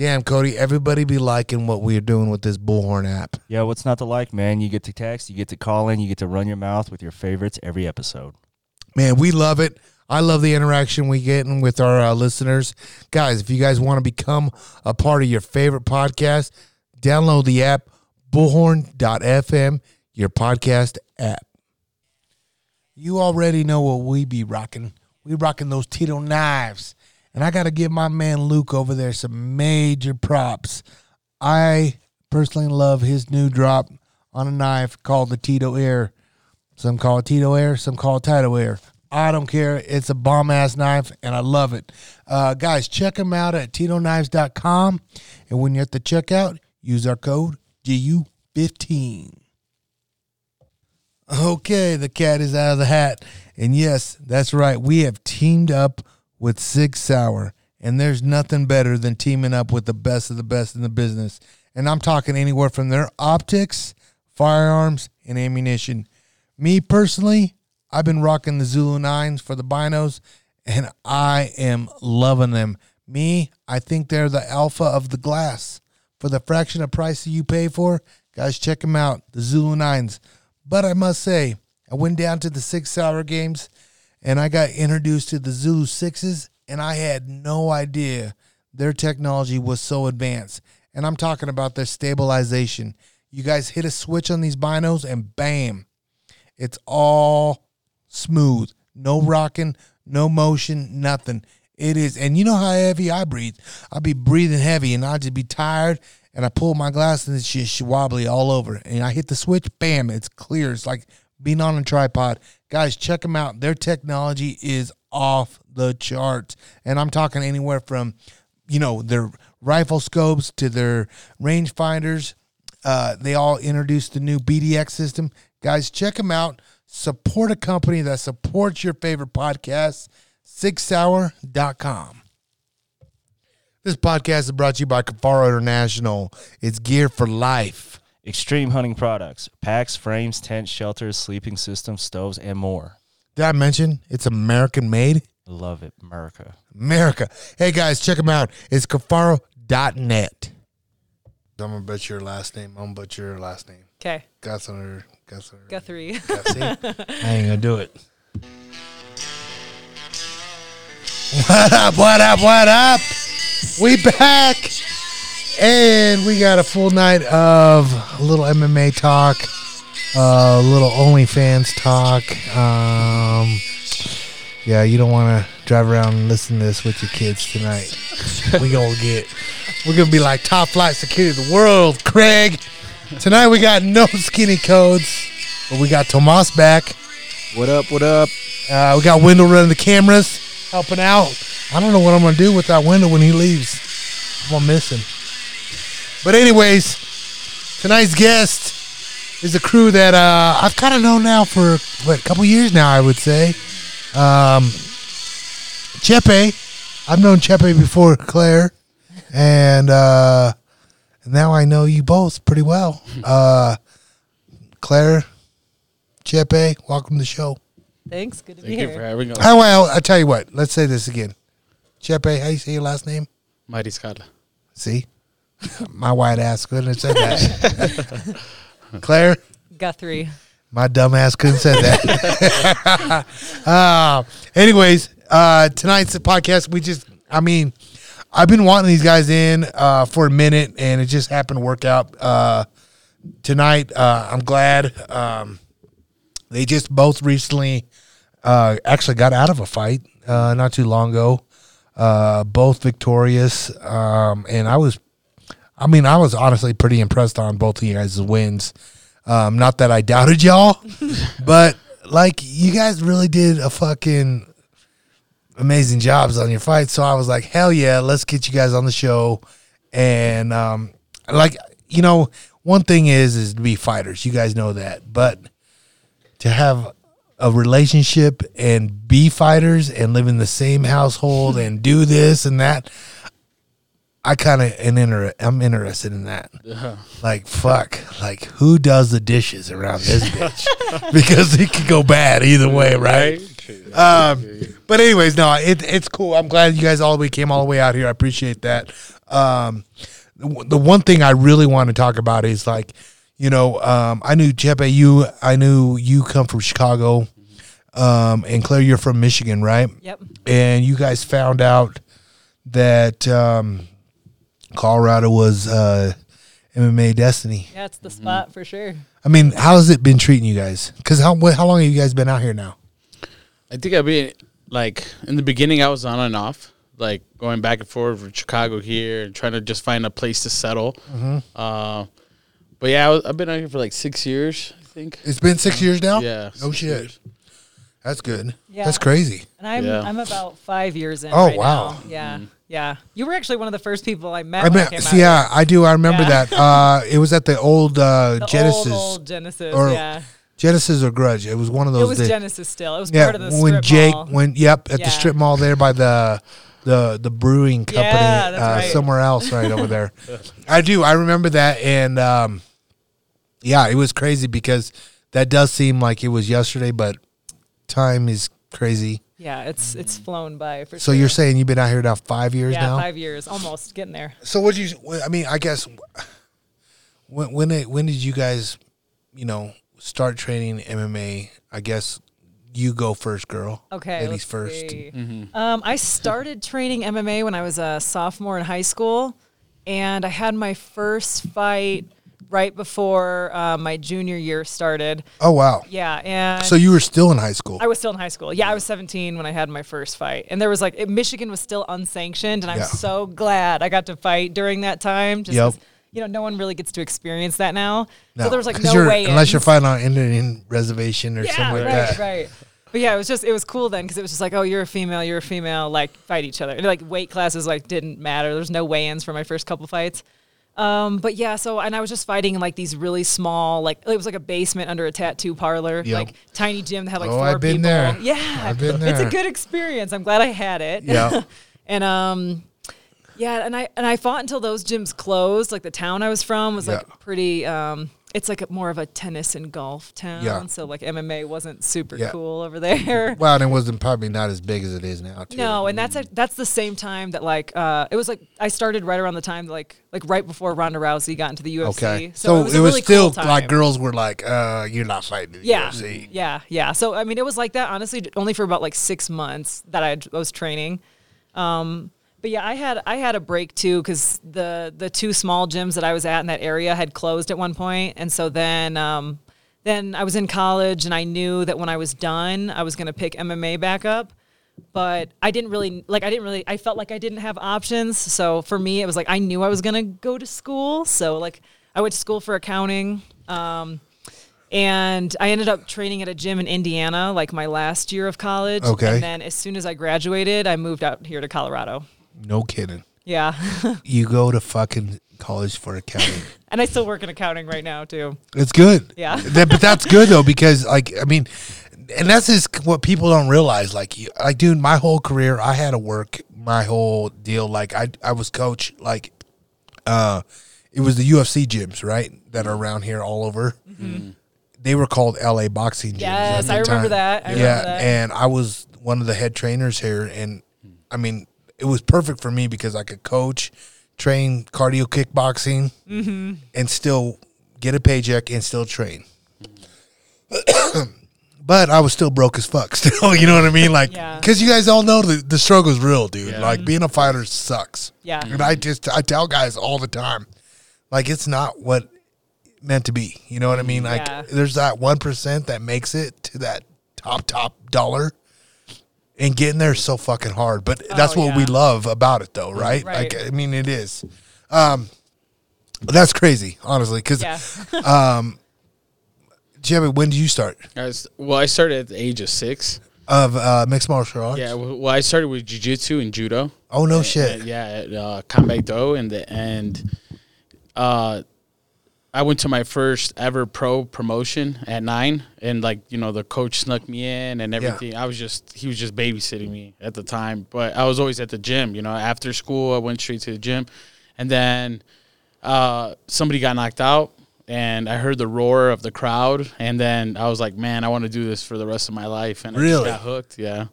Damn, Cody, everybody be liking what we're doing with this Bullhorn app. Yeah, what's not to like, man? You get to text, you get to call in, you get to run your mouth with your favorites every episode. Man, we love it. I love the interaction we get with our uh, listeners. Guys, if you guys want to become a part of your favorite podcast, download the app bullhorn.fm, your podcast app. You already know what we be rocking. We rocking those Tito knives. And I got to give my man Luke over there some major props. I personally love his new drop on a knife called the Tito Air. Some call it Tito Air, some call it Tito Air. I don't care. It's a bomb ass knife, and I love it. Uh, guys, check them out at TitoKnives.com. And when you're at the checkout, use our code GU15. Okay, the cat is out of the hat. And yes, that's right. We have teamed up with Sig Sauer, and there's nothing better than teaming up with the best of the best in the business. And I'm talking anywhere from their optics, firearms, and ammunition. Me personally, I've been rocking the Zulu Nines for the binos, and I am loving them. Me, I think they're the alpha of the glass. For the fraction of price that you pay for, guys, check them out, the Zulu Nines. But I must say, I went down to the Sig Sauer games and I got introduced to the Zulu Sixes, and I had no idea their technology was so advanced. And I'm talking about their stabilization. You guys hit a switch on these binos, and bam, it's all smooth. No rocking, no motion, nothing. It is, and you know how heavy I breathe. I'll be breathing heavy, and I'll just be tired. And I pull my glass, and it's just wobbly all over. And I hit the switch, bam, it's clear. It's like being on a tripod. Guys, check them out. Their technology is off the charts. And I'm talking anywhere from, you know, their rifle scopes to their rangefinders. Uh, they all introduced the new BDX system. Guys, check them out. Support a company that supports your favorite podcast, sigsauer.com. This podcast is brought to you by Kifaru International. It's gear for life. Extreme hunting products, packs, frames, tents, shelters, sleeping systems, stoves, and more. Did I mention it's American made? Love it, America. America. Hey guys, check them out. It's kifaru.net. I'm gonna butcher your last name. I'm gonna butcher your last name. Okay. Guthner. Guthner. Guthrie. Guthrie. I ain't gonna do it. What up? What up? What up? We back, and we got a full night of a little MMA talk, a uh, little OnlyFans talk. Um, yeah, you don't want to drive around and listen to this with your kids tonight. we gonna get, we're gonna be like top flight security of the world, Craig. Tonight we got no skinny codes, but we got Tomas back. What up? What up? Uh, we got Wendell running the cameras, helping out. I don't know what I'm gonna do without Wendell when he leaves. I'm gonna miss him. But anyways, tonight's guest is a crew that uh, I've kind of known now for what a couple years now. I would say. Um, Chepe, I've known Chepe before Claire, and uh, now I know you both pretty well. Uh, Claire, Chepe, welcome to the show. Thanks. Good to Thank be you here. for having us. Oh, well, I tell you what. Let's say this again. Chepe, how you say your last name? Mariscal. See, my white ass couldn't have said that. Claire, Guthrie. my dumb ass couldn't have said that. uh, anyways, uh, tonight's podcast. We just, I mean, I've been wanting these guys in uh, for a minute, and it just happened to work out uh, tonight. Uh, I'm glad. Um, they just both recently uh, actually got out of a fight uh, not too long ago. Uh, both victorious, um, and I was, I mean, I was honestly pretty impressed on both of you guys' wins. Um, not that I doubted y'all, but like you guys really did a fucking amazing jobs on your fight. So I was like, hell yeah, let's get you guys on the show. And um, like you know, one thing is is to be fighters. You guys know that, but to have a relationship and be fighters and live in the same household and do this and that. I kind of am inter- I'm interested in that. Like fuck, like who does the dishes around this bitch? because it could go bad either way, right? Um, but anyways, no, it, it's cool. I'm glad you guys all the way came all the way out here. I appreciate that. Um, the, the one thing I really want to talk about is like, you know, um, I knew Chepe, you, I knew you come from Chicago, um, and Claire, you're from Michigan, right? Yep. And you guys found out that um, Colorado was uh, MMA Destiny. Yeah, it's the spot for sure. I mean, how has it been treating you guys? Because how what, how long have you guys been out here now? I think I've been like in the beginning. I was on and off, like going back and forth from Chicago here and trying to just find a place to settle. Uh, but yeah, I was, I've been out here for like six years. I think. It's been six years now. Yeah. No six shit. years. That's good. Yeah. That's crazy. And I'm Yeah. I'm about five years in. Oh, right wow. now. Yeah. Yeah. You were actually one of the first people I met. I mean, I came see, out yeah, I do. I remember Yeah. that. Uh, it was at the old uh. The Genesis, Old, old Genesis. or yeah. Genesis or Grudge. It was one of those. It was days. Genesis still. It was yeah, part of the when Jake mall. went. Yep, at Yeah. the strip mall there by the the the brewing company Yeah, uh, right. somewhere else, right over there. I do. I remember that, and um, yeah, it was crazy because that does seem like it was yesterday, but time is crazy. Yeah, it's it's flown by for So sure. you're saying you've been out here now five years yeah, now? five years, almost getting there. So what did you? I mean, I guess when when it, when did you guys, you know, start training MMA? I guess you go first, girl. Okay, ladies let's first. see. Mm-hmm. Um, I started training MMA when I was a sophomore in high school, and I had my first fight right before uh, my junior year started. Oh wow! Yeah, and So you were still in high school. I was still in high school. Yeah, I was 17 when I had my first fight, and there was like Michigan was still unsanctioned, and I'm Yeah. so glad I got to fight during that time. Just Yep. you know, no one really gets to experience that now. No, so there was like no way unless you're fighting on Indian reservation or yeah, something like right, that. right. But yeah, it was just it was cool then because it was just like, oh, you're a female, you're a female, like fight each other. And, like weight classes like didn't matter. There's no weigh-ins for my first couple fights. Um, but yeah, so and I was just fighting in like these really small, like it was like a basement under a tattoo parlor, Yep. like tiny gym that had like Oh, 4 I've been people. there. Yeah, I've been It's a good experience. I'm glad I had it. Yeah. and um, yeah, and I and I fought until those gyms closed. Like the town I was from was like pretty. Um, it's like a, more of a tennis and golf town. Yeah. So like MMA wasn't super Yeah. cool over there. Well, and it wasn't probably not as big as it is now. Too. No, and that's a, that's the same time that like uh, it was like I started right around the time like like right before Ronda Rousey got into the UFC. Okay. So, So, it was, a really still cool like girls were like, uh, "You're not fighting the Yeah, UFC." yeah, yeah. So I mean, it was like that honestly, only for about like six months that I was training. Um, but yeah, I had I had a break too because the the two small gyms that I was at in that area had closed at one point, and so then um, then I was in college and I knew that when I was done, I was going to pick MMA back up. But I didn't really like. I didn't really. I felt like I didn't have options. So for me, it was like I knew I was gonna go to school. So like I went to school for accounting. Um, and I ended up training at a gym in Indiana, like my last year of college. Okay. And then as soon as I graduated, I moved out here to Colorado. No kidding. Yeah. You go to fucking college for accounting. and I still work in accounting right now, too. It's good. Yeah. That- but that's good though because like I mean, and that's just what people don't realize. Like, you, like, dude, my whole career, I had to work my whole deal. Like, I I was coach. Like, uh, it was the UFC gyms, right, that are around here all over. They were called LA boxing gyms. at Yes, I remember time. that. I yeah, remember that. and I was one of the head trainers here, and I mean, it was perfect for me because I could coach, train cardio kickboxing, Mm-hmm. and still get a paycheck and still train. but I was still broke as fuck. Still, you know what I mean? Like, Yeah. because you guys all know the the struggle's real, dude. Yeah. Like being a fighter sucks. Yeah. And I just I tell guys all the time, like it's not what meant to be. You know what I mean? Like Yeah. there's that one percent that makes it to that top top dollar. And getting there is so fucking hard, but that's Oh, what we love about it, though, right? Right. Like, I mean, it is. Um, that's crazy, honestly. Because, Yeah. Jimmy, when did you start I was, well, I started at the age of six. of uh, mixed martial arts? Yeah, well, well, I started with jujitsu and judo. Oh no Uh, shit. yeah, at uh, Combat Do, and the and uh, I went to my first ever pro promotion at nine, and like you know, the coach snuck me in and everything. I was just he was just babysitting me at the time, but I was always at the gym. You know, after school, I went straight to the gym, and then uh, somebody got knocked out, and I heard the roar of the crowd, and then I was like, man, I want to do this for the rest of my life, and I Really? just got hooked. Yeah.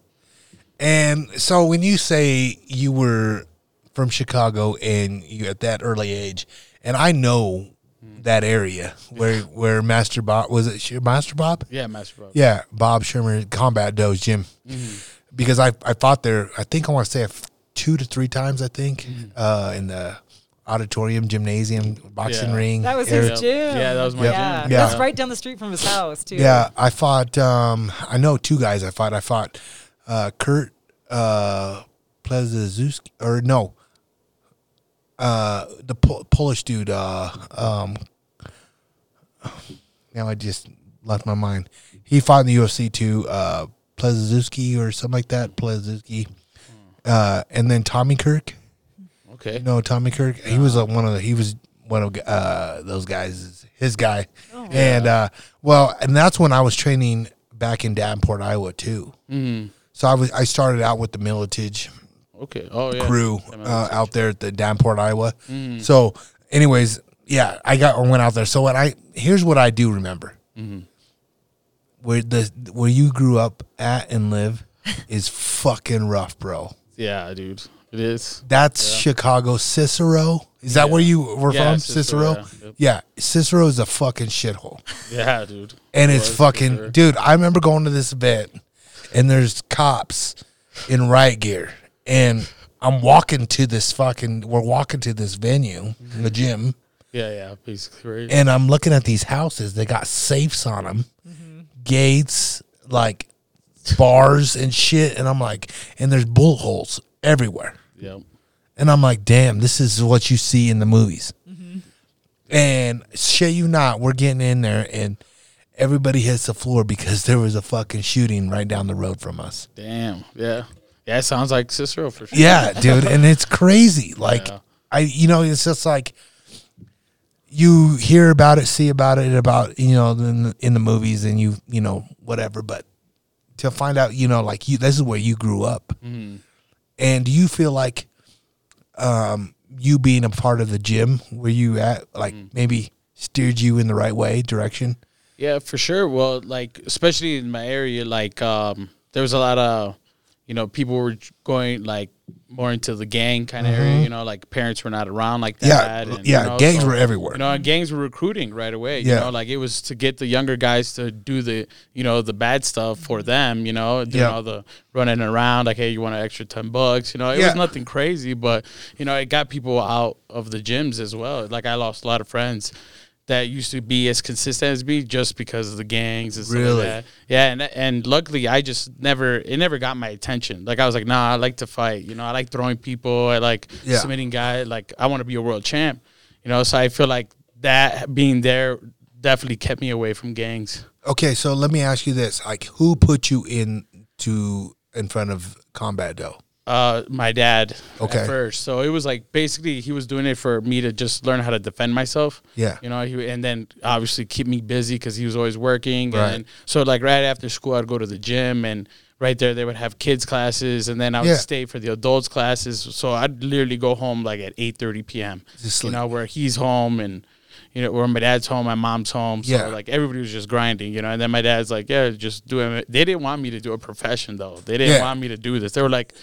And so when you say you were from Chicago and you at that early age, and I know that area where where Master Bob was it Sh- Master Bob? Yeah, Master Bob. Yeah, Bob Schirmer Combat Do's gym. Because I I fought there. I think I want to say f- two to three times. I think uh, in the auditorium, gymnasium, boxing Yeah. ring. That was area. his gym. Yeah, that was my yeah. gym. Yeah. That's right down the street from his house too. Yeah, I fought. Um, I know two guys. I fought. I fought uh, Kurt uh, Palaszewski, or no, uh, the Pol- Polish dude. Uh, um, now I just left my mind. He fought in the UFC too. Uh, Palaszewski or something like that. Palaszewski. Uh, and then Tommy Kirk. Okay. You know Tommy Kirk? He was uh, one of the, he was one of uh, those guys, his guy. Oh, and uh, well, and that's when I was training back in Davenport, Iowa too. Mm. So I was I started out with the Miletich Okay. Oh yeah. crew uh, out there at the Davenport, Iowa. Mm. So, anyways, yeah, I got went out there. So what I here's what I do remember, Mm-hmm. where the where you grew up at and live is fucking rough, bro. Yeah, dude. It is. That's Chicago Cicero. Is that Yeah. where you were Yeah, from, Cicero, Cicero? yeah. Yeah, Cicero is a fucking shithole, Yeah, dude. and It it's fucking sure. dude. I remember going to this event, and there's cops in riot gear, and I'm walking to this fucking. We're walking to this venue, the gym, Yeah, yeah. Basically, and I'm looking at these houses. They got safes on them, gates, like bars and shit, and I'm like, and there's bullet holes everywhere. Yep. And I'm like, damn, this is what you see in the movies. And shit you not, we're getting in there and everybody hits the floor because there was a fucking shooting right down the road from us. Damn. Yeah. Yeah. It sounds like Cicero for sure. Yeah, dude. And it's crazy. Like, Yeah. I, you know, it's just like you hear about it, see about it, about, you know, in the, in the movies and you, you know, whatever. But to find out, you know, like you, this is where you grew up. Mm-hmm. And do you feel like um, you being a part of the gym where you at, like Mm. maybe steered you in the right way direction? Yeah, for sure. Well, like especially in my area, like um, there was a lot of, you know, people were going like more into the gang kind of area. You know, like parents were not around like Mm-hmm. Yeah, and, yeah, you know, gangs so- were everywhere. You know, and gangs were recruiting right away. You Yeah. know, like it was to get the younger guys to do the, you know, the bad stuff for them. You know, doing Yeah. all the running around like, hey, you want an extra ten bucks? You know, it Yeah. was nothing crazy, but you know, it got people out of the gyms as well. Like I lost a lot of friends that used to be as consistent as me just because of the gangs and stuff Really? like that. Yeah, and and luckily I just never it never got my attention. Like I was like, nah, I like to fight. You know, I like throwing people. I like Yeah. submitting guys. Like I want to be a world champ. You know, so I feel like that being there definitely kept me away from gangs. Okay, so let me ask you this: like, who put you in to in front of Combat Do? Uh, my dad Okay. at first. So it was like basically he was doing it for me to just learn how to defend myself. Yeah. You know, he, and then obviously keep me busy because he was always working. Right. And so like right after school, I'd go to the gym and right there they would have kids classes and then I would Yeah. stay for the adults classes. So I'd literally go home like at 8.30 p.m. Just You sleep. know, where he's home and you know, where my dad's home, my mom's home. So Yeah. like everybody was just grinding, you know. And then my dad's like, "Yeah, just do it." They didn't want me to do a profession though. They didn't Yeah. want me to do this. They were like,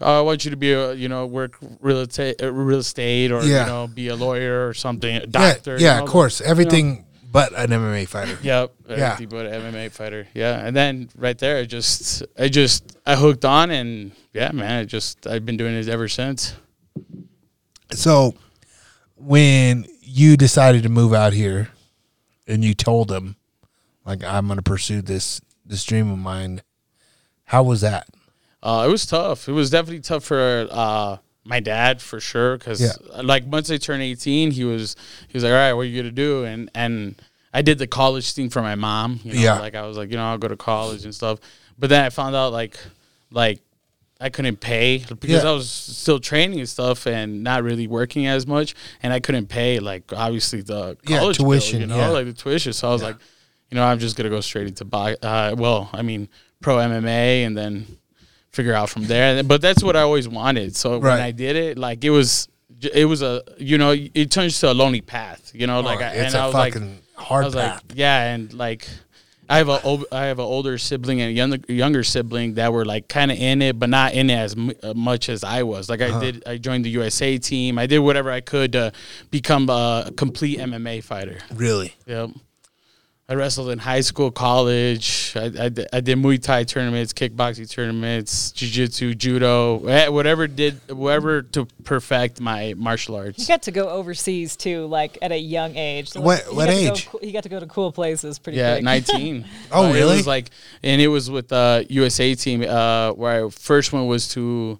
oh, "I want you to be a, you know, work real estate, uh, real estate, or Yeah. you know, be a lawyer or something, a doctor." yeah, you know? of course, everything but an MMA fighter. Yep. Yeah. Everything but an MMA fighter. Yeah. And then right there, I just, I just, I hooked on, and yeah, man, I just, I've been doing it ever since. So, when you decided to move out here, and you told them, like, I'm going to pursue this this dream of mine, how was that? Uh, it was tough. It was definitely tough for uh, my dad for sure. Because Yeah. like once I turned eighteen, he was he was like, "All right, what are you gonna do?" And and I did the college thing for my mom. You know, Yeah. like I was like, you know, I'll go to college and stuff. But then I found out like like I couldn't pay because Yeah. I was still training and stuff and not really working as much, and I couldn't pay like obviously the Yeah, college bill, tuition, you know, yeah. like the tuition. So I was like, you know, I'm just gonna go straight into buy. Uh, well, I mean, pro MMA, and then figure out from there. But that's what I always wanted. So when I did it, like it was it was a you know it turns to a lonely path. You know, like I, Oh, it's and I a was like, fucking I hard was path. like, yeah, and like. I have a I have an older sibling and a younger younger sibling that were like kind of in it, but not in it as mu- uh, much as I was. Like I Uh-huh. did, I joined the USA team. I did whatever I could to become a complete MMA fighter. really. Yep. I wrestled in high school, college. I, I, did- I did Muay Thai tournaments, kickboxing tournaments, jiu-jitsu, judo, eh, whatever did whatever to perfect my martial arts. arts. got to go overseas too, like at a young age. So, What- he what got to go age? he got to go to cool places pretty Yeah, quick. 19. Oh, Uh, It really? was like, and it was with the USA team. Uh, where I first one was to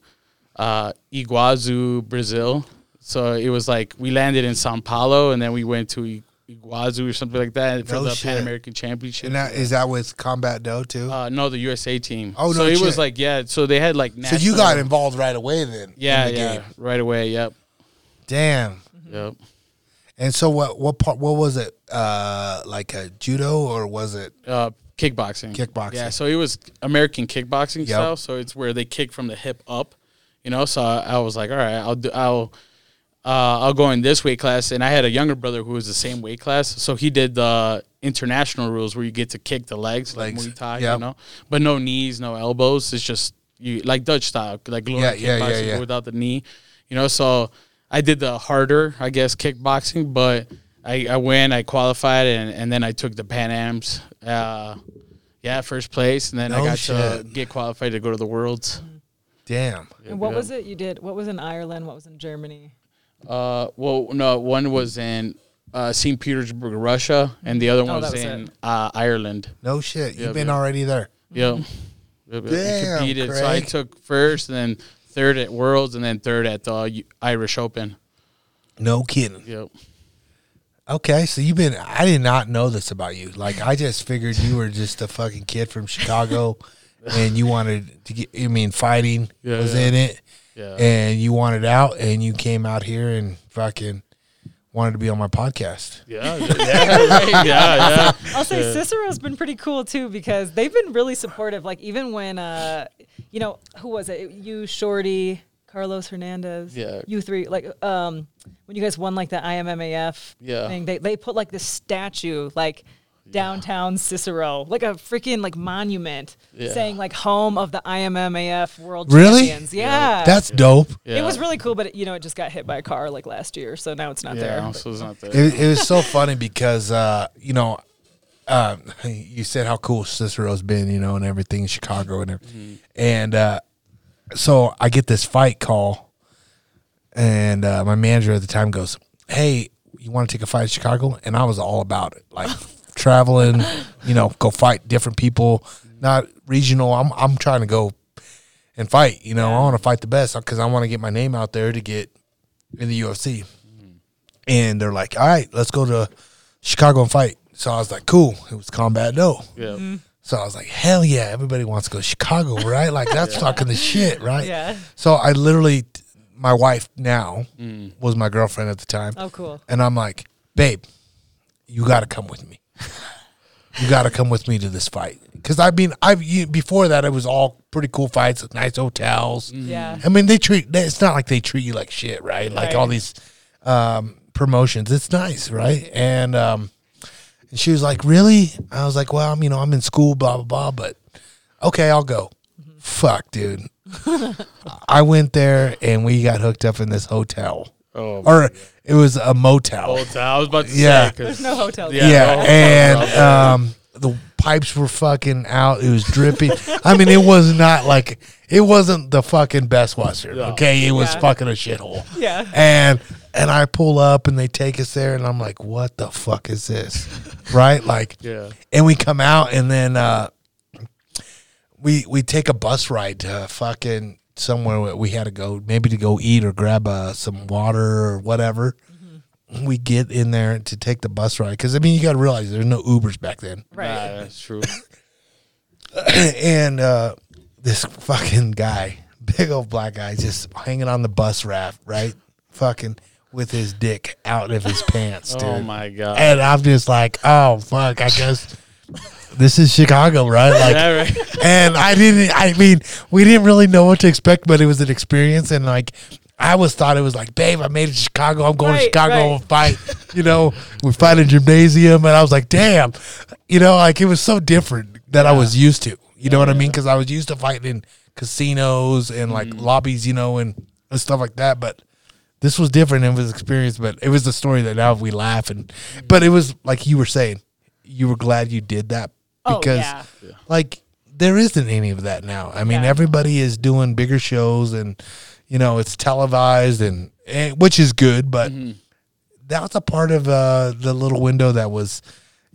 uh, Iguazu, Brazil. So it was like we landed in Sao Paulo, and then we went to I- Iguazu or something like that for No the shit. Pan American Championship. And that, is that with Combat Do too? Uh, no, the USA team. Oh, so no it shit. was like yeah. So they had like so you got involved right away then? yeah in the yeah game. right away. Yep Damn. yep. And so what? What part? What was it? Uh, like a judo or was it? Uh, kickboxing. Kickboxing. Yeah. So it was American kickboxing Yep. style. So it's where they kick from the hip up. You know. So I, I was like, all right, I'll do. I'll. Uh, I'll go in this weight class, and I had a younger brother who was the same weight class, so he did the international rules where you get to kick the legs, Legs. like Muay Thai, Yep. you know, but no knees, no elbows. It's just you like Dutch style, like glory Yeah, yeah, yeah, yeah. without the knee, you know. So I did the harder, I guess, kickboxing, but I, I went, I qualified, and, and then I took the Pan Am's, uh, yeah, first place, and then I No got to get qualified to go to the Worlds. Damn. And what Yeah. was it you did? What was in Ireland? What was in Germany? Uh, well, no, one was in uh, St. Petersburg, Russia, and the other one Oh, that was, was in it. uh, Ireland. No shit. You've Yep, been yep. already there. Yep. Yep, yep. I Damn, competed. So I Craig. took first, and then third at Worlds, and then third at the U- Irish Open. No kidding. Yep. Okay, so you've been. I did not know this about you. Like I just figured you were just a fucking kid from Chicago, and you wanted to get. I mean, fighting Yeah, was yeah. in it, Yeah. and you wanted out, and you came out here and fucking wanted to be on my podcast. yeah. Yeah. yeah. Yeah. I'll say Cicero's been pretty cool too because they've been really supportive. Like even when, uh, you know, who was it? You, Shorty, Carlos Hernandez. Yeah. You three, like, um, when you guys won like the IMMAF Yeah. thing, they they put like this statue like downtown Cicero, like a freaking like monument Yeah. saying like home of the IMMAF World Really? Champions. Yeah. That's dope. Yeah. It was really cool, but it, you know, it just got hit by a car like last year, so now it's not Yeah. there. So it's not there. It, it was so funny because uh, you know, um, you said how cool Cicero's been, you know, and everything in Chicago and everything. And uh, so I get this fight call, and uh, my manager at the time goes, "Hey, you want to take a fight in Chicago?" And I was all about it, like traveling, you know, go fight different people, not regional. I'm I'm trying to go and fight. You know, I want to fight the best because I want to get my name out there to get in the UFC and they're like, "All right, let's go to Chicago and fight." So I was like, "Cool." It was Combat no. Yeah. Mm-hmm. So I was like, "Hell yeah!" Everybody wants to go to Chicago, right? Like that's fucking the shit, right? Yeah. So I literally, my wife now mm. was my girlfriend at the time, Oh, cool. and I'm like, "Babe, you got to come with me. You got to come with me to this fight." Because I mean, I've you, before that it was all pretty cool fights, nice hotels. Yeah. I mean, they treat. It's not like they treat you like shit, right? Like Right. all these um, promotions. It's nice, right? And um, and she was like, "Really?" I was like, "Well, I'm, you know, I'm in school, blah blah blah, but okay, I'll go." Fuck, dude. I went there and we got hooked up in this hotel, Oh. or it was a motel. Hotel. I was about to Yeah. say. 'cause- There's no hotel. Yeah. yeah, hotel and was um, the pipes were fucking out. It was dripping. I mean, it was not like it wasn't the fucking best Western. No. Okay, it was Yeah. fucking a shithole. Yeah. And and I pull up and they take us there, and I'm like, what the fuck is this? right? Like, Yeah. and we come out and then uh, we we take a bus ride to fucking somewhere where we had to go, maybe to go eat or grab uh, some water or whatever. We get in there to take the bus ride because I mean you got to realize there's no Ubers back then, Right. Nah, that's true. and uh, this fucking guy, big old black guy, just hanging on the bus raft, right? Fucking with his dick out of his pants, dude. oh my god. And I'm just like, oh fuck, I guess this is Chicago, right? Like, yeah, right. and I didn't. I mean, we didn't really know what to expect, but it was an experience, and like, I always thought it was like, babe, I made it to Chicago. I'm going to Right, Chicago right. and fight. You know, we fight in gymnasium, and I was like, damn. You know, like it was so different that I was used to. You know what I mean? Because I was used to fighting in casinos and like Mm. lobbies, you know, and, and stuff like that. But this was different. It was experience, but it was the story that now we laugh and. But it was like you were saying, you were glad you did that Oh, because yeah. like there isn't any of that now. I mean, Yeah. everybody is doing bigger shows and you know it's televised and, and which is good, but that was a part of uh, the little window that was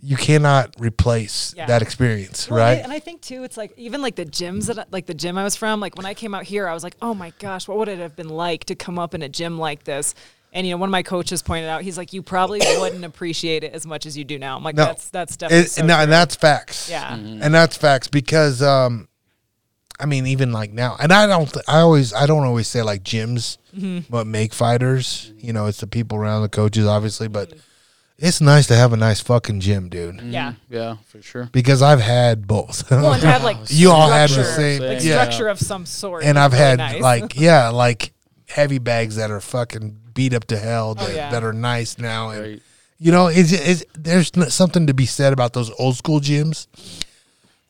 you cannot replace Yeah. that experience, Well, and I- right? And I think too, it's like even like the gyms that like the gym I was from. Like when I came out here, I was like, oh my gosh, what would it have been like to come up in a gym like this? And you know, one of my coaches pointed out, he's like, you probably wouldn't appreciate it as much as you do now. I'm like, No. that's that's definitely It- so and, and that's facts. yeah. Mm-hmm. and that's facts because um i mean even like now and i don't th- i always i don't always say like gyms mm-hmm. but make fighters you know it's the people around the coaches obviously but mm-hmm. it's nice to have a nice fucking gym dude Yeah. Yeah, for sure. because i've had both Well, and to have like you all had the same like yeah structure of some sort. and i've really had nice. like yeah like heavy bags that are fucking beat up to hell that, Oh, yeah. that are nice now and Right. you know it's, it's there's something to be said about those old school gyms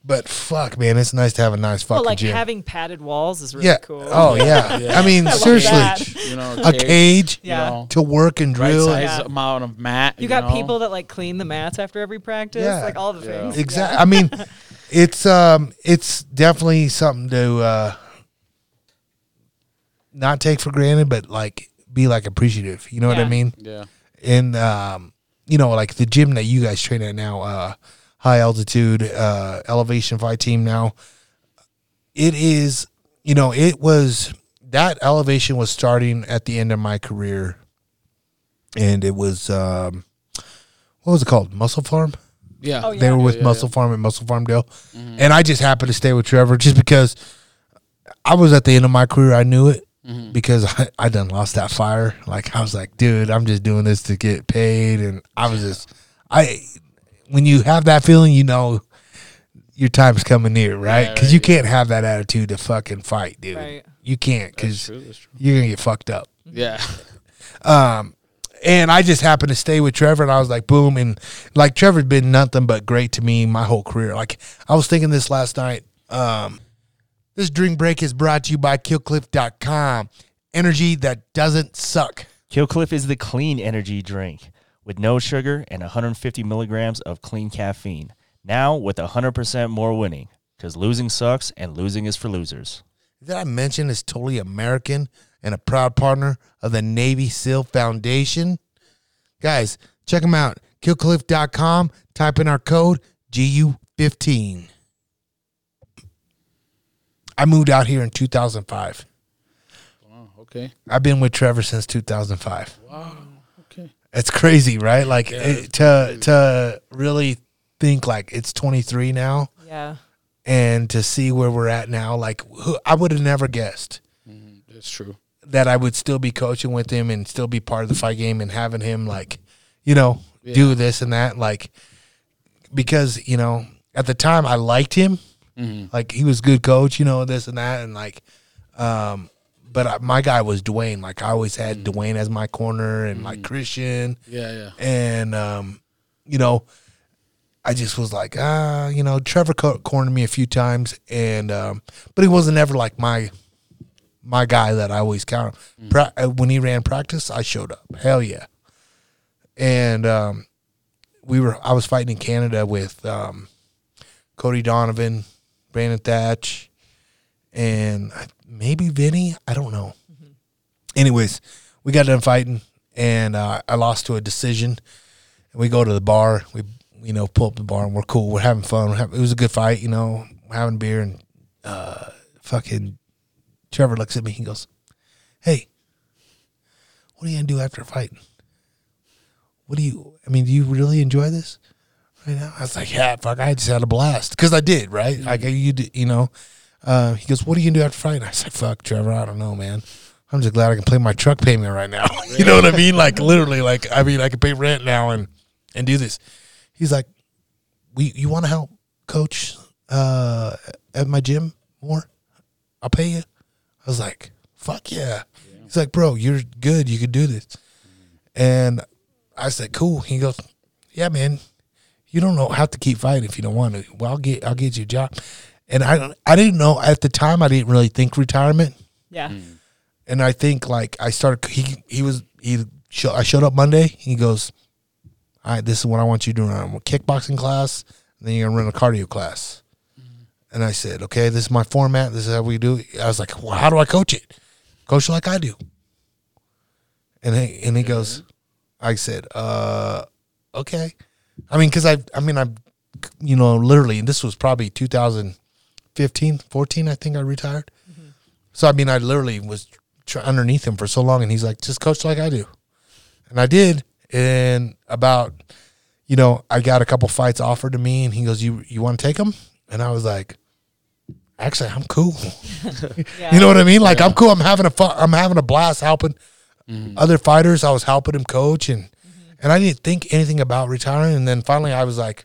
but fuck man it's nice to have a nice fucking well, like gym having padded walls is really yeah. cool. Oh yeah. Yeah. I mean, love seriously, that. You know, a cage Yeah. You know, to work and right drill. size Yeah. amount of mat. You got know? people that like clean the mats after every practice, Yeah. like all the Yeah. things. Exactly. I mean, it's um, it's definitely something to uh, not take for granted, but like be like appreciative. You know what I mean? Yeah. And um, you know, like the gym that you guys train at now, uh, high altitude uh, elevation fight team now. It is, you know, it was that elevation was starting at the end of my career, and it was um, what was it called? Muscle Farm. Yeah. Oh, yeah. They were with yeah, Muscle Farm at Muscle Farmdale, and I just happened to stay with Trevor just because I was at the end of my career. I knew it because I, I done lost that fire. Like I was like, dude, I'm just doing this to get paid, and I was just I. When you have that feeling, you know your time's coming near, right? Yeah, Because you right, can't have that attitude to fucking fight, dude. Right. You can't because true. That's true. you're gonna get fucked up. Yeah. Um, and I just happened to stay with Trevor, and I was like, boom, and like Trevor's been nothing but great to me my whole career. Like I was thinking this last night. Um, this drink break is brought to you by KillCliff.com. Energy that doesn't suck. Killcliff is the clean energy drink with no sugar and 150 milligrams of clean caffeine. Now with 100% more winning because losing sucks and losing is for losers. Did I mention is totally American and a proud partner of the Navy SEAL Foundation? Guys, check them out. KillCliff.com. Type in our code GU15. I moved out here in 2005. Wow. Okay. I've been with Trevor since 2005. Wow. Okay. It's crazy, right? Like it, to to really think like it's 23 now Yeah. and to see where we're at now like who, I would have never guessed mm-hmm, That's true. that I would still be coaching with him and still be part of the fight game and having him like, you know, do this and that like because, you know, at the time I liked him. Like he was good coach, you know, this and that and like um but I, my guy was Dwayne. Like I always had Dwayne as my corner and like Christian Yeah. Yeah. and um you know, I just was like, ah, you know, Trevor co- cornered me a few times and um but he wasn't ever like my my guy that I always count. on. Pra- uh, when he ran practice, I showed up. Hell yeah. And um, we were. I was fighting in Canada with um, Cody Donovan, Brandon Thatch, and maybe Vinny. I don't know. Anyways, we got done fighting, and uh, I lost to a decision. And we go to the bar. We you know pull up the bar, and we're cool. We're having fun. We're having, it was a good fight. You know, we're having beer and uh, fucking Trevor looks at me. He goes, "Hey, what are you gonna do after fighting? What do you? I mean, do you really enjoy this right now?" I was like, "Yeah, fuck, I just had a blast because I did, right? Like you, you know." Uh, he goes, "What are you gonna do after fighting?" I said, "Fuck, Trevor, I don't know, man. I'm just glad I can pay my truck payment right now. you know what I mean? Like literally, like I mean, I can pay rent now and and do this." He's like, "We, you want to help coach uh, at my gym more? I'll pay you." I was like, "Fuck yeah!" He's like, bro, you're good. You could do this. And I said, cool. He goes, yeah, man. You don't know have to keep fighting if you don't want to. Well, I'll get I'll get you a job. And I I didn't know at the time. I didn't really think retirement. Yeah. And I think like I started. He he was he. Show, I showed up Monday. He goes, all right, this is what I want you to do. I'm a kickboxing class. And then you're gonna run a cardio class. And I said, okay, this is my format. This is how we do it. I was like, well, how do I coach it? Coach like I do. And he, and he goes, I said, uh, okay. I mean, because I, I mean, I, you know, literally, and this was probably 2015, 14, I think I retired. Mm-hmm. So, I mean, I literally was tr- underneath him for so long. And he's like, just coach like I do. And I did. And about, you know, I got a couple fights offered to me. And he goes, you, you want to take them? And I was like, actually, I'm cool. Yeah. You know what I mean? Like I'm cool. I'm having a fun, I'm having a blast helping mm. other fighters. I was helping him coach and and I didn't think anything about retiring. And then finally, I was like,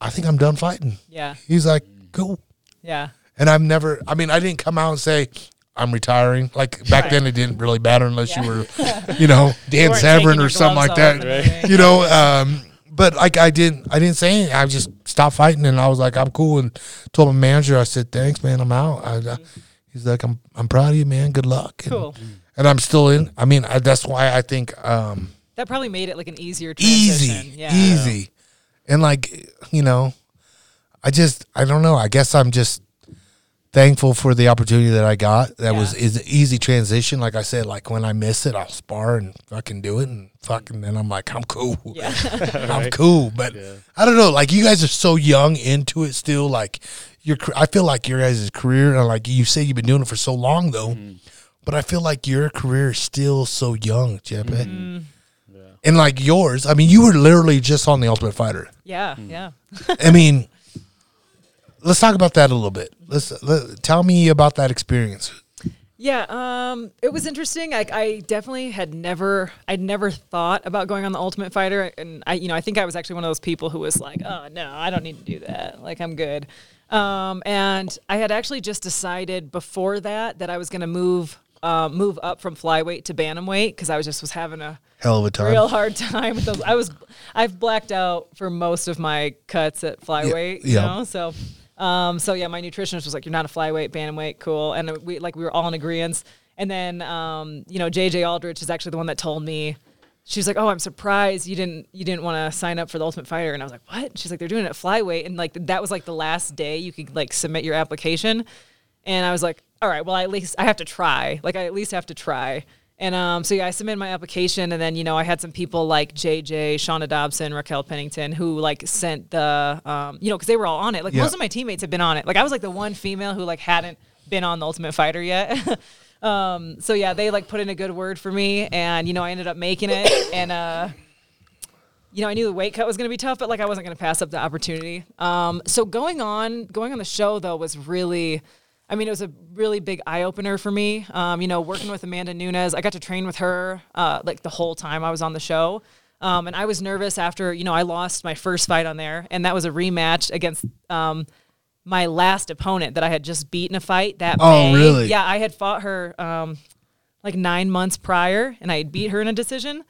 I think I'm done fighting. Yeah. He's like, cool. Yeah. And I've never. I mean, I didn't come out and say I'm retiring. Like back then, it didn't really matter unless you were, you know, Dan Severn or something like that. You know. Um, but like I didn't, I didn't say anything. I just stopped fighting, and I was like, I'm cool, and told my manager, I said, thanks, man, I'm out. I, I, he's like, I'm, I'm proud of you, man. Good luck. And, Cool. And I'm still in. I mean, I, that's why I think um, That probably made it like an easier transition. easy, Yeah. easy, and like you know, I just, I don't know. I guess I'm just thankful for the opportunity that I got. That was is an easy transition. Like I said, like when I miss it, I'll spar and fucking do it, and fucking then I'm like, I'm cool. Yeah. I'm cool. But I don't know. Like you guys are so young into it still. Like your, I feel like your guys' career, and like you say, you've been doing it for so long though. Mm-hmm. But I feel like your career is still so young, Chepe. And like yours, I mean, you were literally just on the Ultimate Fighter. yeah. Yeah. I mean, let's talk about that a little bit. Let's let, tell me about that experience. Yeah, um, it was interesting. I, I definitely had never, I'd never thought about going on the Ultimate Fighter, and I, you know, I think I was actually one of those people who was like, "Oh no, I don't need to do that. Like, I'm good." Um, and I had actually just decided before that that I was going to move, um, move up from flyweight to bantamweight because I was just was having a Hell of a time. real hard time with those. I was, I've blacked out for most of my cuts at flyweight. You yeah. know, so, um, so yeah, my nutritionist was like, "You're not a flyweight, bantamweight, cool." And we like we were all in agreement. And then, um, you know, JJ Aldrich is actually the one that told me. She's like, "Oh, I'm surprised you didn't you didn't want to sign up for the Ultimate Fighter." And I was like, "What?" She's like, "They're doing it at flyweight," and like that was like the last day you could like submit your application. And I was like, "All right, well, I at least I have to try. Like, I at least have to try." And um, so yeah, I submitted my application, and then you know I had some people like JJ, Shauna Dobson, Raquel Pennington, who like sent the, um, you know, because they were all on it. Like Yeah. most of my teammates had been on it. Like I was like the one female who like hadn't been on the Ultimate Fighter yet. um, so yeah, they like put in a good word for me, and you know I ended up making it, and uh, you know, I knew the weight cut was going to be tough, but like I wasn't going to pass up the opportunity. Um, so going on, going on the show though was really, I mean, it was a really big eye opener for me. Um, you know, working with Amanda Nunes, I got to train with her uh, like the whole time I was on the show. Um, and I was nervous after, you know, I lost my first fight on there, and that was a rematch against um, my last opponent that I had just beaten a fight that Oh, May. really? Yeah, I had fought her um, like nine months prior, and I had beat her in a decision.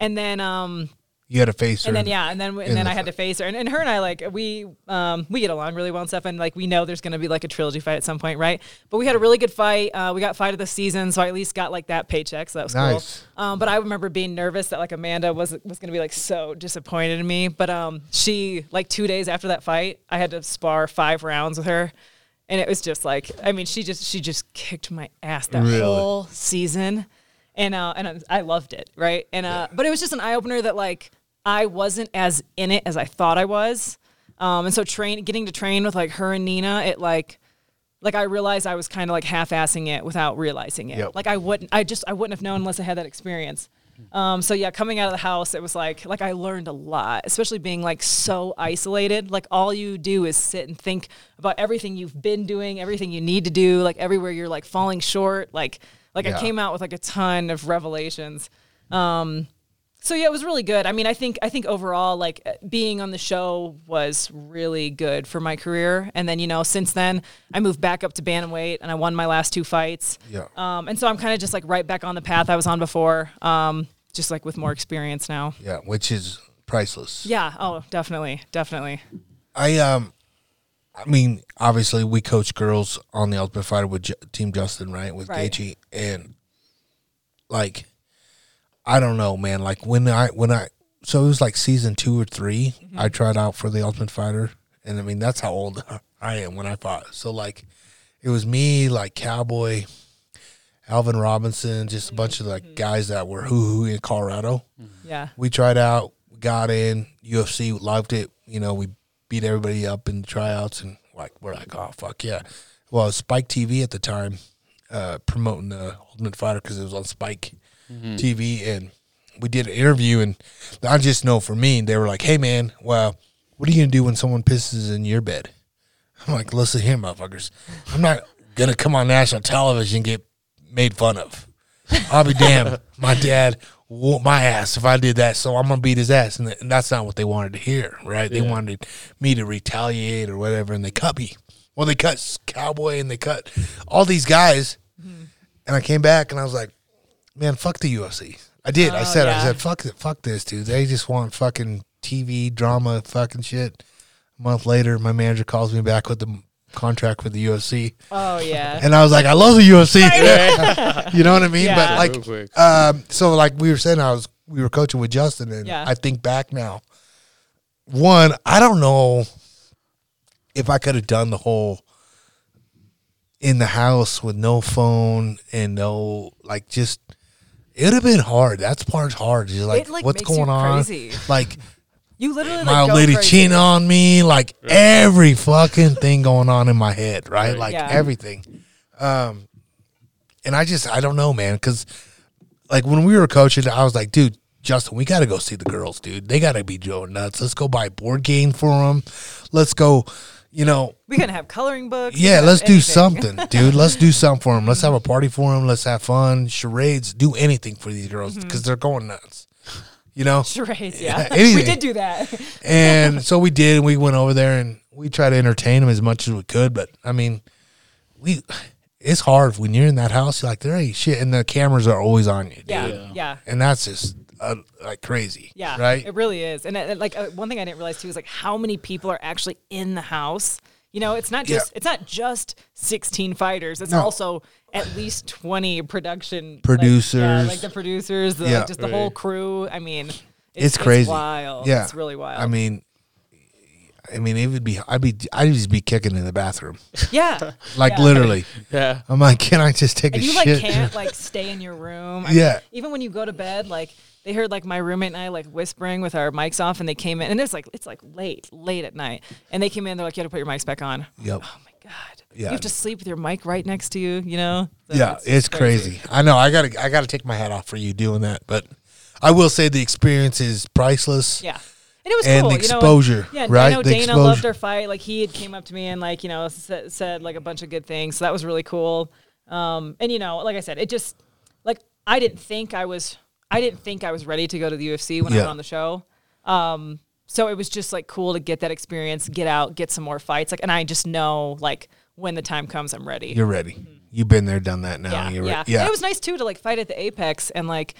And then um, You had to face her. and then yeah, and then and then the I had to face her, and, and her and I like we um we get along really well and stuff, and like we know there's gonna be like a trilogy fight at some point, right? But we had a really good fight. Uh, we got fight of the season, so I at least got like that paycheck, so that was Nice. cool. Um, but I remember being nervous that like Amanda was was gonna be like so disappointed in me, but um she like two days after that fight, I had to spar five rounds with her. And it was just like, I mean, she just she just kicked my ass that Really? whole season and uh, and I- I loved it, right? And uh, but it was just an eye opener that like I wasn't as in it as I thought I was, um, and so train getting to train with like her and Nina, it like like I realized I was kind of like half-assing it without realizing it. Yep. Like I wouldn't, I just I wouldn't have known unless I had that experience. Um, so yeah, coming out of the house, it was like like I learned a lot, especially being like so isolated. Like all you do is sit and think about everything you've been doing, everything you need to do, like everywhere you're like falling short. Like like Yeah. I came out with like a ton of revelations. Um, So yeah, it was really good. I mean, I think I think overall, like uh, being on the show was really good for my career. And then you know, since then, I moved back up to bantamweight, and I won my last two fights. Yeah. Um, and so I'm kind of just like right back on the path I was on before. Um, just like with more experience now. Yeah, which is priceless. Yeah. Oh, definitely, definitely. I um, I mean, obviously we coach girls on the Ultimate Fighter with J- Team Justin, right? With Right. Gaethje, and like, I don't know, man. Like when I when I so it was like season two or 3 Mm-hmm. I tried out for the Ultimate Fighter, and I mean that's how old I am when I fought. So like, it was me, like Cowboy, Alvin Robinson, just a bunch of Mm-hmm. like guys that were hoo hoo in Colorado Yeah. we tried out, got in UFC, loved it. You know, we beat everybody up in the tryouts, and like we're like, oh fuck yeah. Well, Spike TV at the time uh, promoting the Ultimate Fighter because it was on Spike TV, and we did an interview, and I just know for me, they were like, hey man, well, what are you gonna do when someone pisses in your bed? I'm like, listen here, motherfuckers, I'm not gonna come on national television and get made fun of. I'll be damned. My dad whooped my ass if I did that, so I'm gonna beat his ass, and, that's not what they wanted to hear, right? They wanted me to retaliate or whatever, and they cut me. Well, they cut Cowboy and they cut all these guys, mm-hmm. and I came back and I was like, man, fuck the UFC. I did. I Oh, said, I said, fuck it, fuck this, dude. They just want fucking TV drama, fucking shit. A month later, my manager calls me back with the contract with the UFC. Oh yeah. And I was like, I love the UFC. you know what I mean? Yeah. But like, um, so like we were saying, I was we were coaching with Justin, and Yeah. I think back now. One, I don't know if I could have done the whole in the house with no phone and no like just. It would have been hard. That's part's hard. Just like, It, like, what's makes you going on? crazy. Like You literally my like, old lady crazy. cheating on me, like every fucking thing going on in my head, right? Right. Like Yeah. everything. Um, and I just I don't know, man, because like when we were coaching, I was like, dude, Justin, we got to go see the girls, dude. They got to be going nuts. Let's go buy a board game for them. Let's go, you know. We can have coloring books. Yeah, let's do anything. something, dude. Let's do something for them. Let's have a party for them. Let's have fun, charades, do anything for these girls because they're going nuts. You know, Charades, yeah. Anything. we did do that. and so we did. and We went over there and we tried to entertain them as much as we could. But I mean, we it's hard when you're in that house. You're like there ain't shit, and the cameras are always on you, dude. Yeah, Yeah. yeah. and that's just uh, like crazy. Yeah, right. It really is, and, uh, like uh, one thing I didn't realize too is like how many people are actually in the house. You know, it's not Yeah. just it's not just sixteen fighters. It's No. also at least twenty production like- Producers. yeah, like the producers, the, Yeah. like, just the whole crew. I mean, It's crazy. wild. Yeah, it's really wild. I mean, I mean, it would be. I'd be. I'd just be kicking in the bathroom, yeah, like Yeah. literally. Yeah. I'm like, can I just take and a you like shit? can't like stay in your room. I Yeah. mean, even when you go to bed, like they heard like my roommate and I like whispering with our mics off, and they came in, and it's like it's like late, late at night, and they came in. They're like, you have to put your mics back on. Yep. Oh my god. Yeah. You have to sleep with your mic right next to you. You know. So yeah, it's, crazy. I know. I gotta. I gotta take my hat off for you doing that, but I will say the experience is priceless. Yeah. And it was And cool, the you know, exposure, yeah, right? I know The Dana loved our fight. Like he had came up to me and like you know said, said like a bunch of good things. So that was really cool. Um, and you know, like I said, it just like I didn't think I was I didn't think I was ready to go to the UFC when I Yeah. went on the show. Um, so it was just like cool to get that experience, get out, get some more fights. Like, and I just know like when the time comes, I'm ready. You're ready. You've been there, done that. Now yeah, you're yeah. ready. Yeah. And it was nice too to like fight at the Apex and like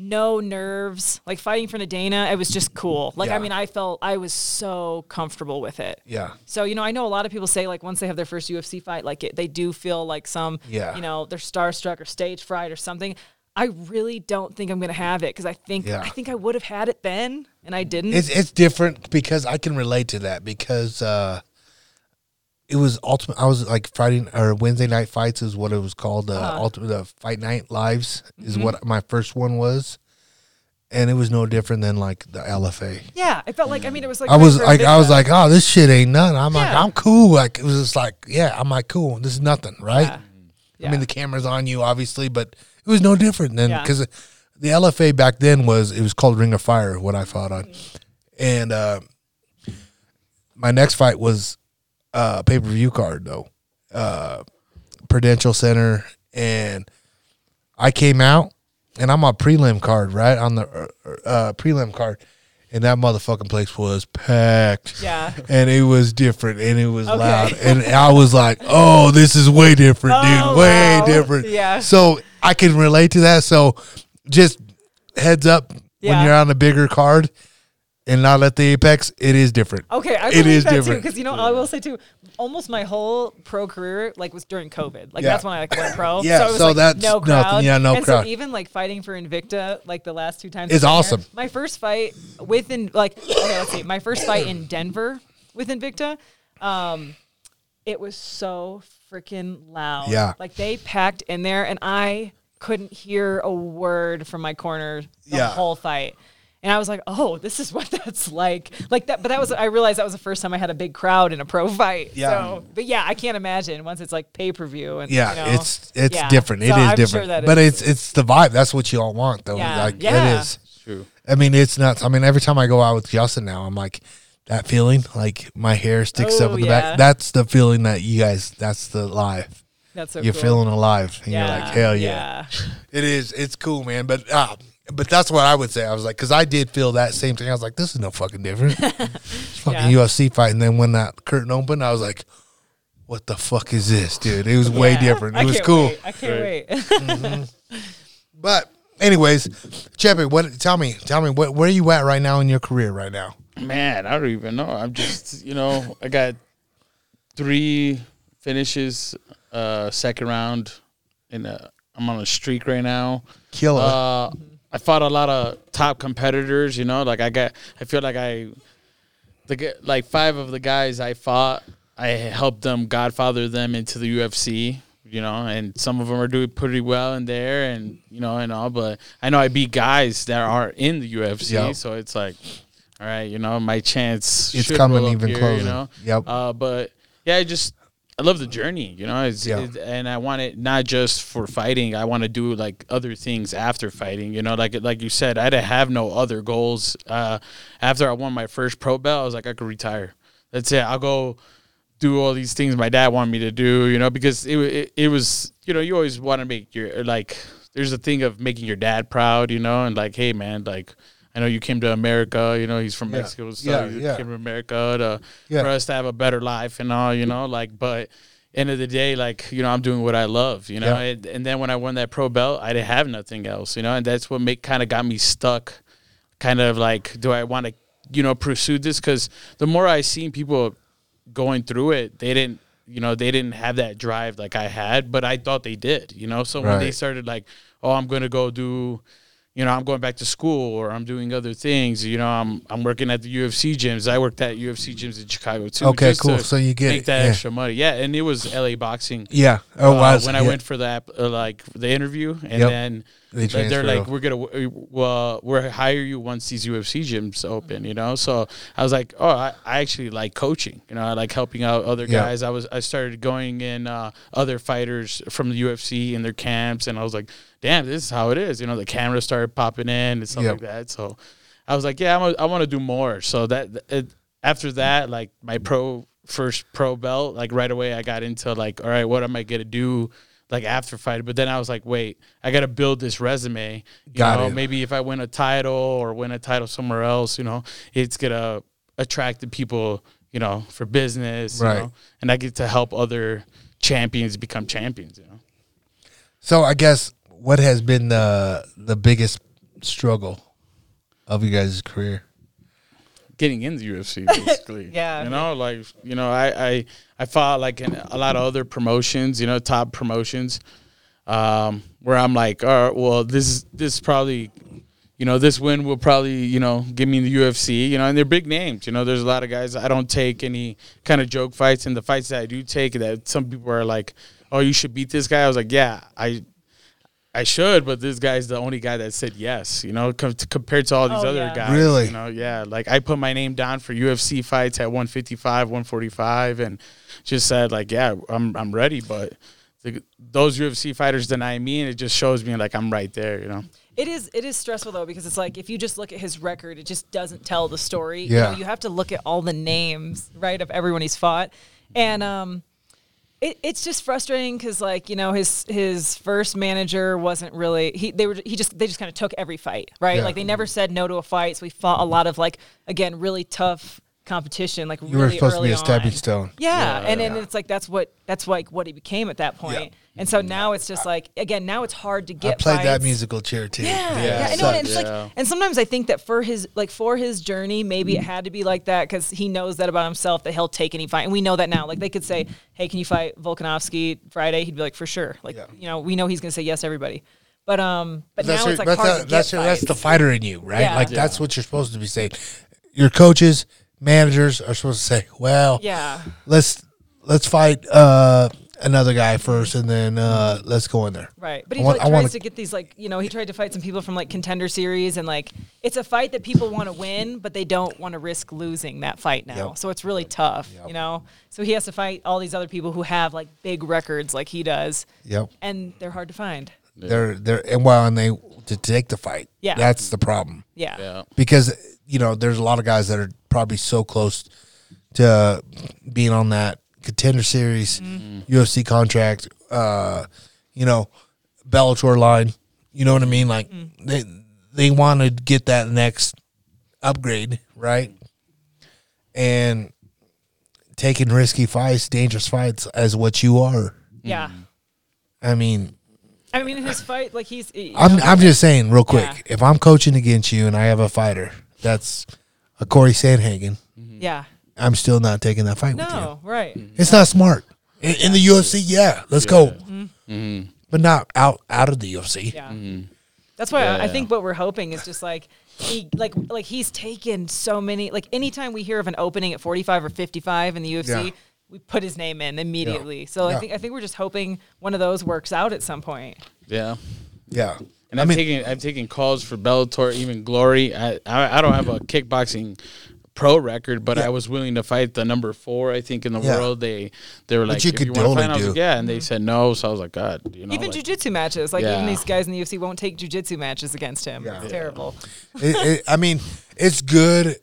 no nerves, like fighting for Nadana. It was just cool. Like Yeah. I mean, I felt I was so comfortable with it. yeah. So you know, I know a lot of people say like once they have their first UFC fight, like it, they do feel like some, Yeah. you know, they're starstruck or stage fright or something. I really don't think I'm gonna have it because I think Yeah. I think I would have had it then and I didn't. It's it's different because I can relate to that because uh, it was ultimate. I was like Friday or Wednesday night fights is what it was called. Uh, Uh-huh. ultimate the fight night lives is Mm-hmm. what my first one was, and it was no different than like the LFA. yeah, it felt like I mean it was like I was fighting for a like I was like oh this shit ain't nothing. I'm like I'm cool. Like it was just like yeah I'm like cool. This is nothing, right? Yeah. I mean the camera's on you obviously, but it was no different than Yeah. because the LFA back then was it was called Ring of Fire what I fought on, and uh, my next fight was uh, pay per view card though, uh, Prudential Center, and I came out and I'm on prelim card, right on the uh, uh, prelim card, and that motherfucking place was packed. Yeah. and it was different, and it was Okay. loud, and I was like, "Oh, this is way different, Oh, dude, way wow. different." Yeah. So I can relate to that. So just heads up when you're on a bigger card and not at the apex, it is different. Okay, I It is that different. too because you know I will say too. Almost my whole pro career like was during COVID. Like Yeah. that's when I like went pro. Yeah, so, it was, so like, that's no nothing. crowd. Yeah, no and crowd. So even like fighting for Invicta, like the last two times Is I've been there, awesome. My first fight within like okay, let's see, my first fight in Denver with Invicta, um, it was so freaking loud. Yeah. like they packed in there, and I couldn't hear a word from my corner the Yeah. whole fight. And I was like, "Oh, this is what that's like." Like that, but that was I realized that was the first time I had a big crowd in a pro fight. Yeah. So, but yeah, I can't imagine once it's like pay per view and Yeah, you know, it's it's yeah. different. It So is I'm sure different. that but is- it's it's the vibe. That's what you all want though. Yeah. Like Yeah. it is. True. I mean, it's nuts. I mean, every time I go out with Justin now, I'm like that feeling, like my hair sticks up Oh, in the yeah. back. That's the feeling that you guys. That's the live. that's so you're cool. feeling alive, and yeah. you're like, hell yeah. It is. It's cool, man. But uh, but that's what I would say. I was like, because I did feel that same thing. I was like, this is no fucking different. it's fucking Yeah. UFC fight. And then when that curtain opened, I was like, what the fuck is this, dude? It was way Yeah. different. It I was cool. wait. I can't Right. wait. But anyways, Chepe, what? Tell me, tell me, what, where are you at right now in your career right now? Man, I don't even know. I'm just, you know, I got three finishes, uh, second round, and I'm on a streak right now. Killer. Uh, I fought a lot of top competitors. You know, like I got. I feel like I, the like five of the guys I fought, I helped them godfather them into the UFC. You know, and some of them are doing pretty well in there, and you know, and all. But I know I beat guys that are in the UFC, Yep. so it's like, all right, you know, my chance. it's coming even here, closer. You know, Yep. uh, but yeah, I just I love the journey, you know. It's, Yeah. it- and I want it not just for fighting. I want to do like other things after fighting. You know, like like you said, I didn't have no other goals. Uh, after I won my first pro belt, I was like, I could retire. That's it. I'll go do all these things my dad wanted me to do. You know, because it it, it was you know you always want to make your like. There's a thing of making your dad proud, you know, and like, hey man, like. I know you came to America. You know he's from Yeah. Mexico, so Yeah, you yeah. came to America to for us to have a better life and all, you know, like, but end of the day, like, you know, I'm doing what I love, you know, and, and then when I won that pro belt, I didn't have nothing else, you know, and that's what make kind of got me stuck, kind of like, do I want to, you know, pursue this? Because the more I seen people going through it, they didn't, you know, they didn't have that drive like I had, but I thought they did, you know. So when they started like, oh, I'm gonna go do you know, I'm going back to school or I'm doing other things. You know, I'm I'm working at the UFC gyms. I worked at UFC gyms in Chicago too. Okay, cool. So you get make that yeah. extra money. Yeah, and it was LA boxing. Yeah. Oh, uh, was when I went for that, uh, like the interview, and Yep. then They they're like, over. we're gonna uh, we're hire you once these UFC gyms open, you know. So I was like, oh, I, I actually like coaching, you know. I like helping out other Yeah. guys. I was I started going in uh, other fighters from the UFC in their camps, and I was like, damn, this is how it is, you know. The cameras started popping in and stuff Yep. like that. So I was like, yeah, I'm a, I want to do more. So that it, after that, like my pro first pro belt, like right away, I got into like, all right, what am I gonna do? Like after fighting, but then I was like, wait, I got to build this resume. You Got know, it. maybe if I win a title or win a title somewhere else, you know, it's gonna attract the people, you know, for business, Right. you know, and I get to help other champions become champions, you know. So I guess what has been the the biggest struggle of you guys' career? Getting in the UFC basically. Yeah. You know, like you know, I I, I fought like in a lot of other promotions, you know, top promotions, um, where I'm like, all right, well, this is this probably you know, this win will probably, you know, give me the UFC, you know, and they're big names. You know, there's a lot of guys. I don't take any kind of joke fights, and the fights that I do take, that some people are like, "Oh, you should beat this guy." I was like, "Yeah, I, I should," but this guy's the only guy that said yes. You know, com- compared to all these Oh, other yeah. guys. Really? You know, yeah. Like I put my name down for UFC fights at 155, 145, and just said like, "Yeah, I'm I'm ready," but. The, those UFC fighters deny me, and it just shows me like I'm right there, you know. It is it is stressful though because it's like if you just look at his record, it just doesn't tell the story. You Yeah. know, you have to look at all the names, right, of everyone he's fought. And um It, it's just frustrating because, like you know, his his first manager wasn't really he. They were he just they just kind of took every fight, right? Yeah. Like they never said no to a fight. So we fought a lot of like again really tough competition. Like You really were supposed to be a stepping on. stone. Yeah, and then it's like that's what that's like what he became at that point. Yeah. And so now it's just like again now it's hard to get. I played that musical chair too. Yeah, Yeah, yeah, I it know. And it's sucks. like, and sometimes I think that for his like for his journey, maybe it had to be like that because he knows that about himself that he'll take any fight, and we know that now. Like they could say, "Hey, can you fight Volkanovski Friday?" He'd be like, "For sure." Like Yeah. you know, we know he's gonna say yes to everybody. But um, but that's now your- it's like that's, hard the- to get that's, your- that's the fighter in you, right? Yeah. Like that's what you're supposed to be saying. Your coaches, managers are supposed to say, "Well, yeah, let's let's fight uh, another guy first, and then uh, let's go in there." right. But he want- like, tries wanna- to get these like you know he tried to fight some people from like contender series, and like it's a fight that people want to win, but they don't want to risk losing that fight now. Yep. So it's really tough, you know. So he has to fight all these other people who have like big records like he does. Yep. and they're hard to find. They're they're and well, and they to take the fight. Yeah. that's the problem Yeah. Yeah. because you know there's a lot of guys that are probably so close to being on that contender series, UFC contract, uh, you know, Bellator line. You know what I mean? Like they they want to get that next upgrade, right? And taking risky fights, dangerous fights, as what you are. Yeah. I mean, I mean, in his fight, like he's. you I'm know, I'm just saying real quick. Yeah. If I'm coaching against you and I have a fighter that's a Cory Sandhagen, yeah. I'm still not taking that fight with you. No, right. Mm-hmm. It's not smart. In, in the UFC, yeah, let's go. Mm-hmm. Mm-hmm. But not out out of the UFC. Yeah. That's why I, I think what we're hoping is just like he like like he's taken so many like anytime we hear of an opening at 45 or 55 in the UFC, Yeah. we put his name in immediately. So Yeah. I think I think we're just hoping one of those works out at some point. Yeah. Yeah. And I I've mean- taken I'm taking calls for Bellator, even Glory. I I, I don't have a kickboxing pro record, but Yeah. I was willing to fight the number four, I think, in the Yeah. world. They they were Which like, you could you want totally fight, I was do. like, yeah, and they mm-hmm. said no. So I was like, God, you know, Even like, jujitsu matches, like even these guys in the UFC won't take jujitsu matches against him. Yeah. It's Yeah. terrible. It, it, I mean, it's good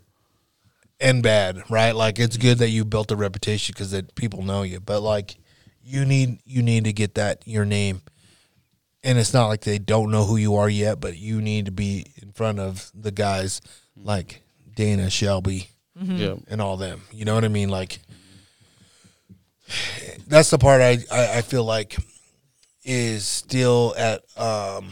and bad, right? Like it's good that you built a reputation because that people know you, but like you need you need to get that your name. And it's not like they don't know who you are yet, but you need to be in front of the guys like Dana Shelby, yeah, and all them. You know what I mean? Like that's the part I, I, I feel like is still at um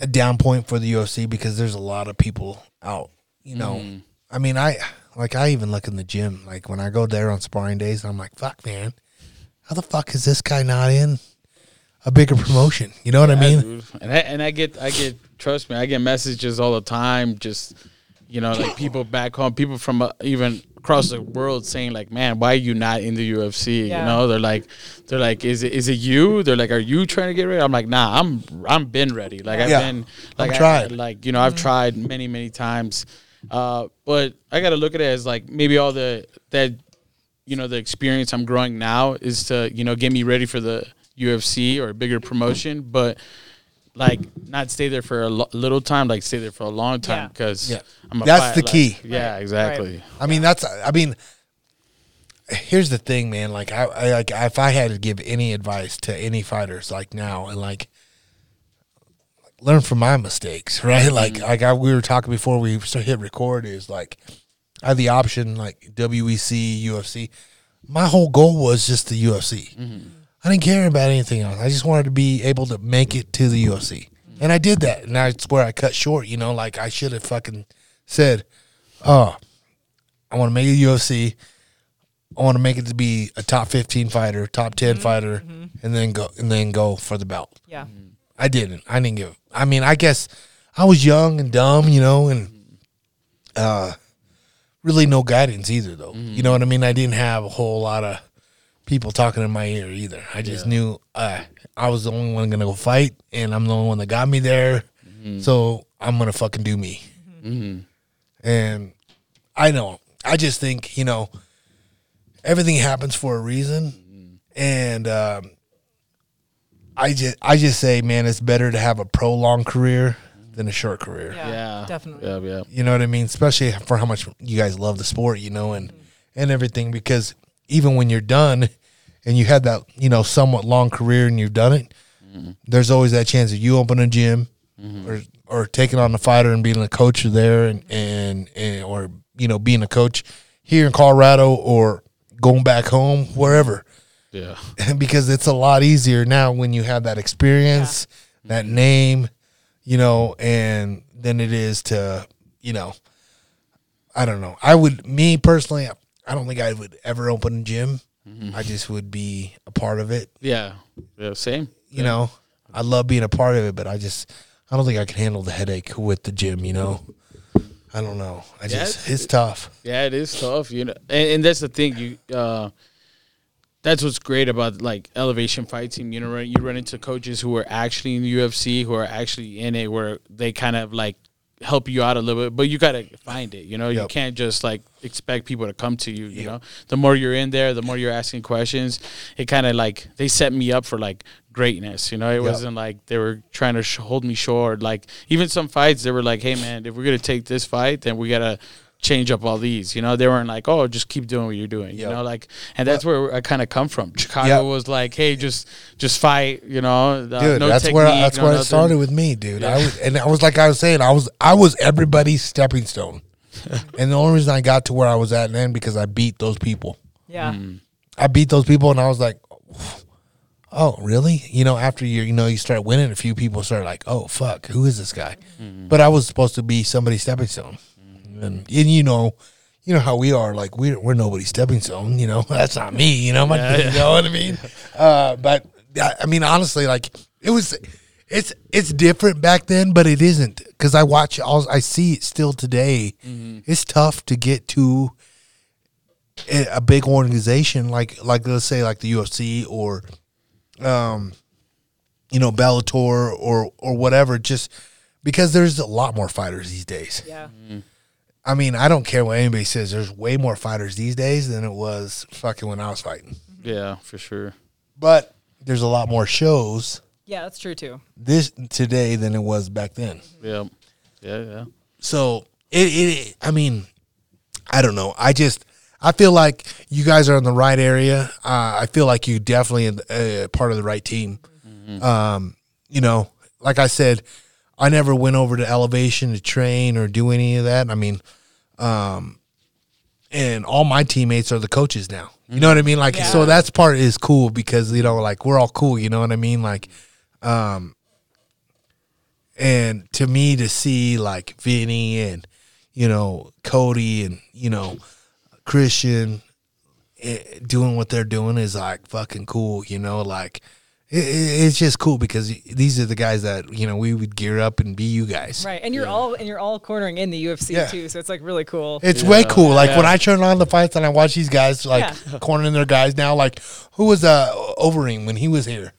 a down point for the UFC because there's a lot of people out. You know, I mean, I like I even look in the gym. Like when I go there on sparring days, I'm like, fuck, man, how the fuck is this guy not in a bigger promotion? You know what I mean? dude. And I and I get I get trust me, I get messages all the time. Just you know, like people back home, people from uh, even across the world saying like, "Man, why are you not in the UFC?" Yeah. You know, they're like, they're like, "Is it is it you?" They're like, "Are you trying to get ready?" I'm like, "Nah, I'm I'm been ready. Like I've Yeah. been like I'm I- tried. like you know, I've tried many many times." Uh, but I got to look at it as like maybe all the that you know the experience I'm growing now is to you know get me ready for the UFC or a bigger promotion, but like not stay there for a lo- little time, like stay there for a long time because Yeah. I'm a That's fight- the like- key. yeah, Right, exactly. I mean, that's. I mean, here's the thing, man. Like, I, I like if I had to give any advice to any fighters, like now, and like learn from my mistakes, right? Like, mm-hmm. like I, we were talking before we started hit record. Is like I had the option, like WEC, UFC. My whole goal was just the UFC. Mm-hmm. I didn't care about anything else. I just wanted to be able to make it to the UFC, and I did that. And that's where I cut short. You know, like I should have fucking said, "Oh, I want to make it UFC. I want to make it to be a top 15 fighter, top 10 mm-hmm. fighter, mm-hmm. and then go and then go for the belt. Yeah. I didn't. I didn't give. I mean, I guess I was young and dumb, you know, and uh, really no guidance either, though. Mm-hmm. You know what I mean? I didn't have a whole lot of people talking in my ear either. I just knew uh, I was the only one gonna go fight, and I'm the only one that got me there. So I'm gonna fucking do me. And I know. I just think you know everything happens for a reason, and um, I just I just say, man, it's better to have a prolonged career than a short career. Yeah. Yeah, Definitely. Yeah, yeah. You know what I mean? Especially for how much you guys love the sport, you know, and and everything. Because even when you're done, and you had that you know somewhat long career and you've done it, mm-hmm. there's always that chance that you open a gym mm-hmm. or or taking on a fighter and being a coach there and, and and or you know being a coach here in Colorado or going back home wherever. Yeah. because it's a lot easier now when you have that experience, that mm-hmm. name, you know, and than it is to, you know, I don't know. I would, me personally, I don't think I would ever open a gym. I just would be a part of it. Yeah. Yeah. Same. You know, I love being a part of it, but I just, I don't think I can handle the headache with the gym. You know, I don't know. I Yeah, just, it's- it's tough. Yeah, it is tough, you know, and, and that's the thing. You, uh, that's what's great about like elevation fight team. You know, you run into coaches who are actually in the UFC, who are actually in it, where they kind of like help you out a little bit, but you gotta find it. You know, you can't just like expect people to come to you. You know, the more you're in there, the more you're asking questions. It kind of like they set me up for like greatness. You know, it Yep. wasn't like they were trying to sh- hold me short. Like even some fights, they were like, "Hey man, if we're gonna take this fight, then we gotta." Change up all these. You know, they weren't like, oh, just keep doing what you're doing. You know, like, and that's where I kind of come from. Chicago Yep. was like, hey, just just fight. You know, uh, dude. no that's where technique, that's no where it started with me, dude. I was, and I was like I was saying, I was I was everybody's stepping stone, and the only reason I got to where I was at then because I beat those people. Yeah. Mm. I beat those people, and I was like, oh, really? You know, after you you know you start winning, a few people start like, oh fuck, who is this guy? Mm-hmm. But I was supposed to be somebody's stepping stone, and, and you know. You know how we are, like we're we're nobody's stepping stone. You know that's not me. You know, my, you know what I mean. Uh, but I, I mean, honestly, like it was, it's it's different back then, but it isn't because I watch, all, I see it still today. It's tough to get to a a big organization like like let's say like the UFC or um you know Bellator or or whatever just because there's a lot more fighters these days. Yeah. I mean, I don't care what anybody says. There's way more fighters these days than it was fucking when I was fighting. Yeah, for sure. But there's a lot more shows Yeah, that's true too. this today than it was back then. Yeah, yeah, yeah. So it, it I mean, I don't know. I just I feel like you guys are in the right area. Uh, I feel like you definitely uh, part of the right team. Um, you know, like I said, I never went over to elevation to train or do any of that. I mean, um, and all my teammates are the coaches now. You know what I mean? Like, so that's part is cool because you know, like we're all cool. You know what I mean? Like, um, and to me to see like Vinny and you know Cody and you know Christian eh, doing what they're doing is like fucking cool. You know, like it, it- it's just cool because these are the guys that you know we would gear up and be you guys. Right. And you're all and you're all cornering in the UFC Yeah. too, so it's like really cool. It's way cool. Like when I turn on the fights and I watch these guys like Yeah. cornering their guys now. Like who was uh Overeem when he was here?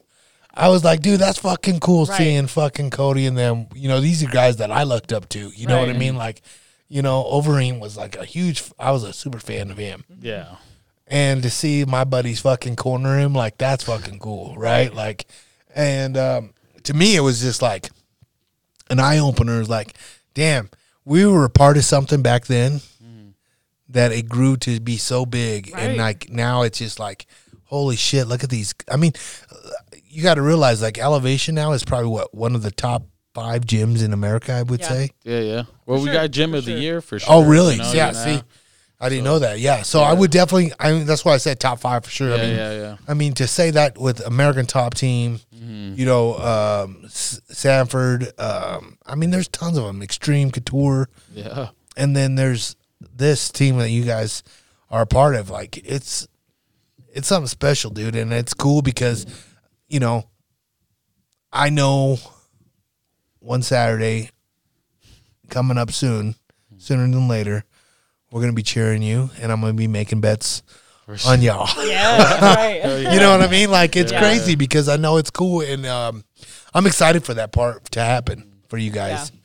I was like, dude, that's fucking cool Right. seeing fucking Cody and them. You know, these are guys that I looked up to. You know what I mean? Like, you know, Overeem was like a huge. I was a super fan of him, Yeah. And to see my buddies fucking corner him, like that's fucking cool, right? Like, and um, to me, it was just like an eye opener. Like, damn, we were a part of something back then that it grew to be so big, and like now it's just like, holy shit, look at these. I mean, you got to realize like Elevation now is probably what one of the top five gyms in America. I would Yeah. say. Yeah, yeah. Well, we sure, got gym for of the year for sure. Oh, really? you know, yeah. you know. See, I didn't know that. Yeah. So I would definitely. I mean, that's why I said top five for sure. Yeah, I mean, yeah, yeah. I mean, to say that with American Top Team, Mm-hmm. you know, um, S- Sanford. Um, I mean, there's tons of them. Extreme Couture, Yeah. and then there's this team that you guys are a part of. Like, it's it's something special, dude, and it's cool because, you know, I know one Saturday coming up soon, sooner than later, we're gonna be cheering you, and I'm gonna be making bets on y'all. Yeah, right. You know what I mean? Like it's Yeah. crazy because I know it's cool and um, I'm excited for that part to happen for you guys. Yeah.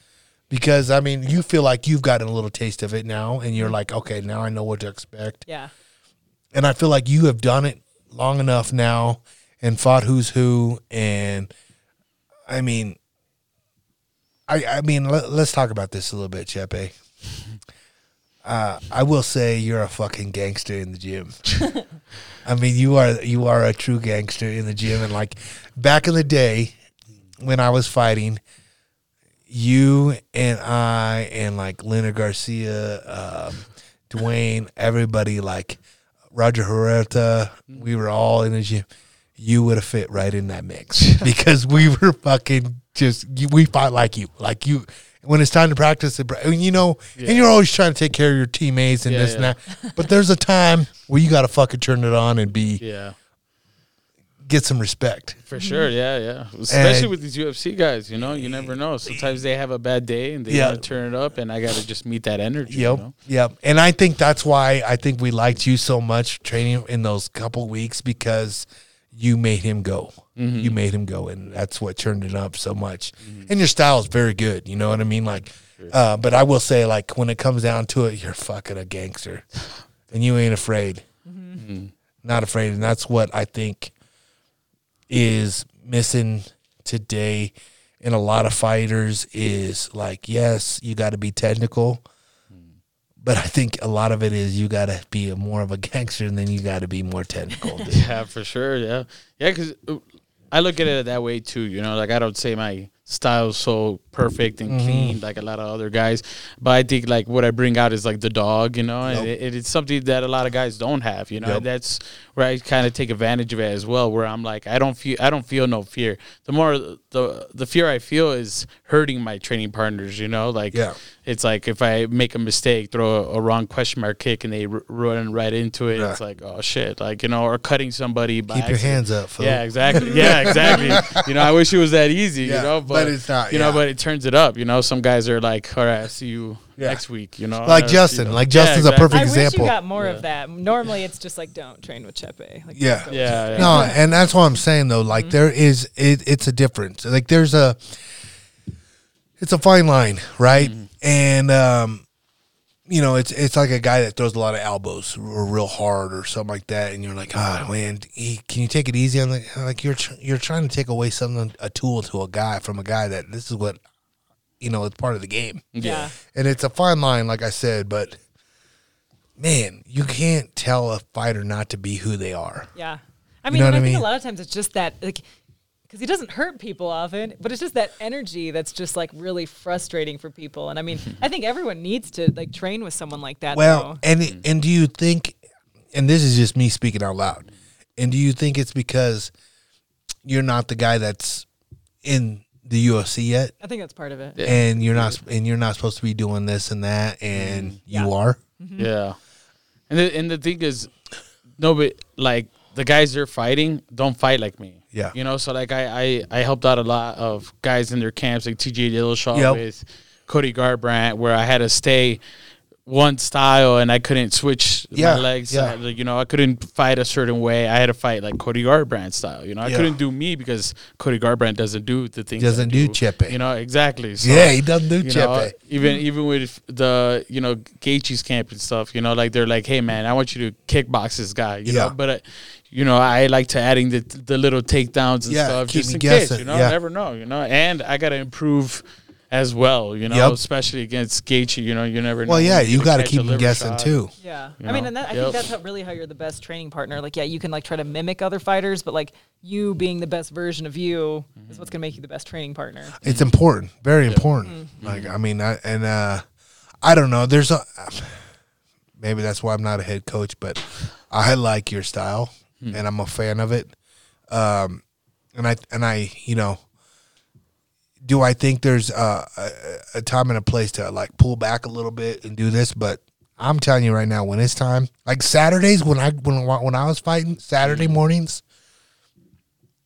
Because I mean, you feel like you've gotten a little taste of it now, and you're like, okay, now I know what to expect. Yeah. And I feel like you have done it long enough now, and fought who's who, and I mean, I I mean, let, let's talk about this a little bit, Chepe. uh, I will say you're a fucking gangster in the gym. I mean, you are you are a true gangster in the gym, and like back in the day when I was fighting, you and I and like Leonard Garcia, um, Dwayne, everybody like Roger Huerta, we were all in the gym. You would have fit right in that mix because we were fucking just we fought like you, like you. When it's time to practice, it, I mean, you know, and you're always trying to take care of your teammates and Yeah, this yeah. and that. But there's a time where you got to fucking turn it on and be Yeah. get some respect. For sure, mm-hmm. yeah, yeah. Especially And- with these UFC guys, you know, you never know. Sometimes they have a bad day and they Yeah. want to turn it up, and I got to just meet that energy. Yep. You know? Yep. And I think that's why I think we liked you so much training in those couple weeks because you made him go. Mm-hmm. You made him go, and that's what turned it up so much. And your style is very good. You know what I mean? Like, uh, but I will say, like, when it comes down to it, you're fucking a gangster, and you ain't afraid. Mm-hmm. Mm. Not afraid, and that's what I think is missing today in a lot of fighters is like yes you got to be technical but i think a lot of it is you got to be more of a gangster and then you got to be more technical. Yeah, for sure. Yeah, yeah. Because uh, I look at it that way too. You know, like I don't say my style so perfect and mm-hmm. clean like a lot of other guys, but I think like what I bring out is like the dog. You know, and it, it's something that a lot of guys don't have. You know, Yep. that's where I kind of take advantage of it as well. Where I'm like, I don't feel, I don't feel no fear. The more the the fear I feel is hurting my training partners. You know, like Yeah. it's like if I make a mistake, throw a, a wrong question mark kick, and they r- run right into it, Yeah. it's like oh shit, like you know, or cutting somebody. By keep your accident. hands up fool. Yeah, exactly. Yeah, exactly. you know, I wish it was that easy. Yeah, you know, but but, it's not, You yeah. know, but it turns it up. You know, some guys are like, "All right, I'll see you Yeah. next week." You know, Like Justin, you know. like Yeah, Justin's a exactly. perfect I example. wish you got more Yeah. of that. Normally, it's just like don't train with Chepe. Like, Yeah. don't go with Yeah, yeah. no and that's what i'm saying though like there is it, it's a difference like there's a it's a fine line right and um you know it's it's like a guy that throws a lot of elbows or real hard or something like that and you're like oh man he, can you take it easy on the like you're tr- you're trying to take away something a tool to a guy from a guy that this is what you know it's part of the game Yeah. and it's a fine line like i said but man you can't tell a fighter not to be who they are Yeah. I mean, know and what I I think a lot of times it's just that, like, because he doesn't hurt people often, but it's just that energy that's just like really frustrating for people. And I mean, I think everyone needs to like train with someone like that. Well, though. and and do you think, and this is just me speaking out loud, and do you think it's because you're not the guy that's in the UFC yet, I think that's part of it. and you're not and you're not supposed to be doing this and that, and mm-hmm. Yeah. you are? Mm-hmm. Yeah, and the, and the thing is, nobody like the guys they're fighting don't fight like me. Yeah. you know. So like I I, I helped out a lot of guys in their camps like T.J. Dillashaw Yep. with Cody Garbrandt, where I had to stay one style and I couldn't switch Yeah, my legs. yeah. I- you know, I couldn't fight a certain way. I had to fight like Cody Garbrandt style. You know, I Yeah. couldn't do me because Cody Garbrandt doesn't do the things. I Doesn't do Chepe. You know, exactly. So, yeah, he doesn't do you know, even even with the you know Gaethje's camp and stuff, you know, like they're like, hey man, I want you to kickbox this guy, you Yeah. know. But uh, you know, I like to adding the the little takedowns and Yeah, stuff keep just me in case, you know. yeah. Never know, you know. And I gotta improve as well, you know, Yep. especially against Gaethje. You know, you never. know Well, when yeah, you're you got to keep a him guessing shot. too. Yeah. You I mean, and that, I Yep. think that's how, really how you're the best training partner. Like, yeah, you can like try to mimic other fighters, but like you being the best version of you is what's gonna make you the best training partner. It's important, very important. Mm-hmm. Like I mean, I, and uh, I don't know. There's a maybe that's why I'm not a head coach, but I like your style Hmm. and I'm a fan of it. Um, and I and I, you know, do I think there's a, a, a time and a place to like pull back a little bit and do this? But I'm telling you right now, when it's time, like Saturdays when I when when I was fighting Saturday hmm. mornings,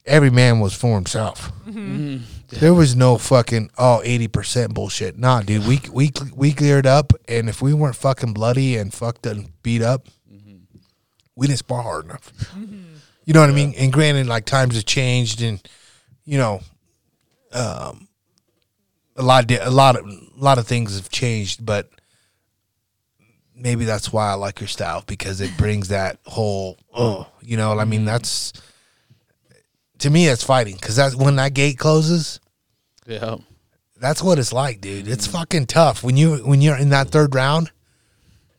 every man was for himself. Mm-hmm. Mm-hmm. There was no fucking all 80% bullshit. Nah, dude, we we we cleared up and if we weren't fucking bloody and fucked and beat up, we didn't spar hard enough. You know what I mean? And granted like times have changed and you know um a lot of a lot of a lot of things have changed, but maybe that's why I like your style because it brings that whole oh, you know, I mean that's to me that's fighting cuz that's when that gate closes Yeah. that's what it's like, dude. It's fucking tough when you when you're in that third round.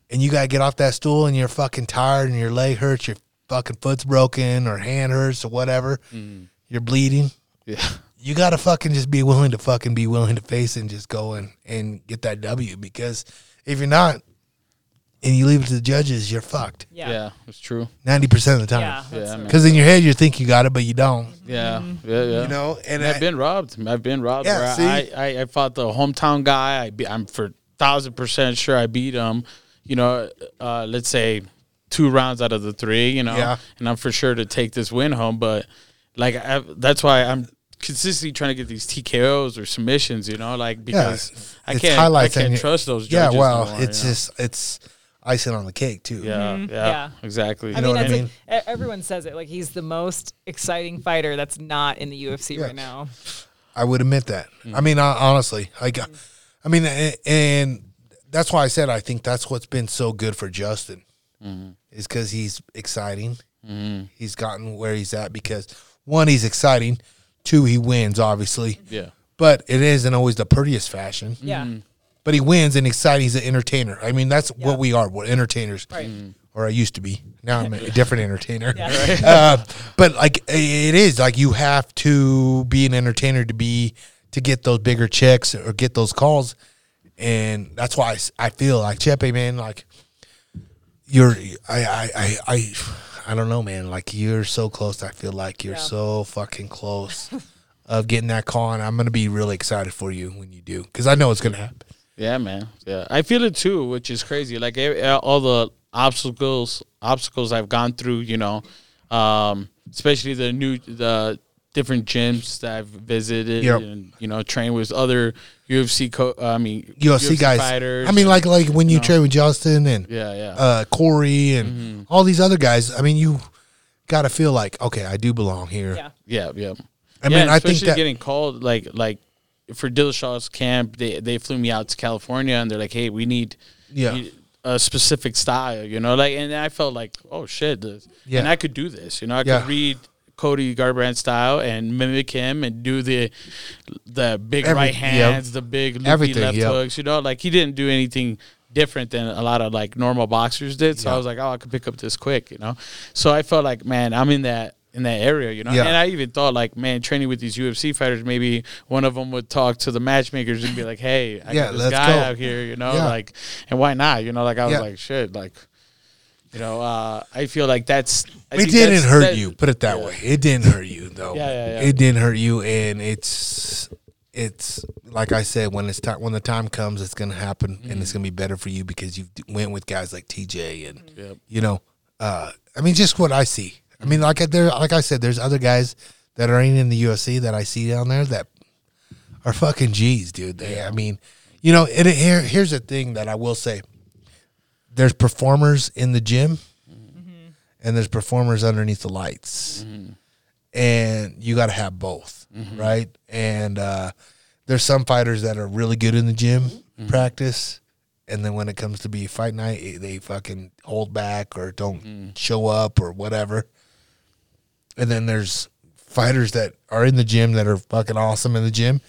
And you gotta get off that stool and you're fucking tired and your leg hurts, your fucking foot's broken or hand hurts or whatever, mm-hmm. you're bleeding. Yeah. You gotta fucking just be willing to fucking be willing to face it and just go and, and get that W because if you're not and you leave it to the judges, you're fucked. Yeah. Yeah. It's true. Ninety percent of the time. Yeah, right. man. Because in your head you think you got it, but you don't. Mm-hmm. Yeah. Yeah. Yeah. You know? And And I've been robbed. I've been robbed. Yeah, see? I, I, I fought the hometown guy. I be, I'm for thousand percent sure I beat him. You know, uh, let's say two rounds out of the three. You know, Yeah. and I'm for sure to take this win home. But like, I, that's why I'm consistently trying to get these TKOs or submissions. You know, like because I can't I can't trust those. yeah, Judges well, anymore, it's you know? just it's icing on the cake too. yeah, yeah, Yeah. exactly. I know mean, what I mean? like, everyone says it. Like he's the most exciting fighter that's not in the UFC Yeah. right now. I would admit that. Mm. I mean, hon- honestly, I got, I mean, a- and that's why I said I think that's what's been so good for Justin Mm-hmm. is because he's exciting. He's gotten where he's at because one, he's exciting. Two, he wins, obviously, yeah, but it isn't always the prettiest fashion. Yeah. But he wins and exciting. He's an entertainer. I mean, that's Yeah. what we are. We're entertainers. Right. Or I used to be. Now I'm a different entertainer. Yeah. uh, but like it is like you have to be an entertainer to be to get those bigger checks or get those calls, and that's why I feel like Chepe, man, like you're I I I I, I don't know, man, like you're so close. I feel like you're Yeah. so fucking close of getting that call, and I'm gonna be really excited for you when you do because I know it's gonna happen. Yeah, man. Yeah, I feel it too, which is crazy. Like all the obstacles, obstacles I've gone through. You know, um, especially the new, the different gyms that I've visited Yep. and you know trained with other UFC. Co- I mean, UFC, guys. fighters. I mean, like like when you know. train with Justin and yeah, yeah, uh, Corey and Mm-hmm. all these other guys. I mean, you got to feel like okay, I do belong here. Yeah. yeah, yeah. I yeah, mean, I think especially that getting called like like for Dillashaw's camp, they they flew me out to California and they're like, hey, we need Yeah. need a specific style, you know, like, and I felt like, oh shit, this, Yeah. and I could do this, you know, I Yeah. could read Cody Garbrandt style and mimic him and do the the big Every- right yep. hands, the big loopy left yep. hooks, you know, like he didn't do anything different than a lot of like normal boxers did. So I was like, oh, I could pick up this quick, you know. So I felt like, man, I'm in that in that area, you know. Yeah. And I even thought like, man, training with these UFC fighters, maybe one of them would talk to the matchmakers and be like, hey, I Yeah, got this guy go. out here, you know, Yeah. like, and why not, you know? Like I was like, shit, like. You know, uh, I feel like that's. I it didn't that's- hurt that- you. Put it that yeah. way. It didn't hurt you though. Yeah, yeah, yeah. It didn't hurt you, and it's it's like I said when it's time when the time comes, it's gonna happen, and Mm-hmm. it's gonna be better for you because you went with guys like TJ and Yep. you know, uh, I mean, just what I see. I mean, like there, like I said, there's other guys that are in the UFC that I see down there that are fucking G's, dude. They, I mean, you know, it, here, here's the thing that I will say: there's performers in the gym, mm-hmm. and there's performers underneath the lights, mm-hmm. and you got to have both, mm-hmm. right? And uh, there's some fighters that are really good in the gym practice. And then when it comes to be fight night, eh, they fucking hold back or don't show up or whatever. And then there's fighters that are in the gym that are fucking awesome in the gym.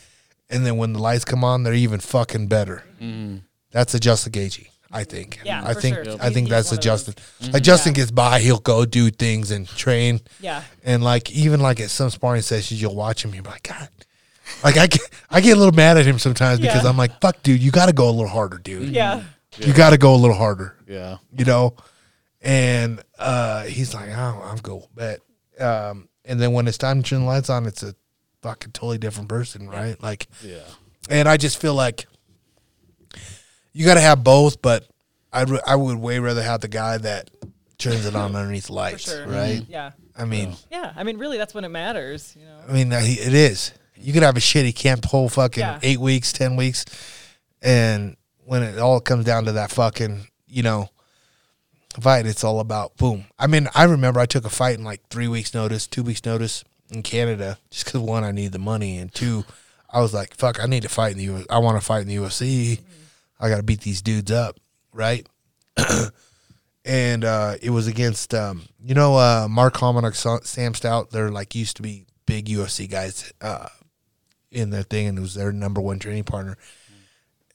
And then when the lights come on, they're even fucking better. That's a Justin Gaethje, I think. Yeah, I for think sure. I think that's one a of Justin. those. Like Justin gets by, he'll go do things and train. Yeah. And like even like at some sparring sessions, you'll watch him. You're like, God, like I get I get a little mad at him sometimes because I'm like, fuck, dude, you got to go a little harder, dude. Yeah. You got to go a little harder, Yeah. you know. And uh, he's like, oh, I'm cool, but Um, and then when it's time to turn the lights on, it's a fucking totally different person, right? Like, Yeah. and I just feel like you got to have both, but I'd I would way rather have the guy that turns it on underneath the lights, sure. right? Mm-hmm. Yeah. I mean. Yeah. I mean, really, that's when it matters. You know. I mean, it is. You could have a shitty camp whole fucking Yeah. eight weeks, ten weeks, and when it all comes down to that fucking, you know, fight, it's all about boom. I mean, I remember I took a fight in like three weeks' notice, two weeks' notice in Canada, just because one, I need the money, and two, I was like, fuck, I need to fight in the U. I want to fight in the UFC. Mm-hmm. I got to beat these dudes up, right? and uh, it was against um, you know uh, Mark Hominick, Sam Stout. They're like used to be big UFC guys uh, in their thing, and it was their number one training partner.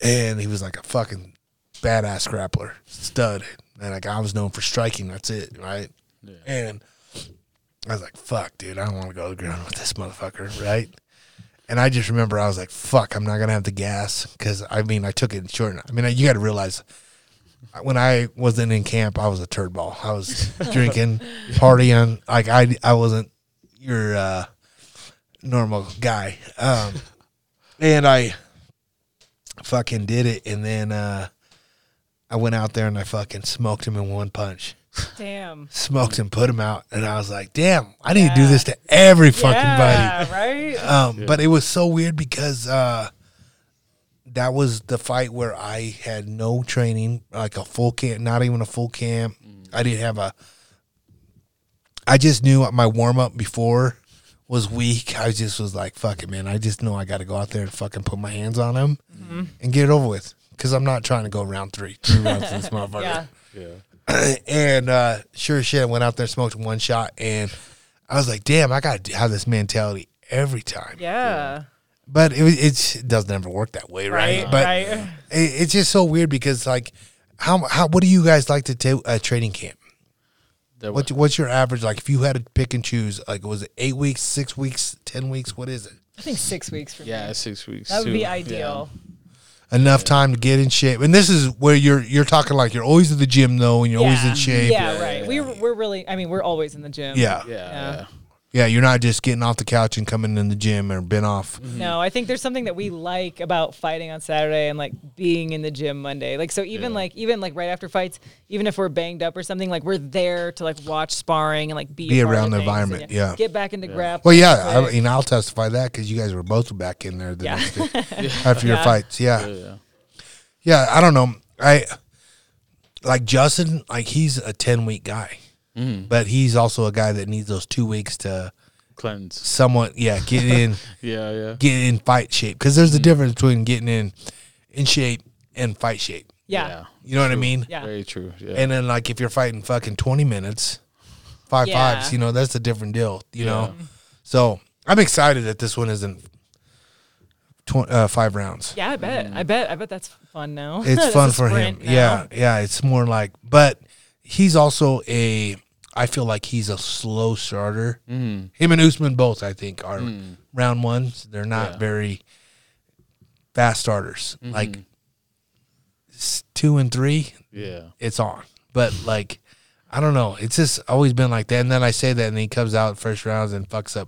And he was like a fucking badass grappler, stud, and like I was known for striking. That's it, right? And I was like, "Fuck, dude, I don't want to go to the ground with this motherfucker," right? And I just remember I was like, "Fuck, I'm not gonna have the gas," because I mean, I took it in short. I mean, you got to realize when I wasn't in camp, I was a turd ball. I was drinking, partying. Like I, I wasn't your uh, normal guy. Um, and I fucking did it, and then uh, I went out there and I fucking smoked him in one punch. Damn. Smoked him, put him out, and I was like, "Damn, I need to do this to every fucking yeah, buddy." right? Um, But it was so weird because uh, that was the fight where I had no training, like a full camp, not even a full camp. I didn't have a. I just knew my warm up before was weak. I just was like, "Fuck it, man! I just know I got to go out there and fucking put my hands on him and get it over with." Because I'm not trying to go round three, three rounds to this motherfucker yeah. Yeah. and uh, sure shit, I went out there, smoked one shot, and I was like, "Damn, I got to have this mentality every time." Yeah. But it it doesn't ever work that way, right? Right. But right. it, it's just so weird because like, how how what do you guys like to do a training camp? That What what's your average like? If you had to pick and choose, like, was it eight weeks, six weeks, ten weeks? What is it? I think six weeks for yeah, me. six weeks. That would too. be Yeah. Ideal. Enough time to get in shape, and this is where you're you're talking like you're always at the gym though, and you're always in shape. Yeah, Yeah, right. yeah, We yeah. we're really. I mean, we're always in the gym. yeah, Yeah, Yeah. yeah. Yeah, You're not just getting off the couch and coming in the gym or been off. Mm-hmm. No, I think there's something that we like about fighting on Saturday and like being in the gym Monday. Like so even Yeah. like even like right after fights, even if we're banged up or something, like we're there to like watch sparring and like be, Be around the environment, and, yeah. Get back into grappling. Well, yeah, I quick. mean, I'll testify that because you guys were both back in there the Yeah. next day after your fights. Yeah. Yeah, yeah. yeah, I don't know. I like Justin. Like he's a ten week guy, Mm-hmm. but he's also a guy that needs those two weeks to Cleanse. somewhat, yeah, get in, Yeah, yeah. get in fight shape. Because there's a difference between getting in in shape and fight shape. yeah. You know what I mean? Yeah. Very true. Yeah. And then like if you're fighting fucking twenty minutes, five Yeah. fives, you know that's a different deal. You know, so I'm excited that this one isn't tw- uh, five rounds. Yeah, I bet. I bet. I bet that's fun now. It's fun for him. now. Yeah, yeah. It's more like, but he's also a. I feel like he's a slow starter. Mhm. Him and Usman both, I think, are Mm. round ones. They're not Yeah. very fast starters. Like Mm-hmm. Mhm. s- two and three, Yeah. it's on. But like, I don't know. It's just always been like that. And then I say that, and he comes out first rounds and fucks up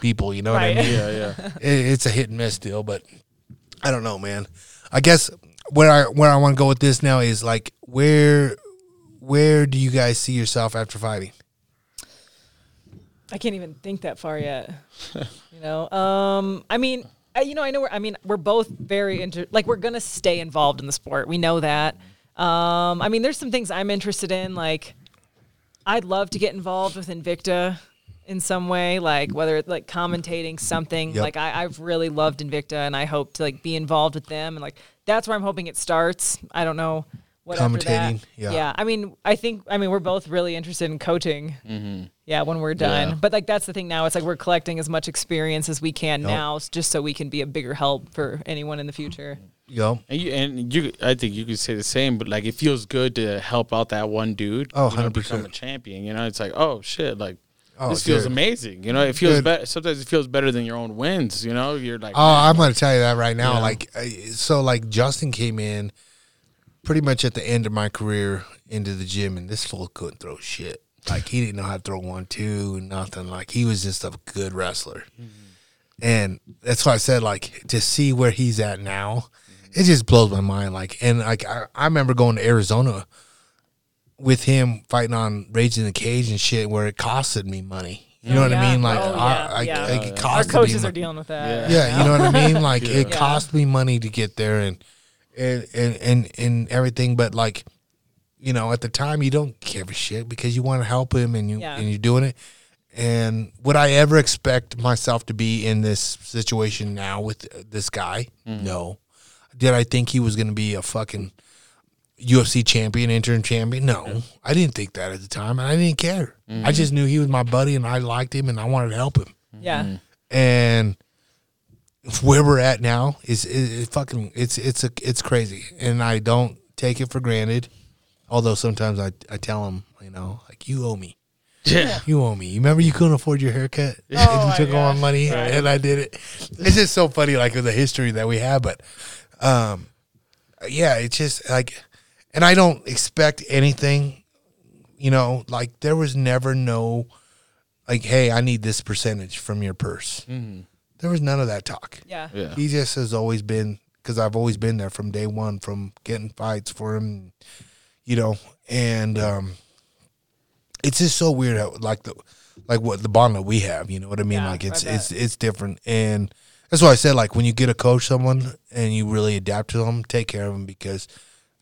people. You know what I mean? Yeah, yeah. it, it's a hit and miss deal, but I don't know, man. I guess where I where I want to go with this now is like where where do you guys see yourself after fighting? I can't even think that far yet. you know, um, I mean, I, you know, I know. We're, I mean, we're both very into. Like, we're gonna stay involved in the sport. We know that. Um, I mean, there's some things I'm interested in. Like, I'd love to get involved with Invicta in some way. Like, whether it's like commentating something. Yep. Like, I, I've really loved Invicta, and I hope to like be involved with them. And like, that's where I'm hoping it starts. I don't know. What. Commentating, yeah. yeah. I mean, I think. I mean, we're both really interested in coaching. Mm-hmm. Yeah, when we're done. Yeah. But like that's the thing now. It's like we're collecting as much experience as we can Yep. now, just so we can be a bigger help for anyone in the future. Yo, And you, and you, I think you could say the same, but like it feels good to help out that one dude. Oh, you know, 100%. become a champion. You know, it's like, oh shit, like Oh, this feels dude. amazing. You know, it feels better. Sometimes it feels better than your own wins. You know, you're like, oh, I'm gonna tell you that right now. Yeah. Like, so like Justin came in pretty much at the end of my career into the gym, and this fool couldn't throw shit. Like he didn't know how to throw one, two, nothing. Like he was just a good wrestler. Mm-hmm. And that's why I said like to see where he's at now, mm-hmm. it just blows my mind. Like and like I, I remember going to Arizona with him fighting on Rage in the Cage and shit where it costed me money. You know Oh, what I mean? Like Oh, I, yeah, I, yeah. like, it Our Our coaches me are dealing with that. Yeah. yeah, you know what I mean. Like it cost me money to get there and and and and, and everything, but like you know, at the time you don't give a shit because you want to help him and you Yeah. and you're doing it. And would I ever expect myself to be in this situation now with this guy? Mm-hmm. No. Did I think he was going to be a fucking UFC champion, interim champion? No, mm-hmm. I didn't think that at the time, and I didn't care. I mm-hmm. just knew he was my buddy, and I liked him, and I wanted to help him Yeah. and where we're at now is, is, is fucking it's it's a it's crazy and i don't take it for granted. Although sometimes I I tell them, you know, like you owe me. Yeah. You owe me. You remember you couldn't afford your haircut Oh, and you took all my gosh. money and I did it. It's just so funny, like the history that we have. But um, yeah, it's just like, and I don't expect anything. You know, like there was never no, like, hey, I need this percentage from your purse. There was none of that talk. Yeah. Yeah. He just has always been because I've always been there from day one, from getting fights for him, you know, and um, it's just so weird how like the like what the bond that we have, you know what I mean? Yeah, like it's it's it's different, and that's why I said like when you get a coach someone and you really adapt to them, take care of them because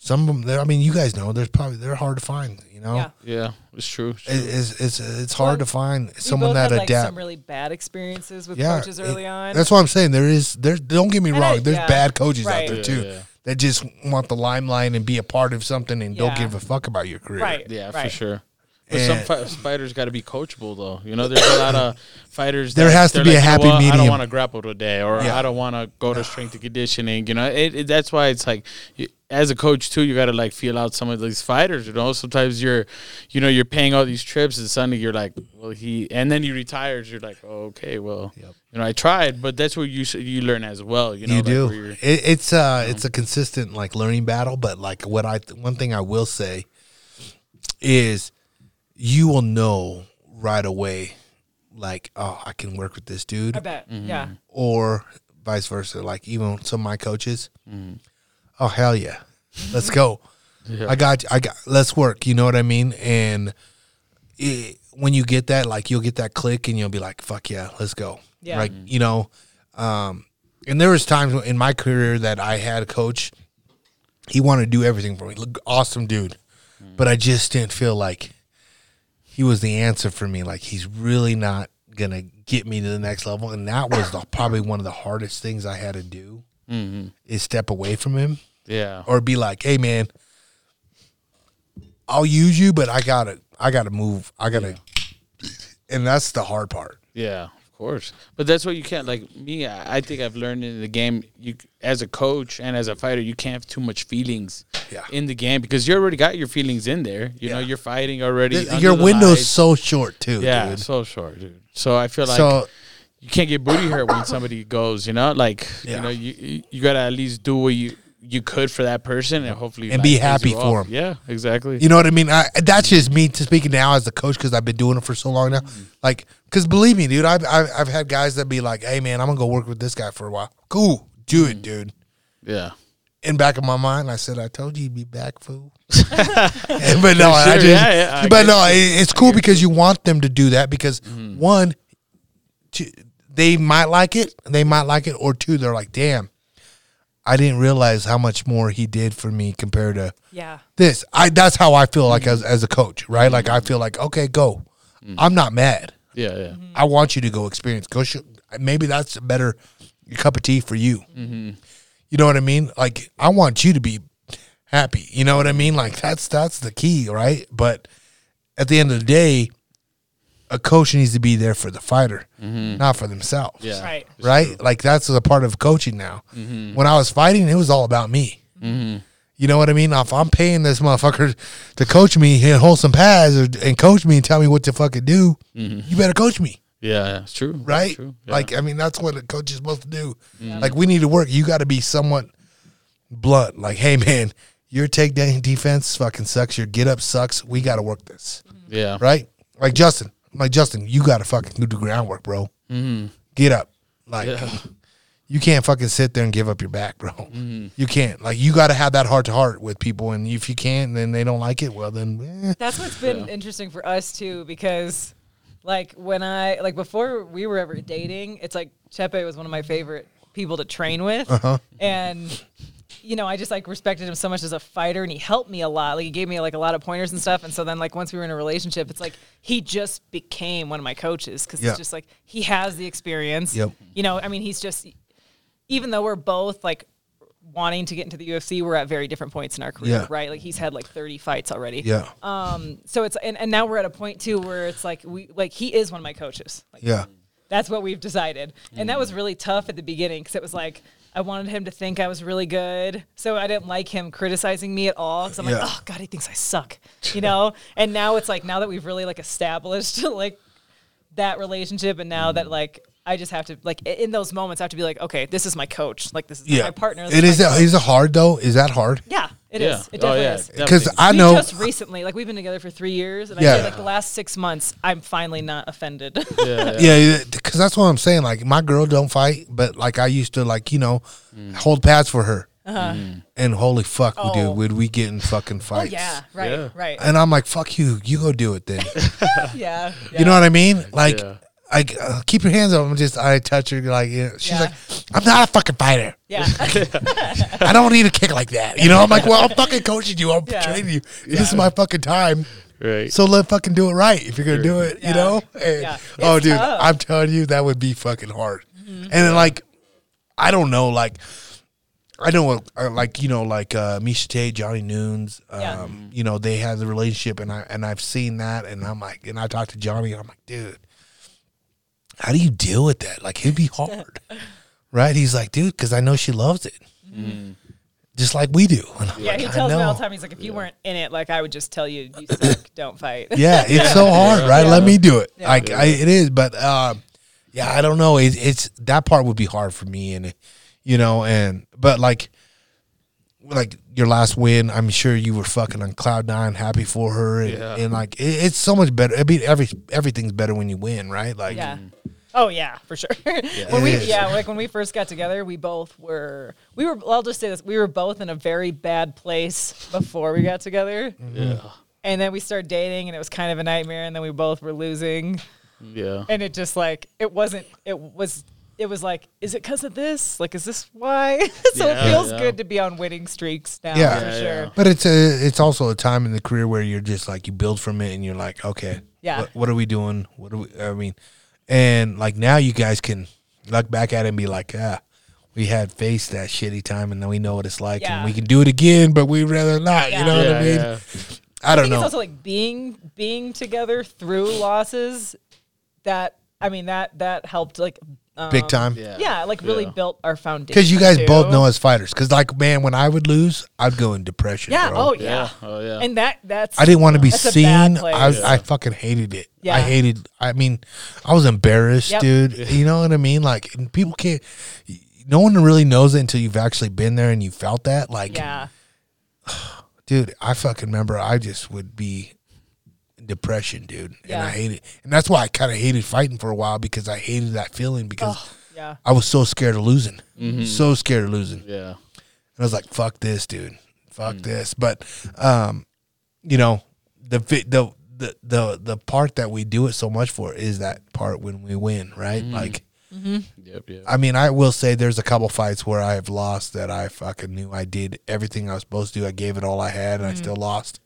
some of them, they're- I mean, you guys know, there's probably they're hard to find, you know. Yeah. Yeah. It's true. It's true. It- It's it's it's hard to find someone that had, like, adapt. some really bad experiences with yeah, coaches early it- on. That's what I'm saying. There is there. don't get me And wrong. I- there's yeah, bad coaches right. out there too yeah. that just want the limelight and be a part of something and don't give a fuck about your career. right. Yeah, for sure. But some fi- fighters got to be coachable, though. You know, there's a lot of fighters. There has to be a like, you know happy what, I don't want to grapple today, or Yeah. I don't want to go to strength and conditioning. You know, it, it, that's why it's like, you, as a coach too, you got to like feel out some of these fighters. You know, sometimes you're, you know, you're paying all these trips, and suddenly you're like, well, he, and then he retires. You're like, oh, okay, well, Yep. you know, I tried, but that's where you you learn as well. You know, you like, do. It, it's uh, it's a consistent like learning battle. But like what I one thing I will say is, you will know right away, like oh, I can work with this dude, I bet. Mm-hmm. Yeah. or vice versa. Like even some of my coaches, oh hell yeah, let's go. Yeah. I got, I got, let's work. You know what I mean? And it, when you get that, like you'll get that click, and you'll be like, "Fuck yeah, let's go!" Yeah. Like you know, um, and there was times in my career that I had a coach. He wanted to do everything for me. Look, awesome dude, but I just didn't feel like he was the answer for me. Like he's really not gonna get me to the next level, and that was the, probably one of the hardest things I had to do Mhm. is step away from him yeah, or be like, "Hey, man, I'll use you, but I gotta, I gotta move, I gotta," and that's the hard part. Yeah, of course. But that's what you can't like me. I I think I've learned in the game. You as a coach and as a fighter, you can't have too much feelings Yeah. in the game because you already got your feelings in there. You know, you're fighting already. Your window's lights. so short too, yeah, dude. so short, dude. So I feel like so you can't get booty hurt when somebody goes. You know, like Yeah. you know, you you- you gotta at least do what you you could for that person and hopefully And be happy for off. 'em. Yeah, exactly. you know what I mean. I, that's just me to speaking now as a coach because I've been doing it for so long now. Like, because believe me, dude, I've, I've I've had guys that be like, "Hey, man, I'm gonna go work with this guy for a while." Cool, do it, dude. yeah. in back of my mind, I said, "I told you you'd be back, fool." And- but no, I Sure, just, yeah, yeah, I but no, it, it's cool because you want them to do that because Mm-hmm. one, two, they might like it, they might like it, or two, they're like, "Damn, I didn't realize how much more he did for me compared to Yeah. this." I that's how I feel like Mm-hmm. as as a coach, right? Like I feel like, okay, go. I'm not mad. Yeah, yeah. I want you to go experience. Go. Sh- maybe that's a better cup of tea for you. Mm-hmm. You know what I mean? Like I want you to be happy. You know what I mean? Like that's that's the key, right? But at the end of the day, a coach needs to be there for the fighter, not for themselves. Mm-hmm. Yeah. Right. Right? Like that's a part of coaching now. Mm-hmm. When I was fighting, it was all about me. You know what I mean? If I'm paying this motherfucker to coach me and hold some pads or, and coach me and tell me what to fucking do, you better coach me Yeah, yeah, it's true. right? It's true. Yeah. Like, I mean, that's what a coach is supposed to do. Like, we need to work. You got to be somewhat blunt. Like, hey, man, your takedown defense fucking sucks. Your get up sucks. We got to work this, yeah. right? Like Justin, like Justin, you got to fucking do the groundwork, bro. Mm-hmm. Get up, like. Yeah. You can't fucking sit there and give up your back, bro. You can't. Like, you got to have that heart to heart with people, and if you can't, then they don't like it. Well, then, eh. That's what's been interesting for us too, because like when I like before we were ever dating, it's like Chepe was one of my favorite people to train with, Uh-huh. and you know I just like respected him so much as a fighter, and he helped me a lot. Like he gave me like a lot of pointers and stuff. And so then like once we were in a relationship, it's like he just became one of my coaches because Yeah. it's just like he has the experience. Yep. You know, I mean, he's just even though we're both like wanting to get into the UFC, we're at very different points in our career, Yeah. right? Like he's had like 30 fights already. yeah, Um, so it's and, and now we're at a point too where it's like we like he is one of my coaches. Like yeah, that's what we've decided. And that was really tough at the beginning because it was like I wanted him to think I was really good. So I didn't like him criticizing me at all because I'm like, oh God, he thinks I suck, you know. and now it's like now that we've really like established like that relationship, and now that like I just have to like in those moments I have to be like, okay, this is my coach, like this is Yeah, my partner. this It is. That, is it hard though? Is that hard? Yeah, it Yeah. is. It Oh, definitely yeah, is. Because definitely. I we know. just recently, like we've been together for three years, and Yeah. I feel like the last six months, I'm finally not offended. Yeah, yeah. Yeah, because that's what I'm saying. Like my girl don't fight, but like I used to, like you know, hold pads for her. And holy fuck, we Uh-huh. Oh. dude, would we get in fucking oh fights? yeah, right, Yeah. right. And I'm like, fuck you, you go do it then. yeah, You know what I mean? Like, Yeah. I uh, keep your hands up. I'm just, I touch her like, you know, she's Yeah. like, I'm not a fucking fighter. Yeah, I don't need a kick like that. You know, I'm like, well, I'm fucking coaching you. I'm Yeah. training you. This is my fucking time. Right. So let fucking do it right if you're gonna do it. You know? And- Yeah. Oh, It's dude, tough. I'm telling you, that would be fucking hard. And then, like, I don't know, like. I know, what, uh, like you know, like uh, Miesha Tate, Johnny Noons, um, Yeah. you know, they had the relationship, and I and I've seen that, and I'm like, and I talked to Johnny, and I'm like, dude, how do you deal with that? Like, it'd be hard, right? He's like, dude, because I know she loves it, just like we do. And yeah. like, He "I tells me all know." the time. He's like, if you weren't in it, like I would just tell you, you suck, don't fight. Yeah, it's so hard, right? Yeah. Let me do it. Yeah. Like I, it is, but um, yeah, I don't know. It, it's that part would be hard for me, and you know, and but like, like your last win, I'm sure you were fucking on cloud nine, happy for her, and, Yeah. and like it, it's so much better. I mean, every everything's better when you win, right? Like, Yeah. Mm-hmm. Oh yeah, for sure. when we yeah, like when we first got together, we both were we were well, I'll just say this, we were both in a very bad place before we got together. Mm-hmm. Yeah. And then we started dating and it was kind of a nightmare and then we both were losing Yeah. and it just like it wasn't it was it was like is it cuz of this? Like is this why? so Yeah, it feels yeah. good to be on winning streaks now Yeah. for Yeah, sure. yeah. But it's a it's also a time in the career where you're just like you build from it, and you're like, okay, Yeah. what, what are we doing? What do we? I mean, and like now you guys can look back at it and be like, ah, we had faced that shitty time, and then we know what it's like, Yeah. and we can do it again, but we'd rather not. You know what I mean? yeah. I I don't think it's know. also like being being together through losses that I mean that that helped like um, Big time. Yeah. Yeah, like really Yeah. built our foundation. Because you guys too. both know as fighters. Because like, man, when I would lose, I'd go in depression. Yeah. bro. Oh yeah. Yeah. Oh yeah. And that that's I didn't want to be That's a bad seen. I, Yeah. I fucking hated it. Yeah. I hated. I mean, I was embarrassed, Yep. dude. You know what I mean? Like, and people can't. No one really knows it until you've actually been there and you felt that. Like, yeah. dude, I fucking remember. I just would be in depression, dude, and Yeah. I hated. And that's why I kind of hated fighting for a while because I hated that feeling because Oh, yeah. I was so scared of losing, mm-hmm. so scared of losing. yeah. And I was like, "Fuck this, dude. Fuck mm. this." But, um, you know, the the the the the part that we do it so much for is that part when we win, right? Mm-hmm. Like, mm-hmm. Yep. Yep. I mean, I will say there's a couple fights where I have lost that I fucking knew I did everything I was supposed to. do. I gave it all I had, and I mm. still lost.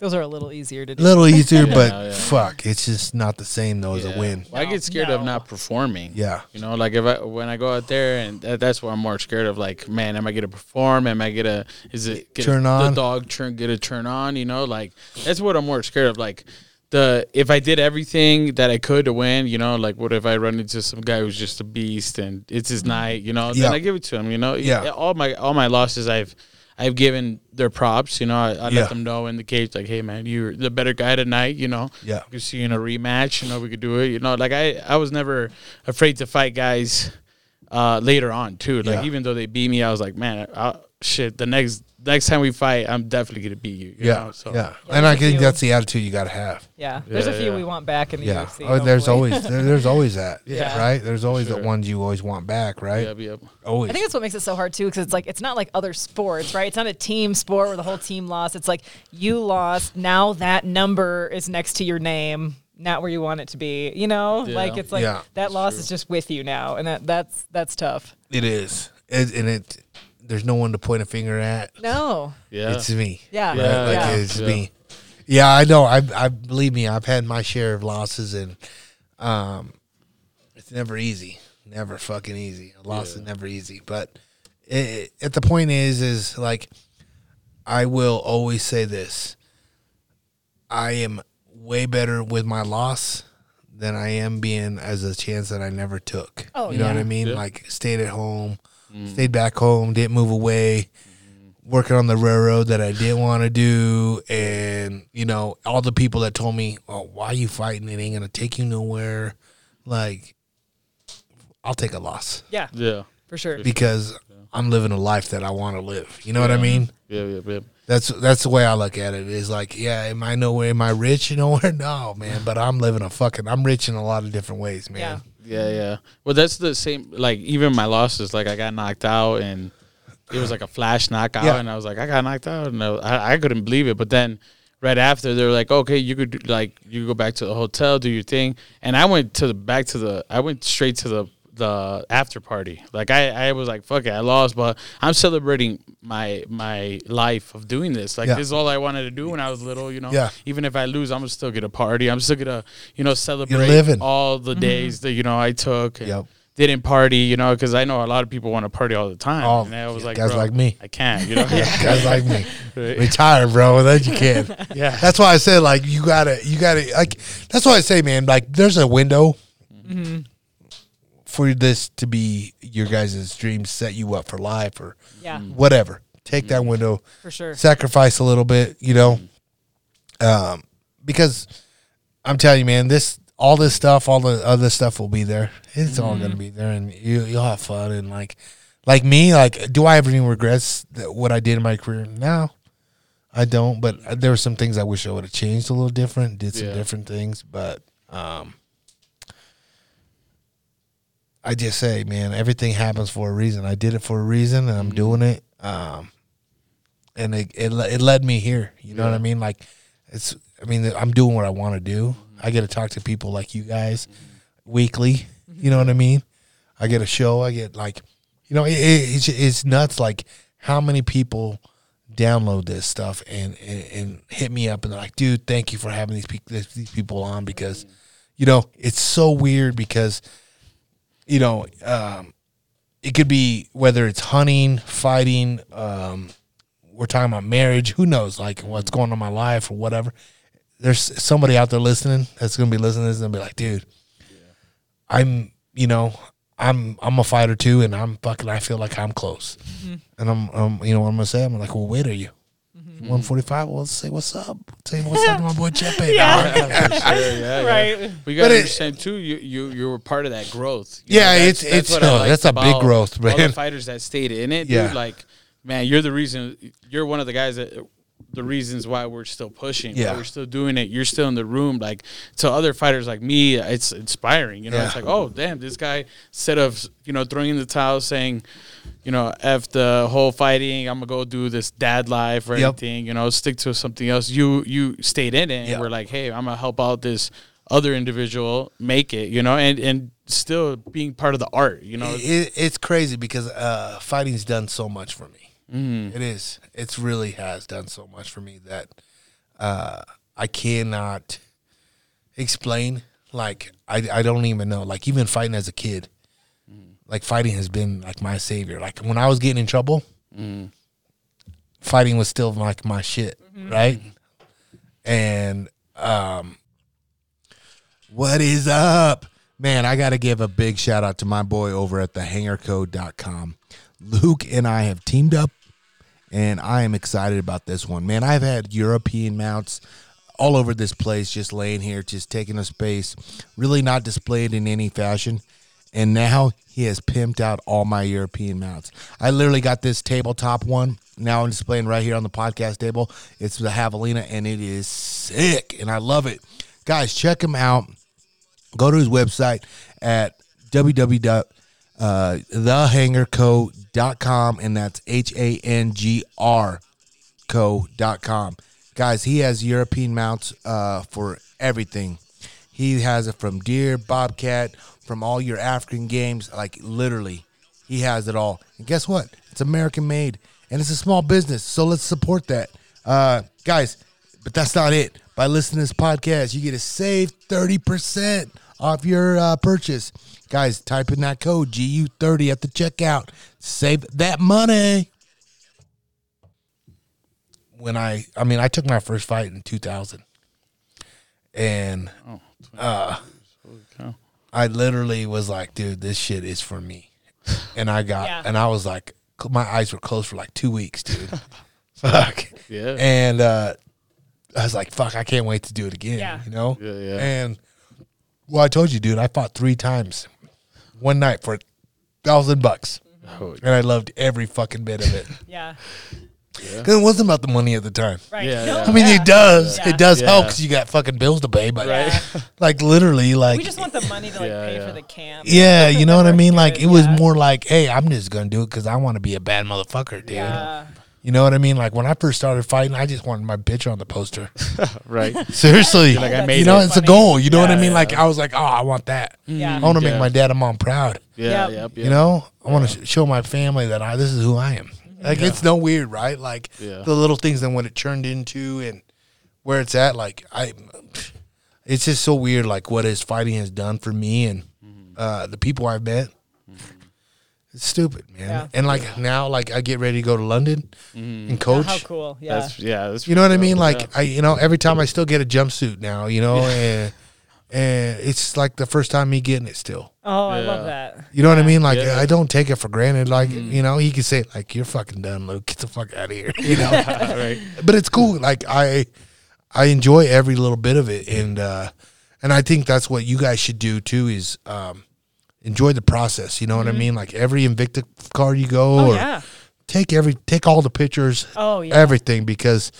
Those are a little easier to do. A little easier, but yeah. fuck, it's just not the same though as a win. Well, I get scared of not performing. Yeah. You know, like if I when I go out there and that, that's what I'm more scared of. Like, man, am I gonna perform? Am I gonna is it get Turn a, on? the dog turn get a turn on? You know, like that's what I'm more scared of. Like the if I did everything that I could to win, you know, like what if I run into some guy who's just a beast and it's his mm. night, you know? Yeah. Then I give it to him. You know, Yeah. All my all my losses, I've I've given their props. You know, I, I Yeah. let them know in the cage, like, hey man, you're the better guy tonight. You know, Yeah. we could see you in a rematch. You know, we could do it. You know, like I, I was never afraid to fight guys uh, later on too. Like Yeah. even though they beat me, I was like, man, I, shit. The next next time we fight, I'm definitely gonna beat you. you Yeah, know? So, yeah, Yeah, and I think that's the attitude you got to have. Yeah. There's a few yeah. we want back in the Yeah. UFC. Oh, there's always there, there's always that. Yeah. Right. There's always the ones you always want back. Right. Yep, yep. Always. I think that's what makes it so hard too, because it's like it's not like other sports, right? It's not a team sport where the whole team lost. It's like you lost. Now that number is next to your name, not where you want it to be. You know, Yeah. like it's like Yeah. that loss is just with you now, and that that's that's tough. It is, it, and it. There's no one to point a finger at. No. Yeah. It's me. Yeah. Right? Yeah, like yeah. it's Yeah. me. Yeah, I know. I, I believe me. I've had my share of losses, and um, it's never easy. Never fucking easy. A loss is never easy. But it, at the point is, is like, I will always say this. I am way better with my loss than I am being as a chance that I never took. Oh, you know what. I mean? Yeah. Like stayed at home, Mm. stayed back home, didn't move away, working on the railroad that I didn't want to do, and you know all the people that told me, "Oh, why you fighting? It ain't gonna take you nowhere." Like, I'll take a loss Yeah, Yeah. for sure. because I'm living a life that I want to live. You know what I mean? Yeah. Yeah. Yeah. That's that's the way I look at it. Is like, yeah, am I nowhere? Am I rich nowhere? No, man. But I'm living a fucking. I'm rich in a lot of different ways, man. Yeah. Yeah. Well, that's the same. Like even my losses, like I got knocked out, and it was like a flash knockout, Yeah. and I was like, I got knocked out, and I, I I couldn't believe it. But then right after, they're like, okay, you could do, like you go back to the hotel, do your thing, and I went to the back to the. I went straight to the the after party. Like I I was like, fuck it, I lost, but I'm celebrating my my life of doing this. Like Yeah. this is all I wanted to do when I was little. You know. Yeah. Even if I lose, I'm still gonna still get a party. I'm still gonna you know celebrate all the mm-hmm. days that you know I took. and Yep. Didn't party, you know, because I know a lot of people want to party all the time. Oh, and I was like, guys bro, like me. I can't, you know. Guys like me, Right. retire, bro. That you can. yeah, That's why I said like you gotta, you gotta like. That's why I say, man. Like there's a window mm-hmm. For this to be your guys' dreams, set you up for life or Yeah, mm. whatever. Take that mm-hmm. window. for sure. sacrifice a little bit, you know, mm-hmm. um, because I'm telling you, man, this all this stuff, all the other stuff will be there. It's all gonna mm-hmm. be there, and you you'll have fun and like, like me, like, do I have any regrets that what I did in my career? No, I don't. But uh, there were some things I wish I would have changed a little different, did some Yeah. different things, but um. I just say, man, everything happens for a reason. I did it for a reason, and I'm mm-hmm. doing it. Um, and it, it it led me here. You know what I mean? Like it's. I mean, I'm doing what I want to do. Mm-hmm. I get to talk to people like you guys mm-hmm. weekly. You know what I mean? I get a show. I get like, you know, it, it, it's it's nuts. Like how many people download this stuff and, and and hit me up and they're like, dude, thank you for having these people these people on because, you know, it's so weird because, you know, um, it could be whether it's hunting, fighting, um, we're talking about marriage. Who knows, like what's going on in my life or whatever. There's somebody out there listening that's gonna be listening to this and be like, dude, I'm, you know, I'm I'm a fighter too, and I'm fucking. I feel like I'm close, and I'm, um, you know, what I'm gonna say. I'm like, well, wait, are you? Mm-hmm. 145. Well, let's say what's up. Say what's up to my boy Chepe. Yeah. yeah, sure, yeah, yeah. Right. But you gotta But it- understand too. You you you were part of that growth. You Yeah, that's- it's- it's- what I no, that's a big about growth, All man. the fighters that stayed in it, Yeah. dude. Like, man, you're the reason. You're one of the guys that. The reasons why we're still pushing, Yeah. we're still doing it. You're still in the room. Like to other fighters like me, it's inspiring. You know, it's like, oh damn, this guy instead of you know throwing in the towel, saying, you know, f the whole fighting, I'm gonna go do this dad life or Yep. anything. You know, stick to something else. You you stayed in it. and Yeah. We're like, hey, I'm gonna help out this other individual make it, you know, and and still being part of the art, you know. it, it's crazy because uh, fighting's done so much for me. Mm. It is. It's really has done so much for me that uh, I cannot explain. Like I, I don't even know. Like even fighting as a kid, like fighting has been like my savior. Like when I was getting in trouble, fighting was still like my shit, right? And um, what is up? Man, I got to give a big shout out to my boy over at thehangrco.com. Luke and I have teamed up, and I am excited about this one. Man, I've had European mounts all over this place, just laying here, just taking a space, really not displayed in any fashion. And now he has pimped out all my European mounts. I literally got this tabletop one. Now I'm displaying right here on the podcast table. It's the Javelina, and it is sick, and I love it. Guys, check him out go to his website at www.thehangrco.com uh, and that's h-a-n-g-r co.com guys he has european mounts uh, for everything. He has it from deer bobcat from all your african games like literally he has it all. And guess what? It's american made and it's a small business so let's support that. Uh, guys but that's not it. By listening to this podcast, you get to save 30% off your uh, purchase. Guys, type in that code GU30 at the checkout. Save that money. When I, I mean, I took my first fight in 2000. And uh. I literally was like, dude, this shit is for me. And I got, Yeah. and I was like, my eyes were closed for like two weeks, dude. Fuck. Yeah. And uh, I was like, fuck, I can't wait to do it again. Yeah. You know? Yeah, yeah. And well, I told you, dude, I fought three times one night for a thousand bucks. Oh, And I loved every fucking bit of it. Yeah. Because it wasn't about the money at the time. Right. Yeah, No, yeah. I mean, yeah. it does. Yeah. It does help Yeah. because you got fucking bills to pay. But Yeah. like literally, like We just want the money to like Yeah, pay yeah. for the camp. yeah, you know what I mean. Like Good, it was yeah. more like, hey, I'm just gonna do it because I want to be a bad motherfucker, dude. Yeah. You know what I mean? Like when I first started fighting, I just wanted my picture on the poster. right. Seriously, like, I made you know, it. it's a goal. You know what I mean? yeah. Like I was like, oh, I want that. Yeah. I want to Yeah. make my dad and mom proud. Yeah. Yep. Yep. You know, I want to show my family that I this is who I am. Like it's no weird, right? Like Yeah. the little things and what it turned into and where it's at. Like I, it's just so weird. Like what his fighting has done for me and uh, the people I've met. It's stupid, man. Yeah. And like now, like I get ready to go to London and coach. How cool. Yeah. That's yeah. That's You know what I mean? yeah. Like I, you know, every time I still get a jumpsuit now, you know, and and it's like the first time me getting it still. oh, I love that. You know what I mean? Like Yeah. I don't take it for granted. Like you know, he could say like you're fucking done, Luke. Get the fuck out of here. You know, right. but it's cool. Like I, I enjoy every little bit of it, and uh and I think that's what you guys should do too. Is um enjoy the process. You know what I mm-hmm. mean? Like every Invicta car you go, Oh or yeah. take every take all the pictures, Oh yeah. everything because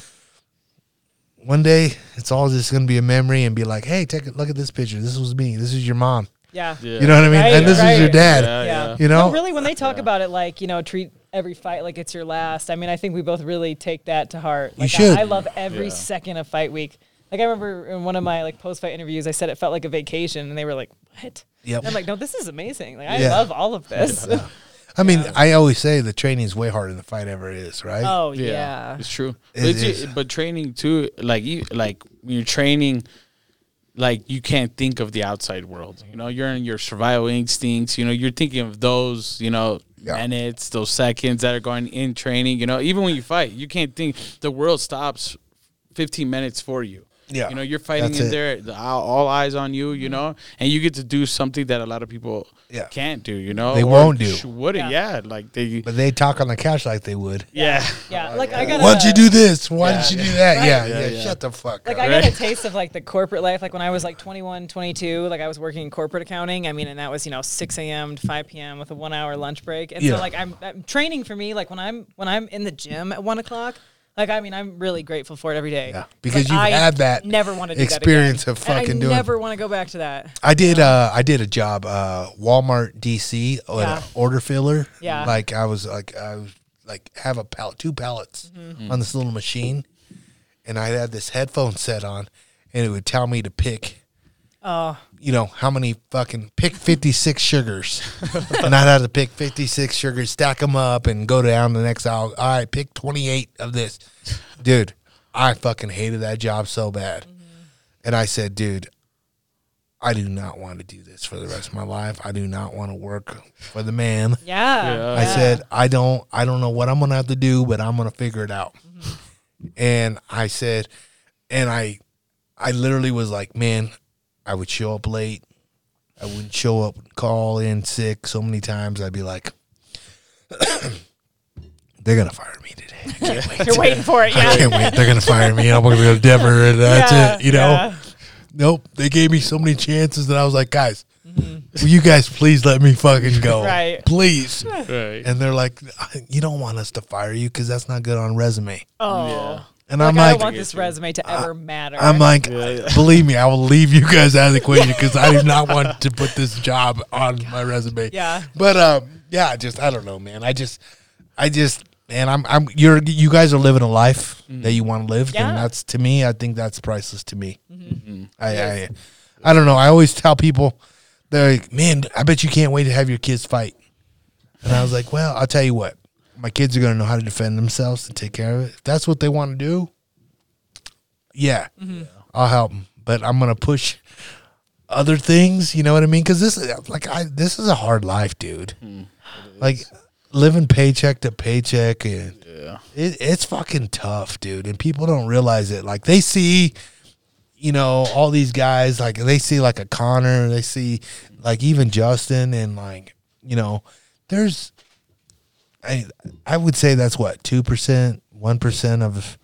one day it's all just going to be a memory and be like, hey, take a look at this picture. This was me. This is your mom. yeah. Yeah. You know what I mean? Right, and this is your dad. Yeah, Yeah. yeah. You know? No, really, when they talk about it, like you know, treat every fight like it's your last. I mean, I think we both really take that to heart. You Like, should. I, I love every Yeah. second of fight week. Like I remember in one of my like post fight interviews, I said it felt like a vacation, and they were like, "What?" Yep. I'm like, "No, this is amazing. Like I Yeah. love all of this." I mean, I always say the training is way harder than the fight ever is, right? oh Yeah, yeah. it's true. It but, it's- is. but training too, like you, like when you're training, like you can't think of the outside world. You know, you're in your survival instincts. You know, you're thinking of those. You know, Yeah. minutes, those seconds that are going in training. You know, even when you fight, you can't think. The world stops 15 minutes for you. Yeah, You know, you're fighting that's in it. there, the, all, all eyes on you. You mm-hmm. know, and you get to do something that a lot of people Yeah. can't do. You know, They or won't do. Wouldn't Yeah. yeah. Like they. But they talk on the couch like they would. Yeah. Yeah, like I got. Why'd you do this? Why Yeah, did you yeah. do that? Right. Yeah, Yeah, yeah, yeah. Shut the fuck Like up. I got a taste of like the corporate life. Like when I was like 21, 22, like I was working in corporate accounting. I mean, and that was you know 6 a.m. to 5 p.m. with a one hour lunch break. And Yeah. so like I'm, I'm training for me. Like when I'm when I'm in the gym at one o'clock. Like I mean, I'm really grateful for it every day. Yeah, because you've I had that never want to experience of again. And fucking I doing- never want to go back to that. I did. Uh, I did a job, uh, Walmart DC, Yeah. an order filler. Yeah. Like I was like I was like have a pallet, two pallets Mm-hmm. on this little machine, and I had this headphone set on, and it would tell me to pick. Oh, You know how many fucking pick fifty six sugars, and I'd have to pick fifty six sugars, stack them up, and go down the next aisle. All right, pick twenty eight of this, dude. I fucking hated that job so bad, mm-hmm. and I said, dude, I do not want to do this for the rest of my life. I do not want to work for the man. yeah. Yeah. I said, I don't I don't know what I'm gonna have to do, but I'm gonna figure it out. Mm-hmm. And I said, and I I literally was like, man, I would show up late. I wouldn't show up, call in sick so many times. I'd be like, they're gonna fire me today. I can't wait. You're waiting for it. I can't wait. They're gonna fire me. I'm gonna go to Denver, and that's Yeah, it. You know. yeah. Nope. They gave me so many chances that I was like, guys, will you guys please let me fucking go? Mm-hmm. Right. Please. Right. And they're like, you don't want us to fire you because that's not good on resume. Oh. Yeah. And Like, I'm like, I don't want this resume to ever matter. I'm like, Yeah, yeah. believe me, I will leave you guys out of the equation because I do not want to put this job on my resume. Yeah. But um, yeah, just I don't know, man. I just, I just, man, I'm, I'm, you're, you guys are living a life that you want to live, Yeah. and that's to me, I think that's priceless to me. Mm-hmm. I, I, I don't know. I always tell people, they're like, man, I bet you can't wait to have your kids fight. And I was like, well, I'll tell you what, my kids are going to know how to defend themselves and take care of it. If that's what they want to do, yeah, I'll help them. But I'm going to push other things. You know what I mean? Because this is like, I this is a hard life, dude. Hmm. Like living paycheck to paycheck, and Yeah. it, it's fucking tough, dude. And people don't realize it. Like they see you know, all these guys like they see like a Conor, they see like even Justin and like you know, there's I I would say that's what two percent, one percent of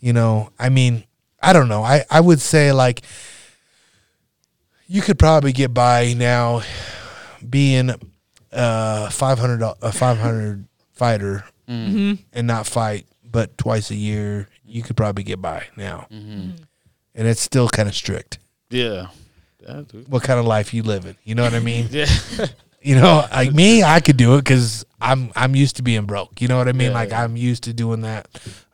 you know. I mean, I don't know. I I would say like you could probably get by now being a five hundred a five hundred fighter mm-hmm. and not fight, but twice a year. You could probably get by now, mm-hmm. and it's still kind of strict. Yeah. Yeah. What kind of life you living? You know what I mean? Yeah. You know, like me, I could do it because I'm I'm used to being broke. You know what I mean? Yeah, like yeah. I'm used to doing that,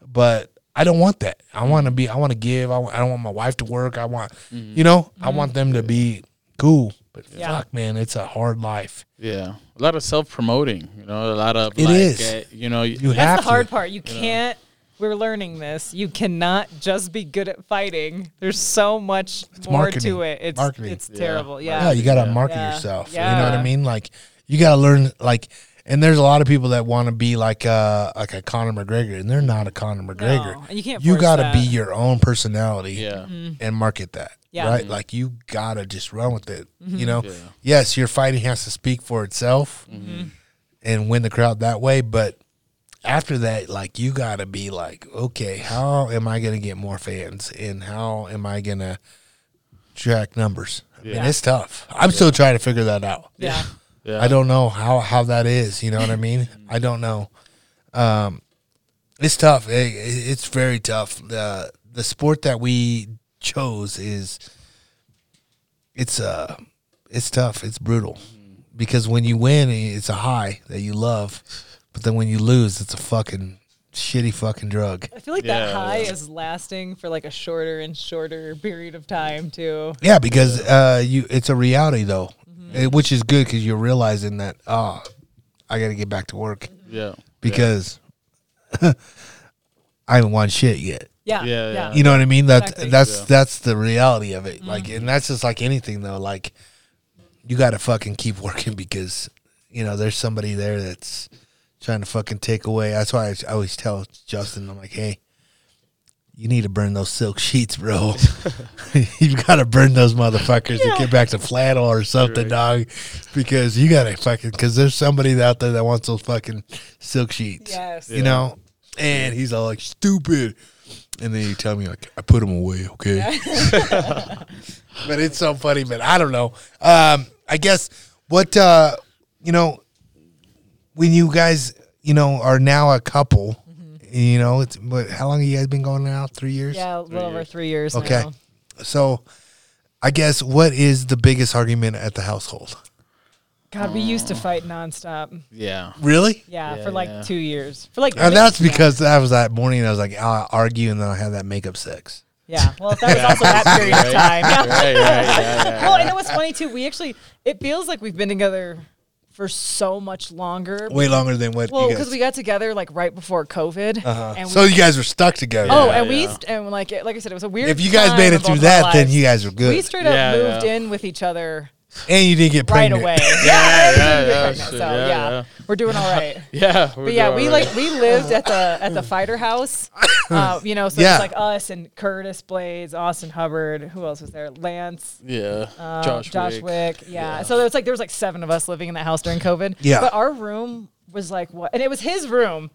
but I don't want that. I want to be. I want to give. I, wa- I don't want my wife to work. I want, you know, I want them to be cool. But Yeah. fuck, man, it's a hard life. Yeah. A lot of self promoting, you know, a lot of It like, is. uh, you know, You have That's the hard to. part. You can't. We're learning this. You cannot just be good at fighting. There's so much more marketing. to it. It's Marketing. it's Yeah. terrible. Yeah, Yeah. you got to Yeah. market Yeah. yourself. You know what I mean? Like you got to learn. Like, and there's a lot of people that want to be like uh like a Conor McGregor, and they're not a Conor McGregor. No, and you can't You got to be your own personality. yeah. Mm-hmm. and market that. Yeah. Right? Like you gotta just run with it. Mm-hmm. You know? Yeah. Yes, your fighting has to speak for itself mm-hmm. and win the crowd that way, but after that, like you gotta be like, okay, how am I gonna get more fans and how am I gonna track numbers? And Yeah. it's tough. I'm still trying to figure that out. Yeah. Yeah. I don't know how how that is. You know what I mean? I don't know. Um, it's tough. It, it- it's very tough. the The sport that we chose is it's uh it's tough. It's brutal because when you win, it's a high that you love, but then when you lose, it's a fucking shitty fucking drug. I feel like that Yeah, high is lasting for like a shorter and shorter period of time too. Yeah, because uh, you it's a reality though, eh, which is good because you're realizing that ah, I got to get back to work. Yeah. because I haven't won shit yet. Yeah. Yeah, Yeah. yeah. You know what I mean? That's Exactly. that's Yeah. that's the reality of it. Like, and that's just like anything though. Like, you got to fucking keep working because you know there's somebody there that's trying to fucking take away. That's why I, always tell Justin, I'm like, hey. You need to burn those silk sheets, bro. You've got to burn those motherfuckers to get back to flannel or something, dog. Because you got to fucking, because there's somebody out there that wants those fucking silk sheets Yes. you know. And he's all like stupid, and then you tell me like I put him away, okay? but it's so funny, man. I don't know. Um, I guess what uh, you know when you guys you know are now a couple, mm-hmm. you know it's what? How long have you guys been going now? Three years. Yeah, a little over years. three years. Okay. now. So, I guess what is the biggest argument at the household? God, we used to oh. fight nonstop. Yeah. Really? Yeah, Yeah, for like yeah. two years. For like. Uh, and that's because that was that morning. I was like, I'll argue, and then I had that makeup sex. Yeah. Well, that was also that period of time. Yeah. Right, right, yeah, yeah. Well, and it was funny too. We actually, it feels like we've been together for so much longer. Way longer than what Well, because we got together like right before COVID. uh-huh. And So you guys were stuck together. oh, Yeah, and we yeah. used, and like it- like I said, it was a weird. if you guys time made it through both of our that, then you guys are good. We straight up Yeah, moved yeah. in with each other and you didn't get pregnant right away. Yeah, yeah, yeah, we didn't get yeah, pregnant, shit, so yeah, yeah, yeah. we're doing all right. Yeah. we're But yeah, doing we all like we lived at the at the fighter house. Uh, you know, so Yeah. it's like us and Curtis Blaydes, Austin Hubbard. Who else was there? Lance. Yeah. uh, Josh, Josh Wick. Wick. Yeah. Yeah. So there was like there was like seven of us living in that house during COVID. Yeah. But our room was like what, and it was his room,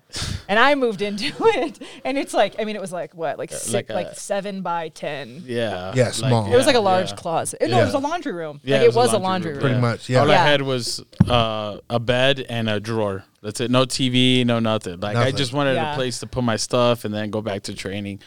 and I moved into it, and it's like I mean it was like what like six, like like, a- seven by ten. Yeah. Yeah, small. It was like a large yeah. closet. No, Yeah. it was a laundry room. Yeah, like it was, a laundry room. Pretty yeah. much, yeah. All Yeah. I had was uh, a bed and a drawer. That's it. No TV, no nothing. Like Nothing. I just wanted Yeah. a place to put my stuff and then go back to training.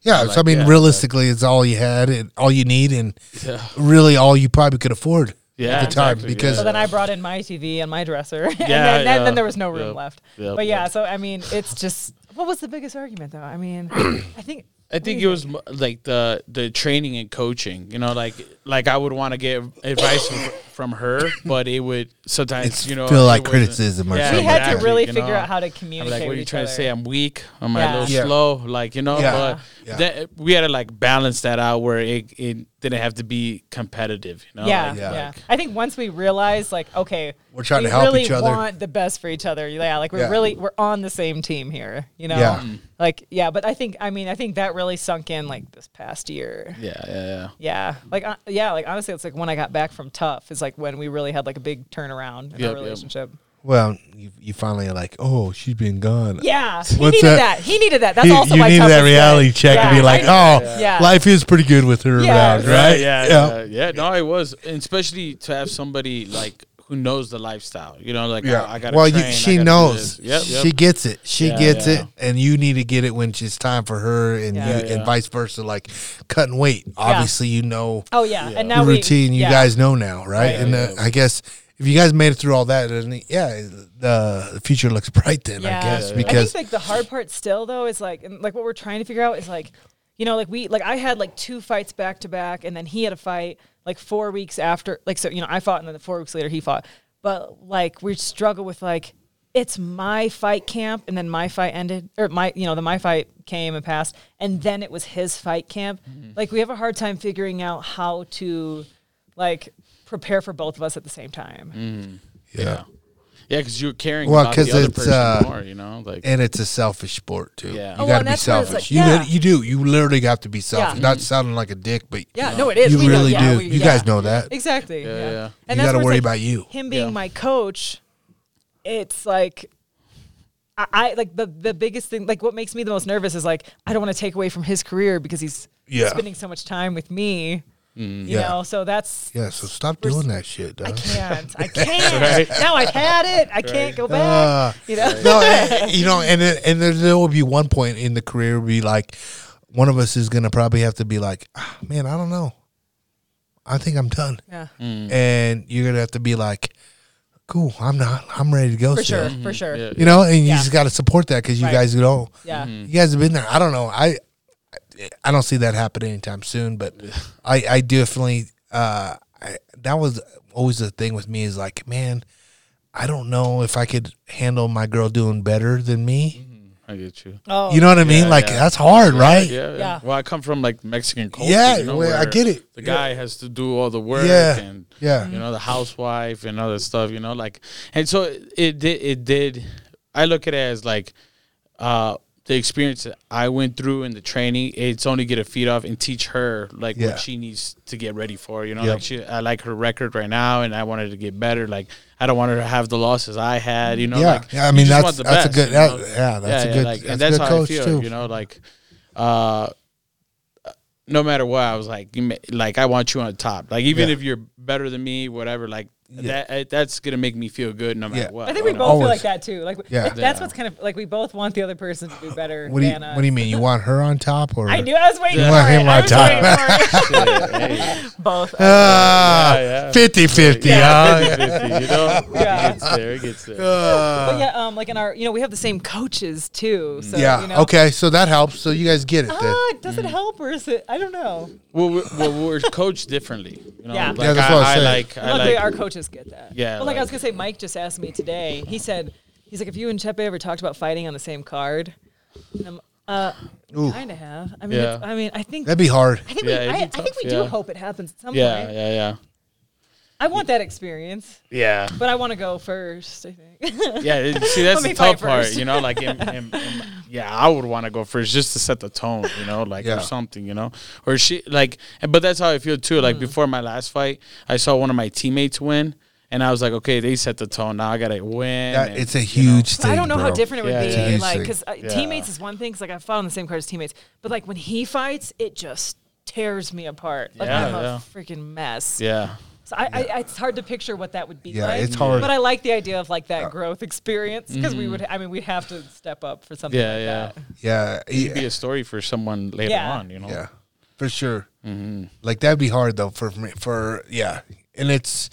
Yeah, Like, so I mean, yeah, realistically, it's all you had and all you need, and Yeah. really all you probably could afford Yeah, at the time. exactly, because So then I brought in my TV and my dresser, and Yeah, then, then, yeah. then there was no room Yep. left. Yep, But yeah, yep. so I mean, it's just what was the biggest argument though? I mean, I think I think it was like the the training and coaching. You know, like like I would want to get advice from, from her, but it would sometimes it's you know feel like criticism or Yeah, we something. had to really you figure out how to I'm communicate. like, what are you each trying to say? I'm weak. Am I Yeah. a little Yeah. slow? Like you know, Yeah. but Yeah. that we had to like balance that out where it, it didn't have to be competitive. You know? yeah, Like, yeah, like- I think once we realized like, okay, We're trying we to help really each other. want the best for each other. Yeah, like we're Yeah. really we're on the same team here. You know, Yeah. Mm. like yeah. But I think I mean I think that really sunk in like this past year. yeah, yeah, yeah. Yeah, like uh, yeah, like honestly, it's like when I got back from TUF is like when we really had like a big turnaround in Yep, our yep. relationship. Well, you, you finally are like, oh, she's been gone. Yeah, he What's needed that? that? He needed that. That's you, also you why need TUF that was good. reality check Yeah, to be like, I- oh, Yeah. life is pretty good with her Yeah. around, right? Yeah, yeah, yeah. No, it was, and especially to have somebody like who knows the lifestyle. You know, like Yeah. I, I got. well, train, you, she knows. Yep, yep. She gets it. She Yeah, gets yeah. it, and you need to get it when it's time for her, and Yeah. you, Yeah, and vice versa. Like cutting weight. Obviously, you know Oh yeah, and the now we routine. You yeah. guys know now, right? Right. and uh, Yeah. I guess if you guys made it through all that, yeah, the future looks bright. Then Yeah. I guess because I think like the hard part still though is like like what we're trying to figure out is like you know like we like I had like two fights back to back and then he had a fight like four weeks after like so you know I fought and then four weeks later he fought. But like we struggle with like it's my fight camp and then my fight ended or my you know the my fight came and passed and then it was his fight camp. Mm-hmm. Like we have a hard time figuring out how to like prepare for both of us at the same time. Mm-hmm. Yeah. Yeah, because you're caring Well, about 'cause the other it's, person uh, more. You know, like and it's a selfish sport too. Yeah. you Oh, well, got to and be that's selfish. like- you yeah. lit- you do. You literally have to be selfish. Yeah. Not sounding like a dick, but yeah no it is you We know- really yeah, do. we- you yeah. guys know that. Exactly. Yeah, Yeah. yeah. You got to worry like about you. Him being Yeah. my coach, it's like I, I like the the biggest thing. Like what makes me the most nervous is like I don't want to take away from his career because he's Yeah. spending so much time with me. You Yeah. know, so that's Yeah, so stop doing that shit, dog. I can't. I can't. Now I've had it. I can't go back. Uh, you know. no, and- you know, and then, and there, there will be one point in the career where be like, one of us is gonna probably have to be like, ah, man, I don't know, I think I'm done, Yeah. and you're gonna have to be like, cool, I'm not, I'm ready to go. For still. sure. For sure. yeah, You know, and you Yeah. just got to support that because you Right. guys know, Yeah. you guys have been there. I don't know, I, I don't see that happen anytime soon, but I, I definitely, uh, I, that was always the thing with me is like, man, I don't know if I could handle my girl doing better than me. I get you. Oh. You know what I mean? Yeah, like yeah. that's hard, right? Yeah, yeah, Yeah. Well, I come from like Mexican culture. Yeah, you know, well, I get it. The Yeah. guy has to do all the work. Yeah. And Yeah. you know the housewife and other stuff. You know, like, and so it did. It did. I look at it as like uh, the experience that I went through in the training. It's only get a feed off and teach her like Yeah. what she needs to get ready for. You know, Yep. like she. I like her record right now, and I wanted to get better. Like I don't want her to have the losses I had. You know, Yeah. like Yeah, I mean, that's- that's a good- that- yeah, that's a good- like, that's and that's how coach, I feel. too. You know, like uh no matter what, I was like, like I want you on top. Like even Yeah. if you're better than me, whatever. Like Yeah. that, uh, that's gonna make me feel good no matter Yeah. what. I think we both know? feel like that too. Like, Yeah. that's Yeah. what's kind of like we both want the other person to do better. What do you than us. What do you mean? You want her on top or? I knew I was waiting You for want it. him I on top. waiting for it. Yeah, both. Ah, Yeah, yeah. 50 50. Yeah, 50-50, you know, Yeah. it gets there. It gets there. but yeah, um, like in our, you know, we have the same coaches too. So yeah. You know, Okay. So that helps. So you guys get it then. Ah, does it help or is it? I don't know. well, we're, well, we're coached differently. You know, Yeah. like Yeah, that's what I was I, I saying. like. I like. our coaches get that. Yeah, But like, I was gonna say, Mike just asked me today. He said, he's like, if you and Chepe ever talked about fighting on the same card, and I'm, uh, Ooh. kind of have. I mean, Yeah. it's, I mean, I think. That'd be hard. I think Yeah, we, I, be I think tough, we do yeah. hope it happens at some yeah, point. yeah, yeah, I want that experience, yeah. but I want to go first. I think. Yeah, it- see that's Let me the tough fight part, first. you know. Like, in, in, in, yeah, I would want to go first just to set the tone, you know, like Yeah. or something, you know, or she like. and- But that's how I feel too. Mm. Like before my last fight, I saw one of my teammates win, and I was like, okay, they set the tone. Now I gotta win. That, and, it's a you know. huge But thing. I don't know how bro. different it would Yeah, be, it's a huge like because uh, Yeah. teammates is one thing. Because like I fought on the same card as teammates, but like when he fights, it just tears me apart. Like Yeah, I'm yeah. a freaking mess. Yeah, So I, I, it's hard to picture what that would be Yeah, like. it's hard. But I like the idea of like that growth experience because we would. I mean, we'd have to step up for something Yeah, like yeah. that. Yeah. it'd be a story for someone later Yeah. on, you know. yeah. For sure. Mm-hmm. Like that'd be hard though for me. For yeah, and it's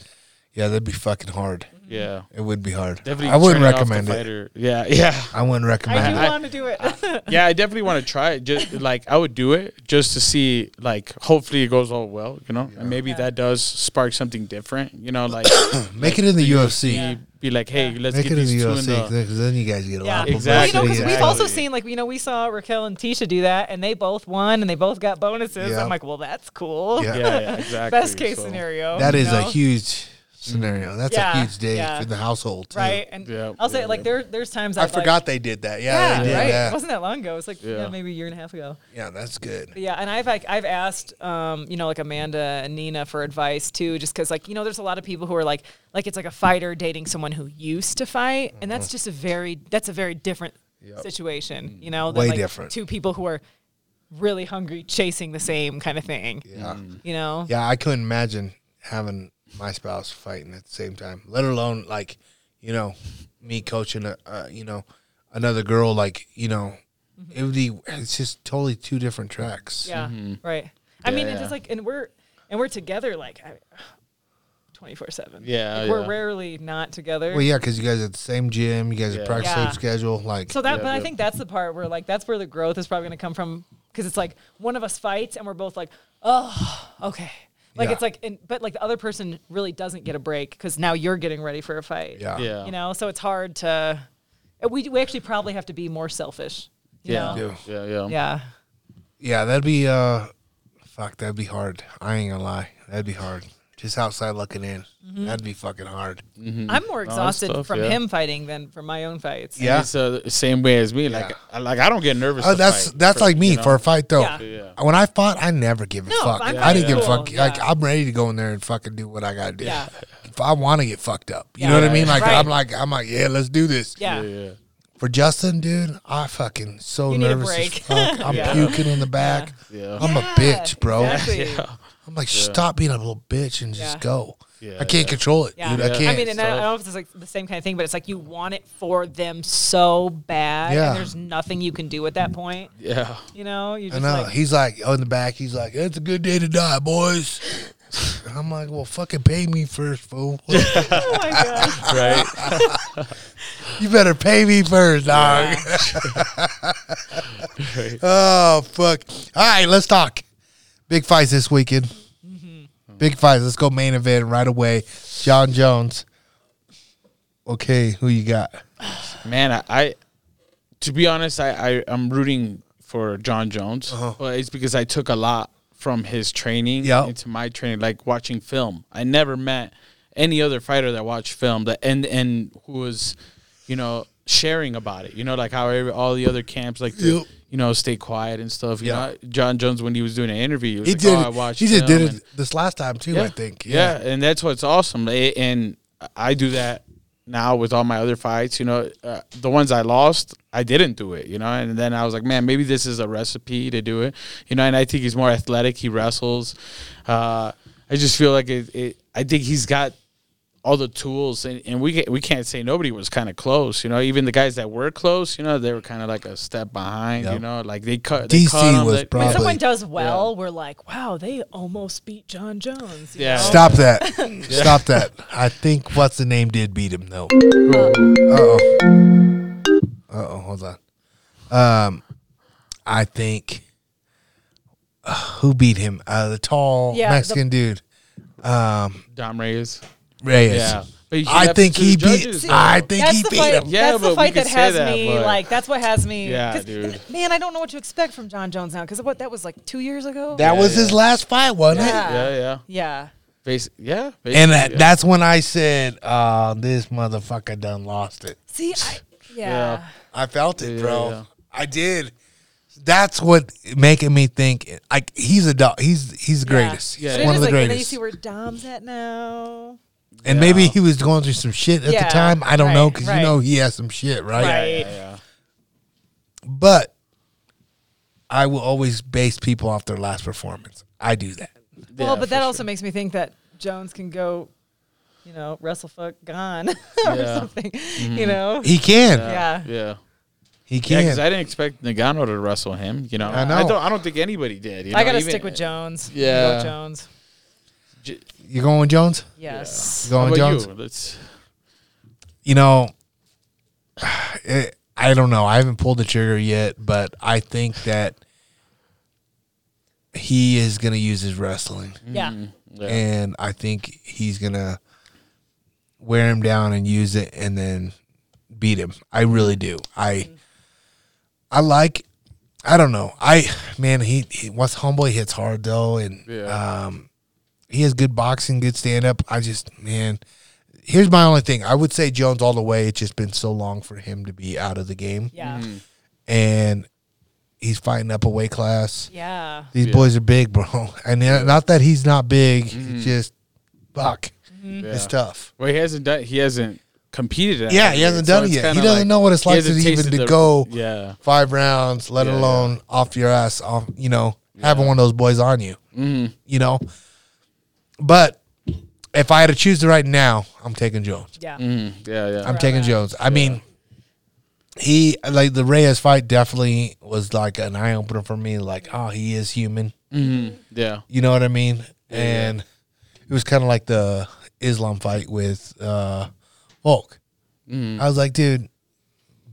yeah, that'd be fucking hard. Yeah. It would be hard. Definitely, I wouldn't turn it recommend it. Yeah, yeah. I wouldn't recommend I do it. Want to do it. yeah, I definitely want to try it. Just like I would do it just to see, like, hopefully it goes all well, you know, and maybe Yeah. that does spark something different, you know, like Make it in the UFC. Yeah. be like, hey, let's Make get it in these the two in UFC the. because then you guys get a Yeah, lot of Exactly. Well, you know, because we've also seen like you know we saw Raquel and Tecia do that, and they both won, and they both got bonuses. Yeah. I'm like, well, that's cool. Yeah. Yeah, yeah, exactly. Best case So, scenario. That you a huge scenario. Mm-hmm. That's Yeah, a huge day yeah. for the household, too. right. And Yeah, I'll say yeah, like yeah. there there's times I I've, like- forgot they did that. Yeah, yeah, they did right. It that. wasn't that long ago. It was like yeah. Yeah. maybe a year and a half ago. Yeah, that's good. But yeah, and I've like I've asked um, you know like Amanda and Nina for advice too, just because like you know there's a lot of people who are like like it's like a fighter dating someone who used to fight, and that's mm-hmm. just a very that's a very different situation, mm-hmm. you know, than Way like different. Two people who are really hungry chasing the same kind of thing, Yeah. you know. Yeah, I couldn't imagine having my spouse fighting at the same time, let alone like, you know, me coaching a, uh, you know, another girl. Like, you know, it would be. It's just totally two different tracks. Yeah, right. I Yeah, mean, it's yeah. just like, and we're and we're together like twenty four seven. Yeah, we're yeah. rarely not together. Well, yeah, because you guys are at the same gym, you guys are Yeah. practice Yeah. same schedule. Like, So that, Yeah, but I yeah. think that's the part where like that's where the growth is probably going to come from because it's like one of us fights and we're both like, oh, okay. Like Yeah. it's like, and, but like the other person really doesn't get a break because now you're getting ready for a fight. yeah, Yeah. You know, so it's hard to. We we actually probably have to be more selfish. You Yeah. Know? Yeah, yeah. Yeah. yeah, that'd be uh, fuck, that'd be hard. I ain't gonna lie, that'd be hard. Just outside looking in, Mm-hmm. that'd be fucking hard. I'm more exhausted tough, from yeah. him fighting than from my own fights. Yeah. It's uh, the same way as me. Like, Yeah. I, like I don't get nervous. Oh, to that's fight, that's for- like me you know? for a fight though. Yeah. Yeah. When I fought, I never give a No, fuck. I'm I didn't give a cool, fuck. Like. I'm ready to go in there and fucking do what I gotta do. Yeah. If I want to get fucked up, you Yeah. know what I mean? Like Right. I'm like I'm like yeah, let's do this. Yeah. Yeah, yeah. For Justin, dude, I fucking so You need a nervous as fuck. I'm Yeah. puking in the back. Yeah. I'm a bitch, bro. Exactly. Yeah. I'm like, stop being a little bitch and just Yeah. go. Yeah, I can't yeah. control it, Yeah. dude. I Yeah. can't. I mean, and I, I don't know if it's like the same kind of thing, but it's like you want it for them so bad, Yeah. and there's nothing you can do at that point. Yeah. You know, you I just know. like, he's like, oh, in the back, he's like, it's a good day to die, boys. And I'm like, well, fucking pay me first, fool. oh my oh gosh, Right. you better pay me first, dog. Oh fuck! All right, let's talk. Big fights this weekend. Mm-hmm. Big fights. Let's go main event right away. Jon Jones. Okay, who you got? Man, I, I to be honest, I, I I'm rooting for Jon Jones, Uh-huh. but it's because I took a lot from his training Yep. into my training, like watching film. I never met any other fighter that watched film that and and who was, you know, sharing about it. You know, like how every, all the other camps like to, Yep. You know stay quiet and stuff. You Yeah. know, Jon Jones when he was doing an interview, he, He like, did. Oh, I watched he just did it and- this last time too. I think. yeah. and that's what's awesome. And I do that now with all my other fights. You know, uh, the ones I lost, I didn't do it. You know, and then I was like, man, maybe this is a recipe to do it. You know, and I think he's more athletic. He wrestles. Uh, I just feel like it, it. I think he's got all the tools, and, and we we can't say nobody was kind of close. You know, even the guys that were close, you know, they were kind of like a step behind. Yep. You know, like they cut. They DC cut 'em, was they- probably- when someone does well, we're like, wow, they almost beat Jon Jones. Yeah. know? Stop that. Stop that. I think what's the name did beat him though. Uh oh. Uh oh. Hold on. Um, I think uh, who beat him? Uh, the tall Yeah, the- Mexican dude, um, Dom Reyes. Reyes. Yeah. But I think he beat. though. I think That's he the beat fight. him. Yeah, that's but the fight could that has that, me but- like. That's what has me. Yeah, 'cause, dude. Man, I don't know what to expect from Jon Jones now because what that was like two years ago. That Yeah, was yeah. his last fight, wasn't it? Yeah. Yeah, yeah. yeah. Basi- yeah. And that, yeah. that's when I said, uh, "This motherfucker done lost it." See, I, yeah. Yeah. I felt it, bro. yeah. I did. That's what making me think like he's a dog. He's he's the greatest. Yeah, he's But one of the like, And then you greatest. see where Dom's at now. And Yeah. maybe he was going through some shit at Yeah, the time. I don't know because right. you know he has some shit, right? Yeah, Right. yeah, yeah. But I will always base people off their last performance. I do that. Well, but that for also makes me think that Jones can go, you know, wrestle fuck gone or Yeah. something. Mm-hmm. You know. He can. Yeah. Yeah. He Yeah, can. because I didn't expect Ngannou to wrestle him. You know, I know. I don't. I don't think anybody did. You I gotta even- stick with Jones. Yeah. Go Jones. J- you going with Jones? Yes. You going How with about Jones? you? Let's. you know, it, I don't know. I haven't pulled the trigger yet, but I think that he is going to use his wrestling, Yeah. Mm, yeah. and I think he's going to wear him down and use it and then beat him. I really do. I I like I don't know. I man, he, he once humble he hits hard though and Yeah. um he has good boxing, good stand up. I just man here's my only thing. I would say Jones all the way. It's just been so long for him to be out of the game. Yeah. Mm-hmm. And he's fighting up a weight class. Yeah. These Yeah. boys are big, bro. And not that he's not big, it's just fuck. Yeah. It's tough. Well, he hasn't done. He hasn't competed. at Yeah, he hasn't so done it yet. He doesn't like- know what it's like to even to the- go Yeah. five rounds, let Yeah, alone off your ass, off, you know, having one of those boys on you, Mm-hmm. you know. But if I had to choose the right now, I'm taking Jones. Yeah. Mm-hmm. Yeah. Yeah. I'm taking Jones. I mean, he like the Reyes fight definitely was like an eye opener for me. Like, oh, he is human. mm-hmm. Yeah. You know what I mean? And it was kind of like the Islam fight with uh, Volk. Mm-hmm. I was like, dude,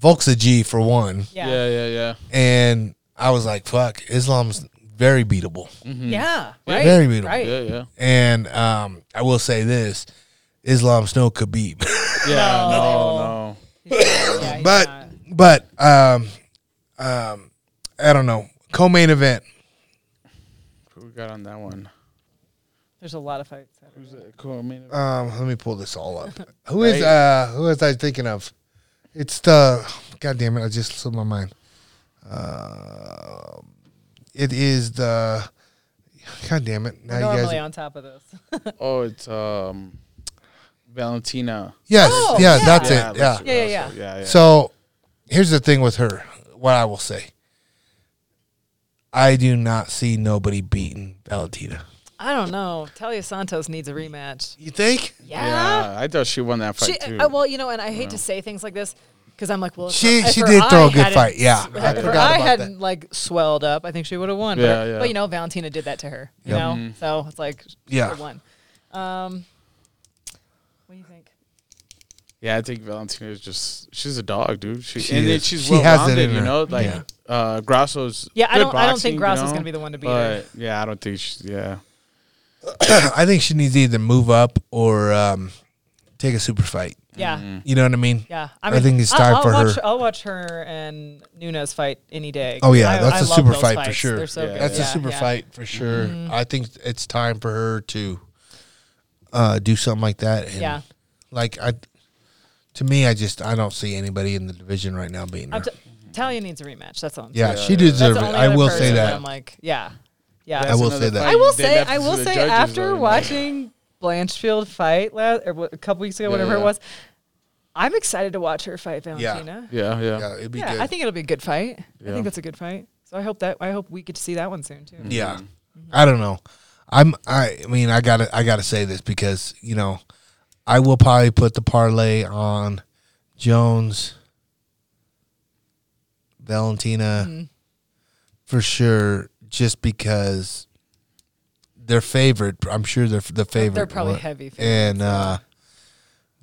Volk's a G for one, Yeah. Yeah. Yeah. Yeah. and I was like, fuck, Islam's very beatable, Yeah. Right. very beatable. Right. Yeah. Yeah. And um, I will say this: Islam's no Khabib, Yeah. No. No. No. Yeah, but not. but um, um, I don't know. Co-main event. Who we got on that one? there's a lot of fights. Who's it? Cool. I mean, Um, let me pull this all up. Who is Right. uh who was I thinking of? It's the God damn it, I just slipped my mind. Uh, it is the God damn it. Now We're you normally guys on top of this. oh, it's um, Valentina. Yes, Oh, yeah, yeah. that's Yeah, it. Yeah. Yeah, yeah, yeah. yeah, yeah. So here's the thing with her, what I will say. I do not see nobody beating Valentina. I don't know. Taila Santos needs a rematch. You think? Yeah. yeah, I thought she won that fight She, too. uh, well, you know, and I hate to say things like this because I'm like, well, She- her- if she her did throw a good fight, yeah. I If her eye about hadn't like swelled up, I think she would have won. Yeah, but, yeah. but you know, Valentina did that to her. You Yep. know, Mhm. so it's like Yeah. she won. Um, what do you think? yeah, I think Valentina is just she's a dog, dude. She, She and is. she's She well has it rounded, in you know, like Yeah. uh, Grasso's. Yeah, I don't. I don't boxing, think you Grasso's know, gonna be the one to beat her. Yeah, I don't think she's yeah. I think she needs to either move up or um, take a super fight. Yeah. Mm-hmm. You know what I mean? Yeah, I think it's I'll- time I'll for watch, her. I'll watch her and Nunes fight any day. Oh, yeah, I- that's I a super those fight for sure. So Yeah. That's yeah, a super yeah. fight for sure. Mm-hmm. I think it's time for her to uh, do something like that. And Yeah. Like I, to me, I just I don't see anybody in the division right now being. her. I'm t- Taila needs a rematch. That's all. I'm yeah, saying. she deserves it. I will say that that. I'm like, yeah, yeah. I will say that. I will say, I will say, after though, you know? watching Blanchfield fight last, or a couple weeks ago, Yeah, whatever yeah. it was, I'm excited to watch her fight Valentina. Yeah, yeah. yeah, it'd be Yeah, good. I think it'll be a good fight. I think that's a good fight. So I hope that I hope we get to see that one soon too. Yeah, I don't know. I'm. I, I mean, I gotta. I gotta say this because you know, I will probably put the parlay on Jones, Valentina, Mm-hmm. for sure. Just because they're favored. I'm sure they're the favorite. They're probably one. heavy favorites, And uh,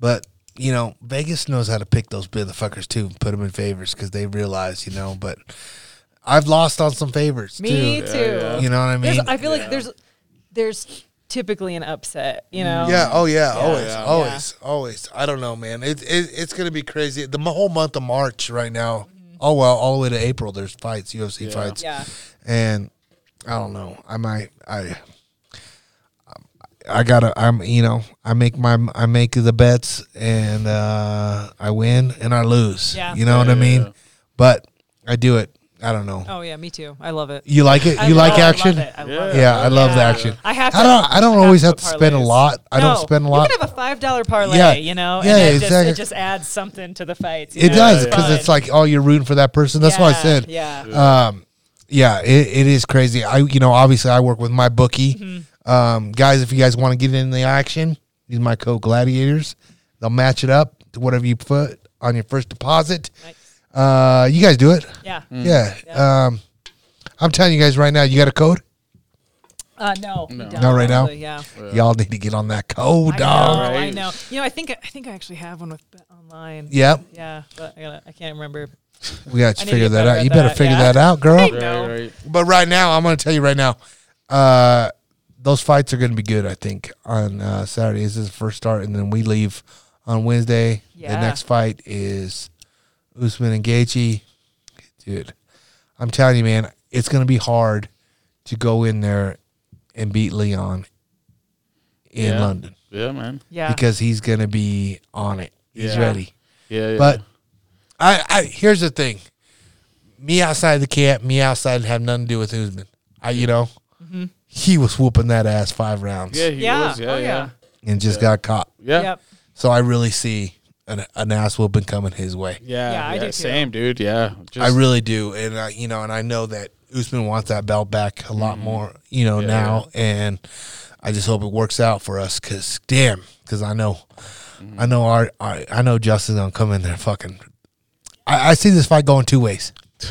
but you know, Vegas knows how to pick those motherfuckers too and put them in favors because they realize, you know. But I've lost on some favorites Me too. too. yeah. You know what I There's, mean? I feel like there's there's typically an upset. You know. Yeah. Oh yeah. always. yeah. Always. Always. I don't know, man. It, it it's gonna be crazy. The whole month of March right now. Oh well, all the way to April. There's fights, UFC Yeah. fights, Yeah. and I don't know. I might. I. I gotta. I'm. You know. I make my. I make the bets, and uh I win, and I lose. Yeah. You know what I mean? yeah. But I do it. I don't know. Oh yeah, me too. I love it. You like it? I You love- like I action? love it. I love Yeah. it. Yeah, I love the action. I have to. I don't. I don't have always to have to put spend a parlays. lot. I don't spend a lot. You can have a five dollar parlay, Yeah. you know, Yeah, and it, exactly. just, it just adds something to the fights. It know? does because fun. it's like, oh, you're rooting for that person. That's what I Yeah, said. Yeah. Um, yeah, it, it is crazy. I, you know, obviously I work with my bookie. Mm-hmm. Um, guys, if you guys want to get in the action, use my code Gladiators. They'll match it up to whatever you put on your first deposit. Nice. Uh, you guys do it. Yeah. Yeah. Yeah. Um, I'm telling you guys right now, you got a code. Uh, no. No. don't, right now? actually, Yeah. Y'all need to get on that code, I dog. know. I know. You know, I think I think I actually have one with Bet Online. Yep, Yeah, but I, gotta, I can't remember. we got to I need to figure that out. You better that, figure yeah. that out, girl. Right, right. But right now, I'm going to tell you right now, uh, those fights are going to be good. I think on uh, Saturday. This is the first start, and then we leave on Wednesday. The next fight is Usman and Gaethje. Dude, I'm telling you, man, it's gonna be hard to go in there and beat Leon in Yeah. London Yeah, man. Yeah. because he's gonna be on it. He's Yeah. ready. Yeah, yeah. But I, I here's the thing. Me outside the camp, me outside have nothing to do with Usman. I, you know, he was whooping that ass five rounds yeah, he Yeah. was. Yeah, Oh, yeah, yeah. and just got caught. yeah. Yep. So I really see an, an ass whooping coming his way. Yeah, Yeah, I do too. Same, dude. Yeah, Just, I really do, and I, you know, and I know that Usman wants that belt back a lot more, you know, Mm-hmm. Yeah, now, and I just hope it works out for us, cause damn, cause I know, Mm-hmm. I know our, our, I know Justin's gonna come in there fucking. I, I see this fight going two ways.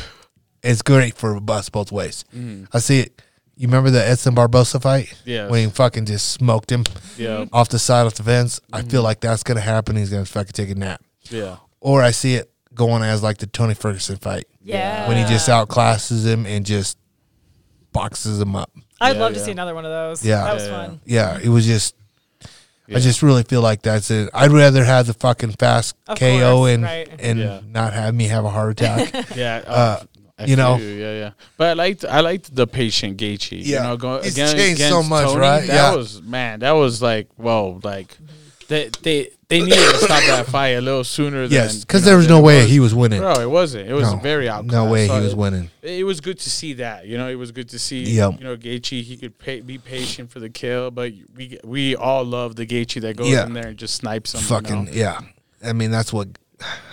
It's great for us both ways. I see it. You remember the Edson Barbosa fight? Mm-hmm. When he fucking just smoked him Yeah, off the side of the fence. I feel Mm-hmm. like that's gonna happen. He's gonna fucking take a nap yeah, or I see it going as like the Tony Ferguson fight Yeah. when he just outclasses him and just boxes him up. I'd Yeah, love to see another one of those. Yeah. That was Yeah, yeah. fun. Yeah, it was just. Yeah. I just really feel like that's it. I'd rather have the fucking fast Of KO course, and right. and Yeah. not have me have a heart attack. yeah. Uh, I you feel know. yeah, yeah. But I liked, I liked the patient Gaethje. Yeah. you know, going He's again changed against so much, Tony, right? That Yeah. was man. That was like, whoa, like mm-hmm. they they they needed to stop that fight a little sooner. yes, than, because you know, there was no it way he was winning. Bro, it wasn't. It was no, very outclassed. no way So he was it- winning. It was good to see that. You know, it was good to see. Yep. You know, Gaethje he could pay, be patient for the kill, but we we all love the Gaethje that goes Yeah. in there and just snipes him. Fucking you know? yeah. I mean, that's what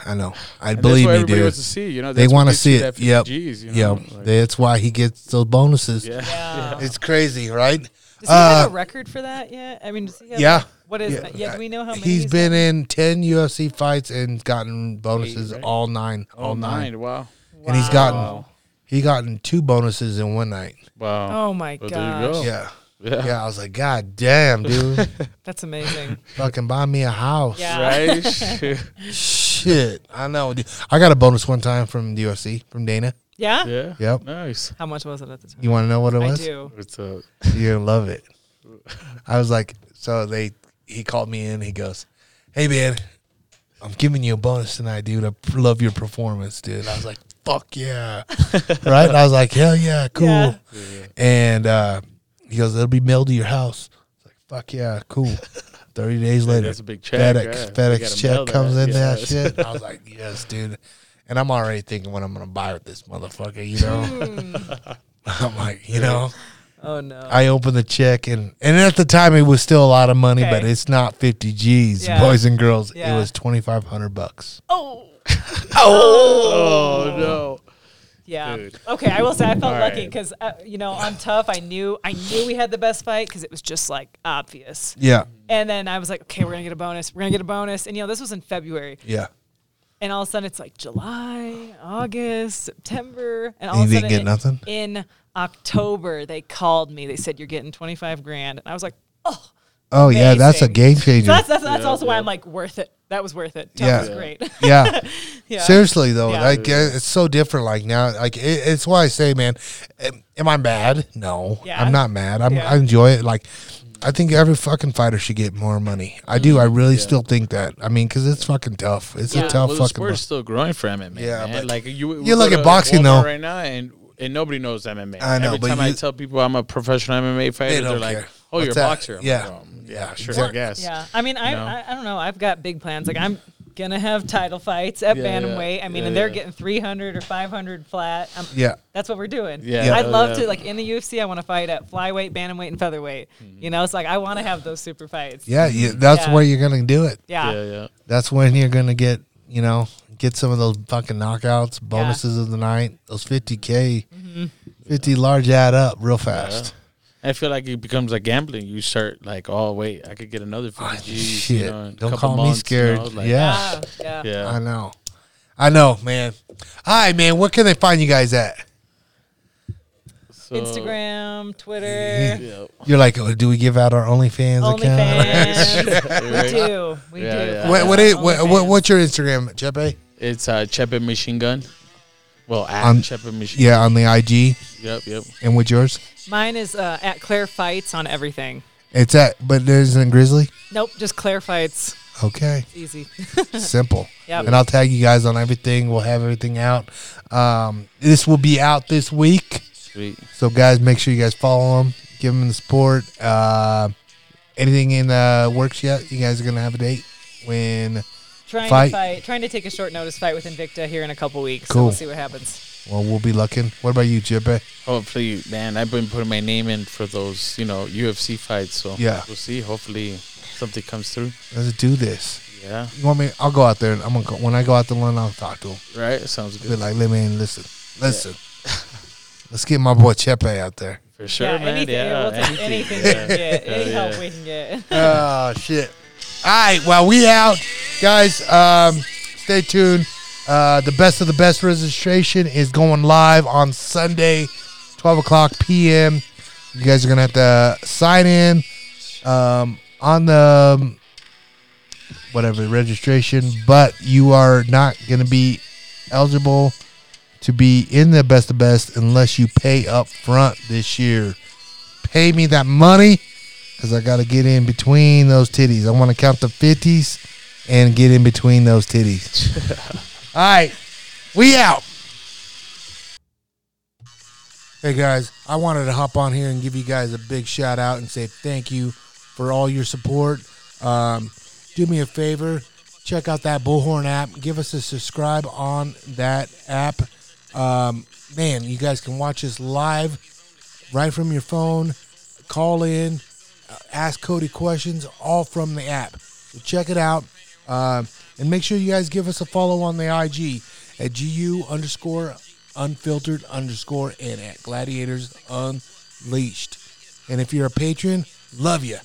I know. I And believe that's what me, everybody dude. wants to see. You know, They that's what want to see it. that 50 Yep. Gs, you Yep. Like, That's why he gets those bonuses. yeah. Yeah. It's crazy, right? Does he have Uh, a record for that yet? I mean, does he have yeah. What is? Yeah. do we know how many? He's he's been in ten UFC fights and gotten bonuses right? all nine, all Oh, nine. nine. Wow. and he's gotten Wow. he gotten two bonuses in one night. Wow. Oh my Well, there you gosh, go. Yeah, Yeah. yeah. I was like, God damn, dude, that's amazing. fucking buy me a house. Yeah. Right? Shit, I know. dude. I got a bonus one time from the UFC from Dana. Yeah. yeah. Yep. Nice. How much was it at the time? You want to know what it was? I was? do. It's a You're gonna love it. I was like, so they he called me in. He goes, "Hey man, I'm giving you a bonus tonight, dude. I p- love your performance, dude." I was like, "Fuck yeah!" right? And I was like, "Hell yeah, cool." Yeah. And uh, he goes, "It'll be mailed to your house." I was like, "Fuck yeah, cool." Thirty days later, that's a big check. FedEx yeah. FedEx check mail comes in that shit. I was like, "Yes, dude." And I'm already thinking what I'm gonna buy with this motherfucker. You know, hmm. I'm like, you know. Oh no. I opened the check and and at the time it was still a lot of money, but it's not fifty G's, Yeah. boys and girls. It was twenty five hundred bucks. oh. Oh. oh no. Yeah. Dude. Okay, I will say I felt All lucky right. because uh, you know I'm tough. I knew I knew we had the best fight because it was just like obvious. Yeah, And then I was like, okay, we're gonna get a bonus. We're gonna get a bonus. And you know this was in February, yeah. and all of a sudden it's like July, August, September, and all You of a sudden get in- nothing? in October they called me. They said you're getting 25 grand, and I was like, oh. Oh yeah, that's a Amazing. game So changer. that's that's, that's Yeah, also why. I'm like worth it. That was worth it. Tough Yeah. was great. yeah. yeah. Seriously though, Yeah. like uh, it's so different. Like now, like it, it's why I say, man, am, am I mad? No, Yeah. I'm not mad. I'm, Yeah. I enjoy it. Like I think every fucking fighter should get more money. I do. I really still think that. I mean, because it's fucking tough. It's Yeah. a tough well, the fucking. sport's still growing for MMA. Yeah, man. but like you, you look at boxing, Walmart though. right now, and and nobody knows MMA. I know, Every but time I tell people I'm a professional MMA fighter, They they're don't like, care. "Oh, What's you're a boxer." I'm Yeah. like, um, Yeah, yeah, sure, exactly. I guess. Yeah, I mean, I, You know? I I don't know. I've got big plans. Like I'm gonna have title fights at Yeah, yeah. bantamweight. I mean, Yeah, and they're yeah. getting 300 or 500 flat. i Yeah. that's what we're doing. Yeah. Yeah. I'd love Yeah. to like in the UFC. I want to fight at flyweight, bantamweight, and featherweight. Mm-hmm. You know, it's like I want to have those super fights. Yeah, you, that's Yeah. where you're gonna do it. Yeah. yeah, yeah. That's when you're gonna get, you know, get some of those fucking knockouts, bonuses of the night. Those 50k, Mm-hmm. 50 large add up real fast. I feel like it becomes like gambling. You start like, "Oh, wait, I could get another 50 Ah, G's." shit. You know, Don't couple call me scared. You know, like, Yeah. Yeah. yeah. I know, I know, man. Hi, man. Where can they find you guys at? So, Instagram, Twitter, Yeah. You're like, oh, do we give out our OnlyFans, account? OnlyFans. we do. We Yeah, do. yeah. What, what, is, what, what, what's your Instagram, Chepe? It's uh, Chepe Machine Gun. Well, at On- Chepe Machine. Yeah, on the IG. Yep. Yep. And what's yours? Mine is uh, at Claire Fights on everything. It's at, but there's a Grizzly. Nope, just Claire Fights. Okay. Easy. Simple. Yep. And I'll tag you guys on everything. We'll have everything out. Um, this will be out this week. Sweet. So, guys, make sure you guys follow them. Give them the support. Uh, anything in the works yet? You guys are going to have a date when. Trying Fight. to fight, trying to take a short notice fight with Invicta here in a couple weeks. So Cool. we'll see what happens. Well, we'll be looking. What about you, Chepe? Hopefully, man, I've been putting my name in for those, you know, UFC fights. So Yeah. we'll see. Hopefully, something comes through. Let's do this. Yeah. You want me? I'll go out there. and I'm gonna go, when I go out to London. I'll talk to him. Right. Sounds good. Be good. like, let me in. Listen, listen. Let's get my boy Chepe out there. For sure, yeah, man. anything, yeah. we'll take anything we can get, any help we can get. oh shit! All right, well we out, guys. Um, stay tuned. Uh, the best of the best registration is going live on Sunday, twelve o'clock p.m. You guys are gonna have to sign in um, on the um, whatever registration, but you are not gonna be eligible to be in the best of best unless you pay up front this year. Pay me that money because I got to get in between those titties. I want to count the 50s and get in between those titties. All right, we out. Hey guys, I wanted to hop on here and give you guys a big shout out and say thank you for all your support. Um, do me a favor, check out that Bullhorn app. Give us a subscribe on that app. Um, man, you guys can watch us live right from your phone. Call in, uh, ask Cody questions, all from the app. So check it out. Um, and make sure you guys give us a follow on the IG at GU underscore unfiltered underscore and at gladiators unleashed. And if you're a patron, love you.